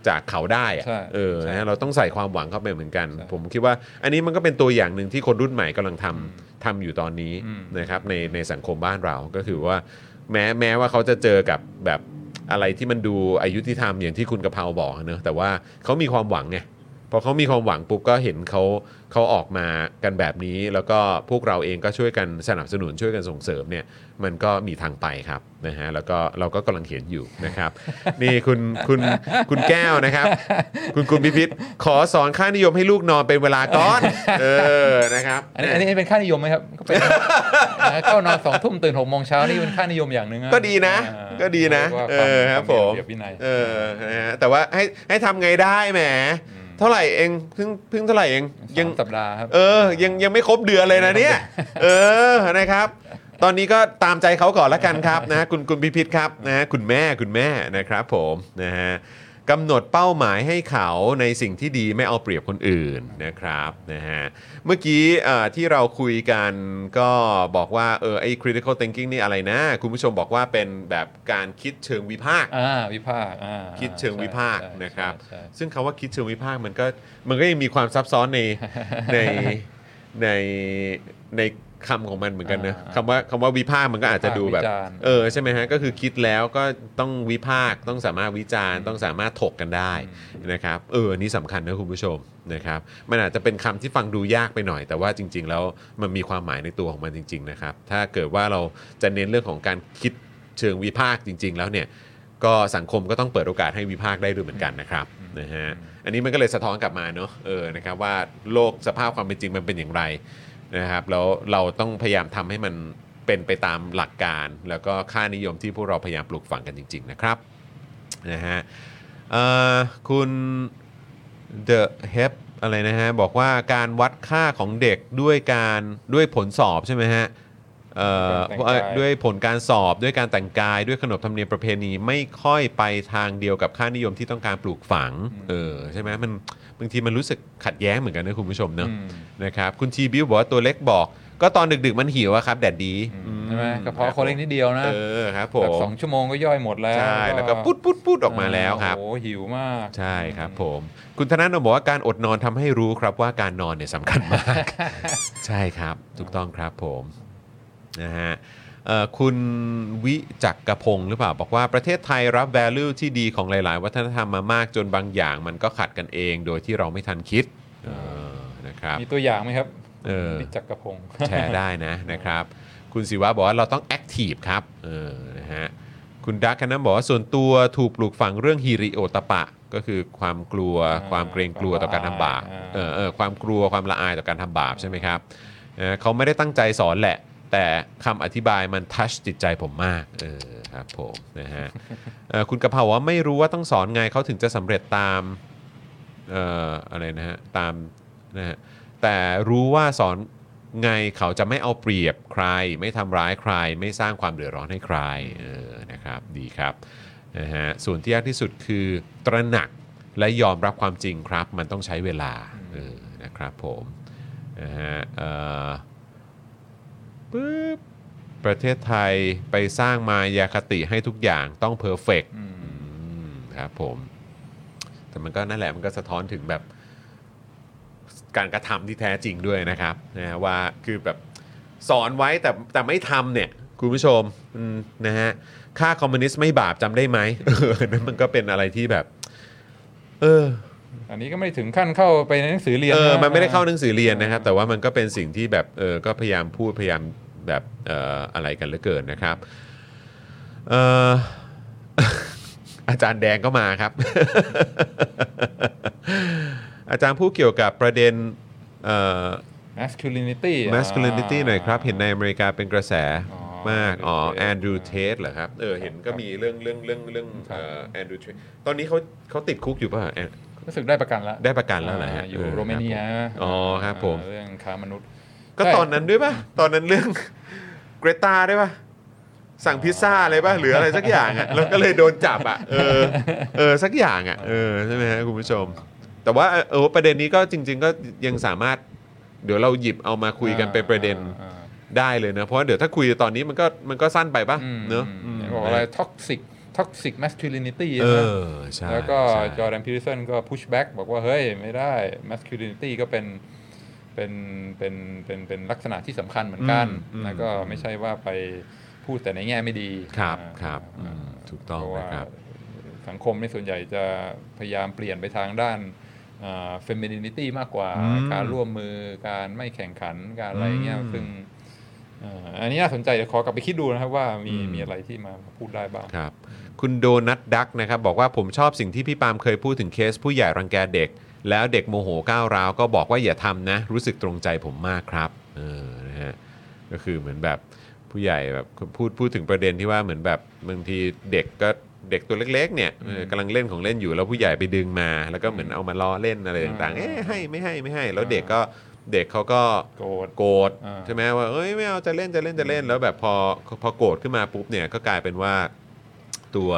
จากเขาได้อะใช่เออใช่นะฮะเราต้องใส่ความหวังเข้าไปเหมือนกันใช่ผมคิดว่าอันนี้มันก็เป็นตัวอย่างหนึ่งที่คนรุ่นใหม่กำลังทำทำอยู่ตอนนี้อืมนะครับในในสังคมบ้านเราก็คือว่า แม้แม้ว่าเขาจะเจอกับแบบอะไรที่มันดูอายุที่ธรรมอย่างที่คุณกะเพราบอกเนอะแต่ว่าเขามีความหวังไงพอเขามีความหวังปุ๊บก็เห็นเขาเขาออกมากันแบบนี้ แล้วก็พวกเราเองก็ช่วยกันสนับสนุนช่วยกันส่งเสริมเนี่ย มันก็มีทางไปครับนะฮะแล้วก็เราก็กำลังเห็นอยู่นะครับ นี่คุณคุณคุณแก้วนะครับ คุณคุณพิพิธขอสอนค่านิยมให้ลูกนอนเป็นเวลาก่อนเออนะครับอันนี้อันนี้เป็นค่านิยมไหมครับก็เป็นนะเข้านอนสองทุ่มตื่นหกโมงเช้านี่เป็นค่านิยมอย่างหนึ่งอะก็ดีนะอ่าก็ดีนะรียว่าเอวาอครับวาผมระเบียบวินัยเออนะฮะแต่ว่าให้ให้ทำไงได้แหมเท่าไหร่เองเพิ่งเพิ่งเท่าไหร่เองยัยังงสัปดาห์ครับเออยังยังไม่ครบเดือนเลยนะเนี่ย เออนะครับ ตอนนี้ก็ตามใจเขาก่อนละกันครับนะคุณคุณพิพิธครับนะฮะคุณแม่คุณแม่นะครับผมนะฮะกำหนดเป้าหมายให้เขาในสิ่งที่ดีไม่เอาเปรียบคนอื่นนะครับนะฮะเมื่อกี้เอ่อที่เราคุยกันก็บอกว่าเออไอ้ critical thinking นี่อะไรนะ คุณผู้ชมบอกว่าเป็นแบบการคิดเชิงวิพากษ์อ่าวิพากษ์อ่าคิดเชิงวิพากษ์ใช่นะครับใช่ใช่ซึ่งคาว่าคิดเชิงวิพากษ์มันก็มันก็ยังมีความซับซ้อนในในในใน คำของมันเหมือนกันนะอ่าคำว่าคำว่าวิพากษ์มันก็อาจจะดูแบบ วิจารณ์ เออใช่ไหมฮะก็คือคิดแล้วก็ต้องวิพากษ์ต้องสามารถวิจารณ์ต้องสามารถถกกันได้นะครับเอออันนี่สำคัญนะคุณผู้ชมนะครับมันอาจจะเป็นคำที่ฟังดูยากไปหน่อย แต่ว่าจริง ๆ แล้วมันมีความหมายในตัวของมันจริง ๆ นะครับ ถ้าเกิดว่าเราจะเน้นเรื่องของการคิดเชิงวิพากษ์จริง ๆ แล้วเนี่ย ก็สังคมก็ต้องเปิดโอกาสให้วิพากษ์ได้ด้วยเหมือนกันนะครับนะฮะอันนี้มันก็เลยสะท้อนกลับมาเนอะเออนะครับว่าโลกสภาพความเป็นจริงมันเป็นอย่างไร นะครับแล้วเราต้องพยายามทำให้มันเป็นไปตามหลักการ แล้วก็ค่านิยมที่พวกเราพยายามปลูกฝังกันจริง ๆ นะครับนะฮะเอ่อคุณเดอะเฮปอะไรนะฮะบอกว่าการวัดค่าของเด็กด้วยการด้วยผลสอบใช่ไหมฮะ เอ่อการแต่งกายด้วยผลการสอบด้วยการแต่งกายด้วยขนบธรรมเนียมประเพณีไม่ค่อยไปทางเดียวกับค่านิยมที่ต้องการปลูกฝังเออใช่ไหมมันบางทีมันรู้สึกขัดแย้งเหมือนกันนะคุณผู้ชมเนอะอืมนะครับคุณทีบิวบอกว่าตัวเล็กบอก ก็ตอนดึกๆมันหิวอะครับแดดดีใช่ไหมกระเพาะเขาเล็กนิดเดียวนะเออครับผแบบมสองชั่วโมงก็ย่อยหมดแล้วใช่แล้วก็ปุ๊ดปุ๊ดปุ๊ดออกมาแล้วครับโอ้โหหิวมากใช่ครับผม คุณธนาโนบอกว่าการอดนอนทำให้รู้ครับว่าการนอนเนี่ยสำคัญมาก ใช่ครับถูกต้องครับผม นะฮะเอ่อคุณวิจักกระพงศ์หรือเปล่า บอกว่าประเทศไทยรับ value ที่ดีของหลาย ๆ วัฒนธรรมมามากจนบางอย่างมันก็ขัดกันเองโดยที่เราไม่ทันคิดเออนะครับมีตัวอย่างไหมครับเออพิจักรพงศ์แชร์ได้นะนะครับ คุณศิวะบอกว่าเราต้องแอคทีฟครับเออนะฮะคุณดักคันนั้นบอกว่าส่วนตัวถูกปลูกฝังเรื่องฮิริโอตปะ ก็คือความกลัวอ่าความเกรงกลัวต่อการทำบาปอ่าเออเออความกลัวความละอายต่อการทำบาปใช่ไหมครับเออเขาไม่ได้ตั้งใจสอนแหละ แต่คำอธิบายมันทัชจิตใจผมมากเออครับผมนะฮะคุณกะเพราว่าไม่รู้ว่าต้องสอนไงเขาถึงจะสำเร็จตามเอ่ออะไรนะฮะตามนะฮะแต่รู้ว่าสอนไงเขาจะไม่เอาเปรียบใคร ไม่ทำร้ายใคร ไม่สร้างความเดือดร้อนให้ใครเออนะครับดีครับนะฮะส่วนที่ยากที่สุดคือตระหนักและยอมรับความจริงครับ มันต้องใช้เวลาเออนะครับผมนะฮะเอ่อ ปึ๊บประเทศไทยไปสร้างมายาคติให้ทุกอย่างต้องเพอร์เฟกอืมครับผม แต่มันก็นั่นแหละมันก็สะท้อนถึงแบบการกระทำที่แท้จริงด้วยนะครับนะฮะว่าคือแบบสอนไว้แต่แต่ไม่ทำเนี่ยคุณผู้ชมอืมนะฮะค่าคอมมิวนิสต์ไม่บาปจำได้ไหมเออนั่นมันก็เป็นอะไรที่แบบ เออ อันนี้ก็ไม่ถึงขั้นเข้าไปในหนังสือเรียนเออะมันไม่ได้เข้าหนังสือเรียนนะครับ แต่ว่ามันก็เป็นสิ่งที่แบบเออก็พยายามพูดพยายาม แบบเอ่ออะไรกันเหลือเกินนะครับเอ่ออาจารย์แดงก็มาครับ อาจารย์พูดเกี่ยวกับประเด็นเอ่อ masculinity อะ masculinity หน่อยครับ เห็นในอเมริกาเป็นกระแสอ๋อมาก อ๋อ Andrew Tate Andrew Tate เหรอครับ เออ เห็นก็มีเรื่องเรื่องเรื่องเรื่องเอ่อ Andrew Tateตอนนี้เขาเขาติดคุกอยู่ป่ะแอนรู้สึกได้ประกันแล้ว ได้ประกันแล้วเหรอฮะาอยู่เออโรมาเนียครับผมอ๋อครับผม เรื่องค้ามนุษย์ ก็ใช่ตอนนั้นด้วยป่ะ ตอนนั้นเรื่องเกรตาด้วยป่ะ สั่งพิซซ่าอะไรป่ะหรืออะไรสักอย่างอะแล้วก็เลยโดนจับอะเออเออสักอย่างอะเออใช่ไหมฮะคุณผู้ชม แต่ว่าเออประเด็นนี้ก็จริง ๆ ก็ยังสามารถ เดี๋ยวเราหยิบเอามาคุยกันเป็นประเด็นอ่าได้เลยนะ เพราะว่าเดี๋ยวถ้าคุยตอนนี้มันก็มันก็สั้นไปป่ะอืมเนอะอืมบอกอะไร toxic toxic masculinity เอนะอใช่แล้วก็ใช่จอร์แดนพี r ร์สันก็ push back บอกว่าเฮ้ยไม่ได้ masculinity ก็เป็น เป็นเป็นเป็นเป็นลักษณะที่สำคัญเหมือนกันอืมแล้วก็ไม่ใช่ว่าไปพูดแต่ในแง่ไม่ดีครับอ่าครับอืมถูกต้องเพราะว่านะครับสังคมในส่วนใหญ่จะพยายามเปลี่ยนไปทางด้าน femininity มากกว่าอืมการร่วมมือการไม่แข่งขันการอะไรเงี้ยอืมซึ่งเอ่ออันนี้น่าสนใจเดี๋ยวขอกลับไปคิดดูนะครับว่ามีอืมมีอะไรที่มาพูดได้บ้างครับ คุณโดนัทดักนะครับ บอกว่าผมชอบสิ่งที่พี่ปาล์มเคยพูดถึงเคสผู้ใหญ่รังแกเด็ก แล้วเด็กโมโหก้าวร้าวก็บอกว่าอย่าทำนะ รู้สึกตรงใจผมมากครับเออนะฮะก็คือเหมือนแบบผู้ใหญ่แบบพูดพูดถึงประเด็นที่ว่าเหมือนแบบบางทีเด็กก็เด็กตัวเล็กๆเนี่ยเออกำลังเล่นของเล่นอยู่แล้วผู้ใหญ่ไปดึงมา แล้วก็เหมือนเอามาล้อเล่นอะไรต่างๆอ่าเอ๊ะให้ไม่ให้ไม่ให้ แล้วเด็กก็เด็กเขาก็โกรธโกรธอ่าใช่ไหมว่าเอ้ยไม่เอาจะเล่นจะเล่นจะเล่นแล้วแบบพอพอโกรธขึ้นมาปุ๊บเนี่ยก็กลายเป็นว่าตัว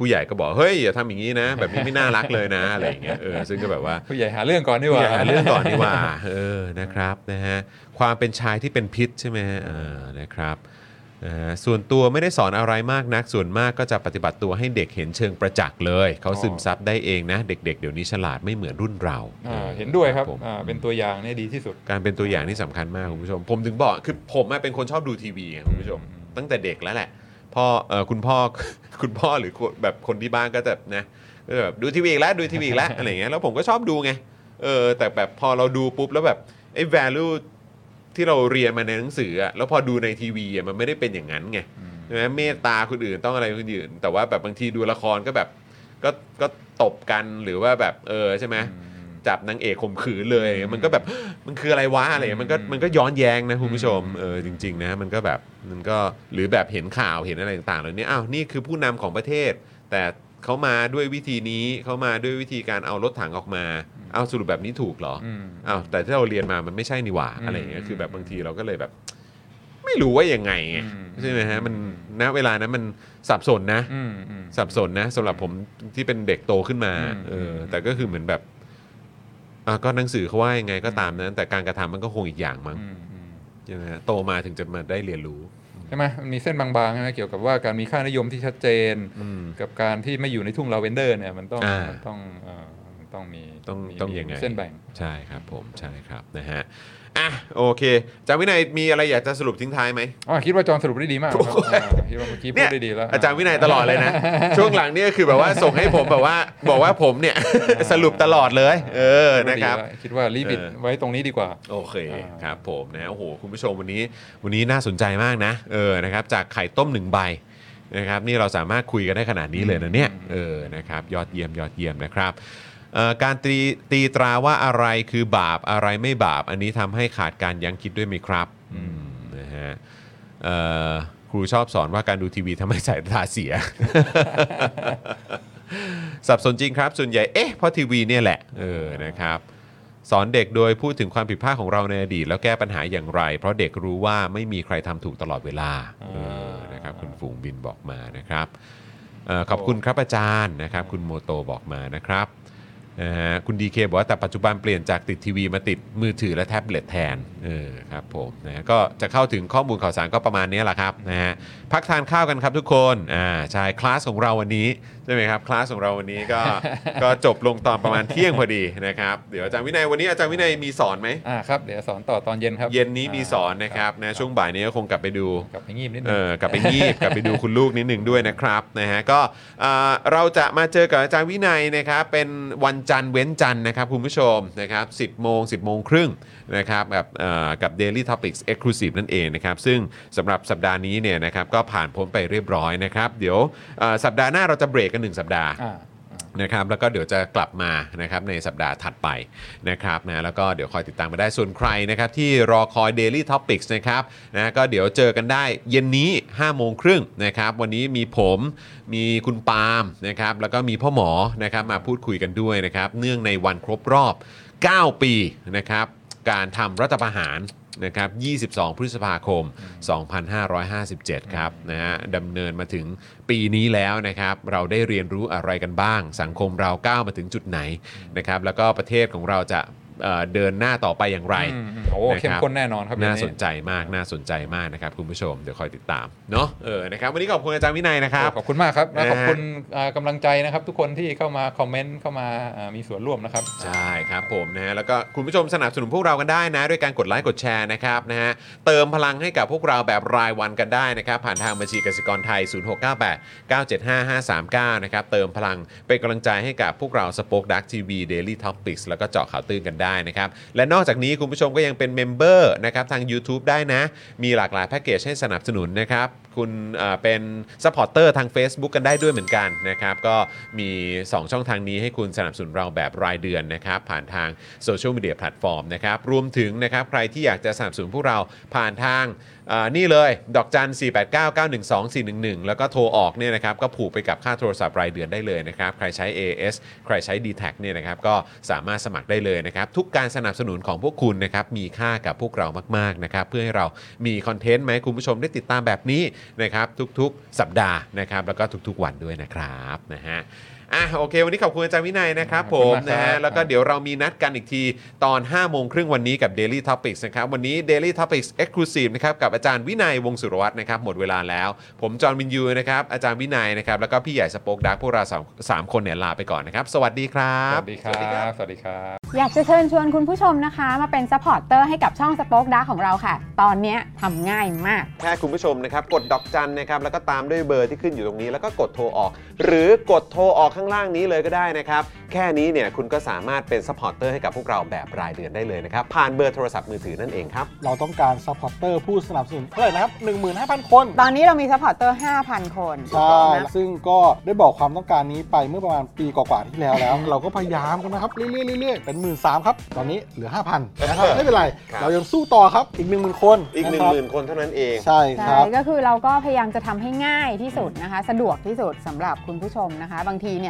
ผู้ใหญ่ก็บอกเฮ้ยอย่าทำอย่างนี้นะ แบบนี้ไม่น่ารักเลยนะอะไรอย่างเงี้ยเออซึ่งก็แบบว่าผู้ใหญ่หาเรื่องก่อนดีกผู้ว่าใหญ่หาเรื่องก่อนดีกว่าเออนะครับนะฮะความเป็นชายที่เป็นพิษใช่ไหมฮะเออนะครับนะฮะส่วนตัวไม่ได้สอนอะไรมากนักส่วนมากก็จะปฏิบัติตัวให้เด็กเห็นเชิงประจักษ์เลย เขาซึมซับได้เองนะ เด็ก ๆ เดี๋ยวนี้ฉลาดไม่เหมือนรุ่นเรา อ่าออเห็นด้วยครับผมอ่าเป็นตัวอย่างเนี่ยดีที่สุด การเป็นตัวอย่างที่สำคัญมากคุณผู้ชม ผมถึงบอกคือผมอะเป็นคนชอบดูทีวีไงคุณผู้ชม ตั้งแต่เด็กแล้วแหละ พ่อเออคุณพ่อคุณพ่อหรือคนแบบคนที่บ้านก็จะนะก็จะแบบดูทีวีอีกแล้วดูทีวีอีกแล้วอะไรอย่างเงี้ยแล้วผมก็ชอบดูไงเออแต่แบบพอเราดูปุ๊บแล้วแบบไอ้ value ที่เราเรียนมาในหนังสืออะแล้วพอดูในทีวีอะมันไม่ได้เป็นอย่างนั้นไงใช่ไหมเมตตาคนอื่นต้องอะไรคนอื่น แต่ว่าแบบบางทีดูละครก็แบบก็ก็ตบกันหรือว่าแบบเออใช่ไหม จับนางเอกข่มขืนเลยอะไรเงี้ยมันก็แบบมันคืออะไรวะอะไรเงี้ยมันก็มันก็ย้อนแย้งนะคุณผู้ชมเออจริงๆนะมันก็แบบมันก็หรือแบบเห็นข่าวเห็นอะไรต่างๆเหล่านี้อ้าวนี่คือผู้นำของประเทศ แต่เขามาด้วยวิธีนี้เขามาด้วยวิธีการเอารถถังออกมา เอาสรุปแบบนี้ถูกเหรออืมอ้าวแต่ที่เราเรียนมามันไม่ใช่นี่หว่าอืมอะไรอย่างเงี้ยคือแบบบางทีเราก็เลยแบบไม่รู้ว่ายังไงไงอืมใช่ไหมฮะมันณเวลานั้นมันสับสนนะอืมอืมสับสนนะสำหรับผมที่เป็นเด็กโตขึ้นมาอืมเอออมแต่ก็คือเหมือนแบบ อะก็หนังสือเขาว่ายังไงก็ตามนั้น แต่การกระทำมันก็คงอีกอย่างมั้งอืมอืมใช่ไหมฮะโตมาถึงจะมาได้เรียนรู้ ใช่ไหมมันมีเส้นบางๆใช่ไหมเกี่ยวกับว่าการมีค่านิยมที่ชัดเจน อืม กับการที่ไม่อยู่ในทุ่งลาเวนเดอร์เนี่ยมันต้องอ่ามัมันต้องเอ่อมันต้องมีต้องมีต้องมียังไง เส้นแบ่ง ใช่ครับผมใช่ครับนะฮะ อะโอเคอาจารย์วินัยมีอะไรอยากจะสรุปทิ้งท้ายไหมอ๋อคิดว่าจอห์นสรุปได้ดีมากครับอ่าคิดว่าเมื่อกี้พูเนี่ดยได้ดีแล้ว อาจารย์วินัยตลอดเลยนะ ช่วงหลังนี่ก็คือแบบว่าส่งให้ผมแบบว่าบอกว่าผมเนี่ย สรุปตลอดเลย เออพูดได้นะดีครับแล้วคิดว่ารีบิดเออ ไว้ตรงนี้ดีกว่า โอเคอ่าครับผมนะโอ้โหคุณผู้ชมวันนี้วันนี้น่าสนใจมากนะเออนะครับจากไข่ต้มหนึ่งใบนะครับนี่เราสามารถคุยกันได้ขนาดนี้เลยนะเนี่ยเออนะครับยอดเยี่ยมยอดเยี่ยมนะครับเอ่อ การตีตีตราว่าอะไรคือบาปอะไรไม่บาป อันนี้ทำให้ขาดการยั้งคิดด้วยไหมครับอืมนะฮะเอ่อครูชอบสอนว่าการดูทีวีทำให้สายตาเสีย สับสนจริงครับ ส่วนใหญ่เอ๊ะเพราะทีวีเนี่ยแหละเออนะครับ สอนเด็กโดยพูดถึงความผิดพลาดของเราในอดีต แล้วแก้ปัญหาอย่างไร เพราะเด็กรู้ว่าไม่มีใครทำถูกตลอดเวลาเออนะครับคุณฝูงบินบอกมานะครับเออขอบคุณครับอาจารย์นะครับ คุณโมโตบอกมานะครับ นะฮะคุณดีเคบอกว่าแต่ปัจจุบันเปลี่ยนจากติดทีวีมาติดมือถือและแท็บเล็ตแทนเออครับผมนะก็จะเข้าถึงข้อมูลข่าวสารก็ประมาณนี้แหละครับนะฮะพักทานข้าวกันครับทุกคนอ่าใช่คลาสของเราวันนี้ ช่ไหมครับคลาสของเราวันนี้ก็ก็จบลงตอนประมาณเที่ยงพอดีนะครับเดี๋ยวอาจารย์วินัยวันนี้อาจารย์วินัยมีสอนไหมอ่าครับเดี๋ยวสอนต่อตอนเย็นครับ เย็นนี้มีสอนนะครับนะช่วงบ่ายนี้ก็คงกลับไปดูกลับไปงีบนิดนึเองอกลับไปงีบกลับไปดูคุณลูกนิดหนึ่งด้วยนะครับนะฮะก็อ่าเราจะมาเจอกับอาจารย์วินัยนะครับเป็นวันจันทร์เว้นจันทร์นะครับคุณผู้ชมนะครับ10โมง10โมงครึ่ง นะครับกับเอ่อกับ Daily Topics Exclusive นั่นเองนะครับซึ่งสำหรับสัปดาห์นี้เนี่ยนะครับก็ผ่านพ้นไปเรียบร้อยนะครับ เดี๋ยวเอ่อสัปดาห์หน้าเราจะเบรกกัน 1 สัปดาห์อ่านะครับแล้วก็เดี๋ยวจะกลับมานะครับในสัปดาห์ถัดไปนะครับนะแล้วก็เดี๋ยวคอยติดตามมาได้ส่วนใครนะครับที่รอคอย Daily Topics นะครับนะก็เดี๋ยวเจอกันได้เย็นนี้ 5 โมงครึ่งนะครับวันนี้มีผมมีคุณปาล์มนะครับแล้วก็มีพ่อหมอนะครับมาพูดคุยกันด้วยนะครับเนื่องในวันครบรอบ 9 ปีนะครับ การทำรัฐประหารนะครับ 22 พฤษภาคม 2557 ครับนะฮะดำเนินมาถึงปีนี้แล้วนะครับ เราได้เรียนรู้อะไรกันบ้าง สังคมเราก้าวมาถึงจุดไหนนะครับ แล้วก็ประเทศของเราจะ เอ่อเดินหน้าต่อไปอย่างไรอืมอืมโอ้นะครับเข้มข้นแน่นอนครับน่าเดี๋ยวสนใจมากน่าสนใจมากนะครับคุณผู้ชมเดี๋ยวคอยติดตามเนาะเออนะครับวันนี้ขอบคุณอาจารย์วินัยนะครับ ขอบคุณมากครับและนะฮะขอบคุณอ่ากำลังใจนะครับ ทุกคนที่เข้ามาคอมเมนต์เข้ามาอ่ามีส่วนร่วมนะครับใช่ครับผมนะฮะแล้วก็คุณผู้ชมสนับสนุนพวกเรากันได้นะ ด้วยการกดไลค์กดแชร์นะครับนะฮะเติมพลังให้กับพวกเราแบบรายวันกันได้นะครับ ผ่านทางบัญชีกสิกรไทย 0698 975 539 นะครับเติมพลังเป็นกำลังใจให้กับพวกเรา SpokeDark TV Daily Topic แล้วก็เจาะข่าวตื้นกันได้นะครับ และนอกจากนี้คุณผู้ชมก็ยังเป็น member นะครับทาง YouTube ได้นะ มีหลากหลายแพ็กเกจให้สนับสนุนนะครับ คุณเอ่อเป็น supporter ทาง Facebook กันได้ด้วยเหมือนกันนะครับ ก็มี 2 ช่องทางนี้ให้คุณสนับสนุนเราแบบรายเดือนนะครับ ผ่านทางโซเชียลมีเดียแพลตฟอร์มนะครับ รวมถึงนะครับใครที่อยากจะสนับสนุนพวกเราผ่านทางนี่เลย ดอกจัน 489912411 แล้วก็โทรออกเนี่ยนะครับก็ผูกไปกับค่าโทรศัพท์รายเดือนได้เลยนะครับใครใช้ AS ใครใช้ d t แทเนี่ยนะครับก็สามารถสมัครได้เลยนะครับทุกการสนับสนุนของพวกคุณนะครับมีค่ากับพวกเรามากๆนะครับเพื่อให้เรามีคอนเทนต์มาให้คุณผู้ชมได้ติดตามแบบนี้นะครับทุกๆสัปดาห์นะครับแล้วก็ทุกๆวันด้วยนะครับนะฮะ อะโอเค วันนี้ขอบคุณอาจารย์วินัยนะครับขผอบคุมณมากครับนะฮะแล้วก็เดี๋ยวเรามีนัดกันอีกทีตอน 5 โมงครึ่งวันนี้กับ Daily Topics นะครับ วันนี้ Daily Topics Exclusive นะครับกับอาจารย์วินัยวงศ์สุรวัตรนะครับหมดเวลาแล้ว ผมจอห์นวิญญูนะครับอาจารย์วินัยนะครับแล้วก็พี่ใหญ่ SpokeDark พวกเราสามสามคนเนี่ยลาไปก่อนนะครับ สวัสดีครับ สวัสดีครับ สวัสดีครับ อยากจะเชิญชวนคุณผู้ชมนะคะ มาเป็น supporter ให้กับช่อง SpokeDark ของเราค่ะ ตอนเนี้ยทำง่ายมาก แค่คุณผู้ชมนะครับกดดอกจันนะครับแล้วก็ตามด้วยเบอร์ที่ขึ้นอยู่ตรงนี้แล้วก็กดโทรออก หรือกดโทรออกข้างล่างนี้เลยก็ได้นะครับ แค่นี้เนี่ยคุณก็สามารถเป็น supporter ให้กับพวกเราแบบรายเดือนได้เลยนะครับ ผ่านเบอร์โทรศัพท์มือถือนั่นเองครับ เราต้องการ supporter ผู้สนับสนุนเท่าไหร่นะครับ 15,000 คน ตอนนี้เรามี supporter 5,000 คนใช่นะซึ่งก็ได้บอกความต้องการนี้ไปเมื่อประมาณปีกว่าๆที่แล้วแล้ว เราก็พยายามกันนะครับเรื่อยๆเรื่อยๆเป็น1 หมื่น 3 ครับตอนนี้เหลือ 5,000นะครับไม่เป็นไรครับเรายังสู้ต่อครับอีก 10,000 คนนะครับ อีก 10,000 คนเท่านั้นเองใช่ ใช่รับก็คือเราก็พยายามจะทำให้ง่ายที่สุดนะคะ สะดวกที่สุดสำหรับคุณผู้ชมนะคะ บางทีเนี่ย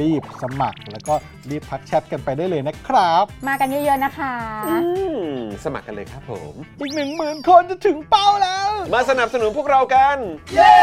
รีบสมัคร แล้วก็รีบทักแชทกันไปได้เลยนะครับ มากันเยอะๆนะคะ อืมสมัครกันเลยครับผม อีก1 0,000คนจะถึงเป้าแล้ว มาสนับสนุนพวกเรากัน เย้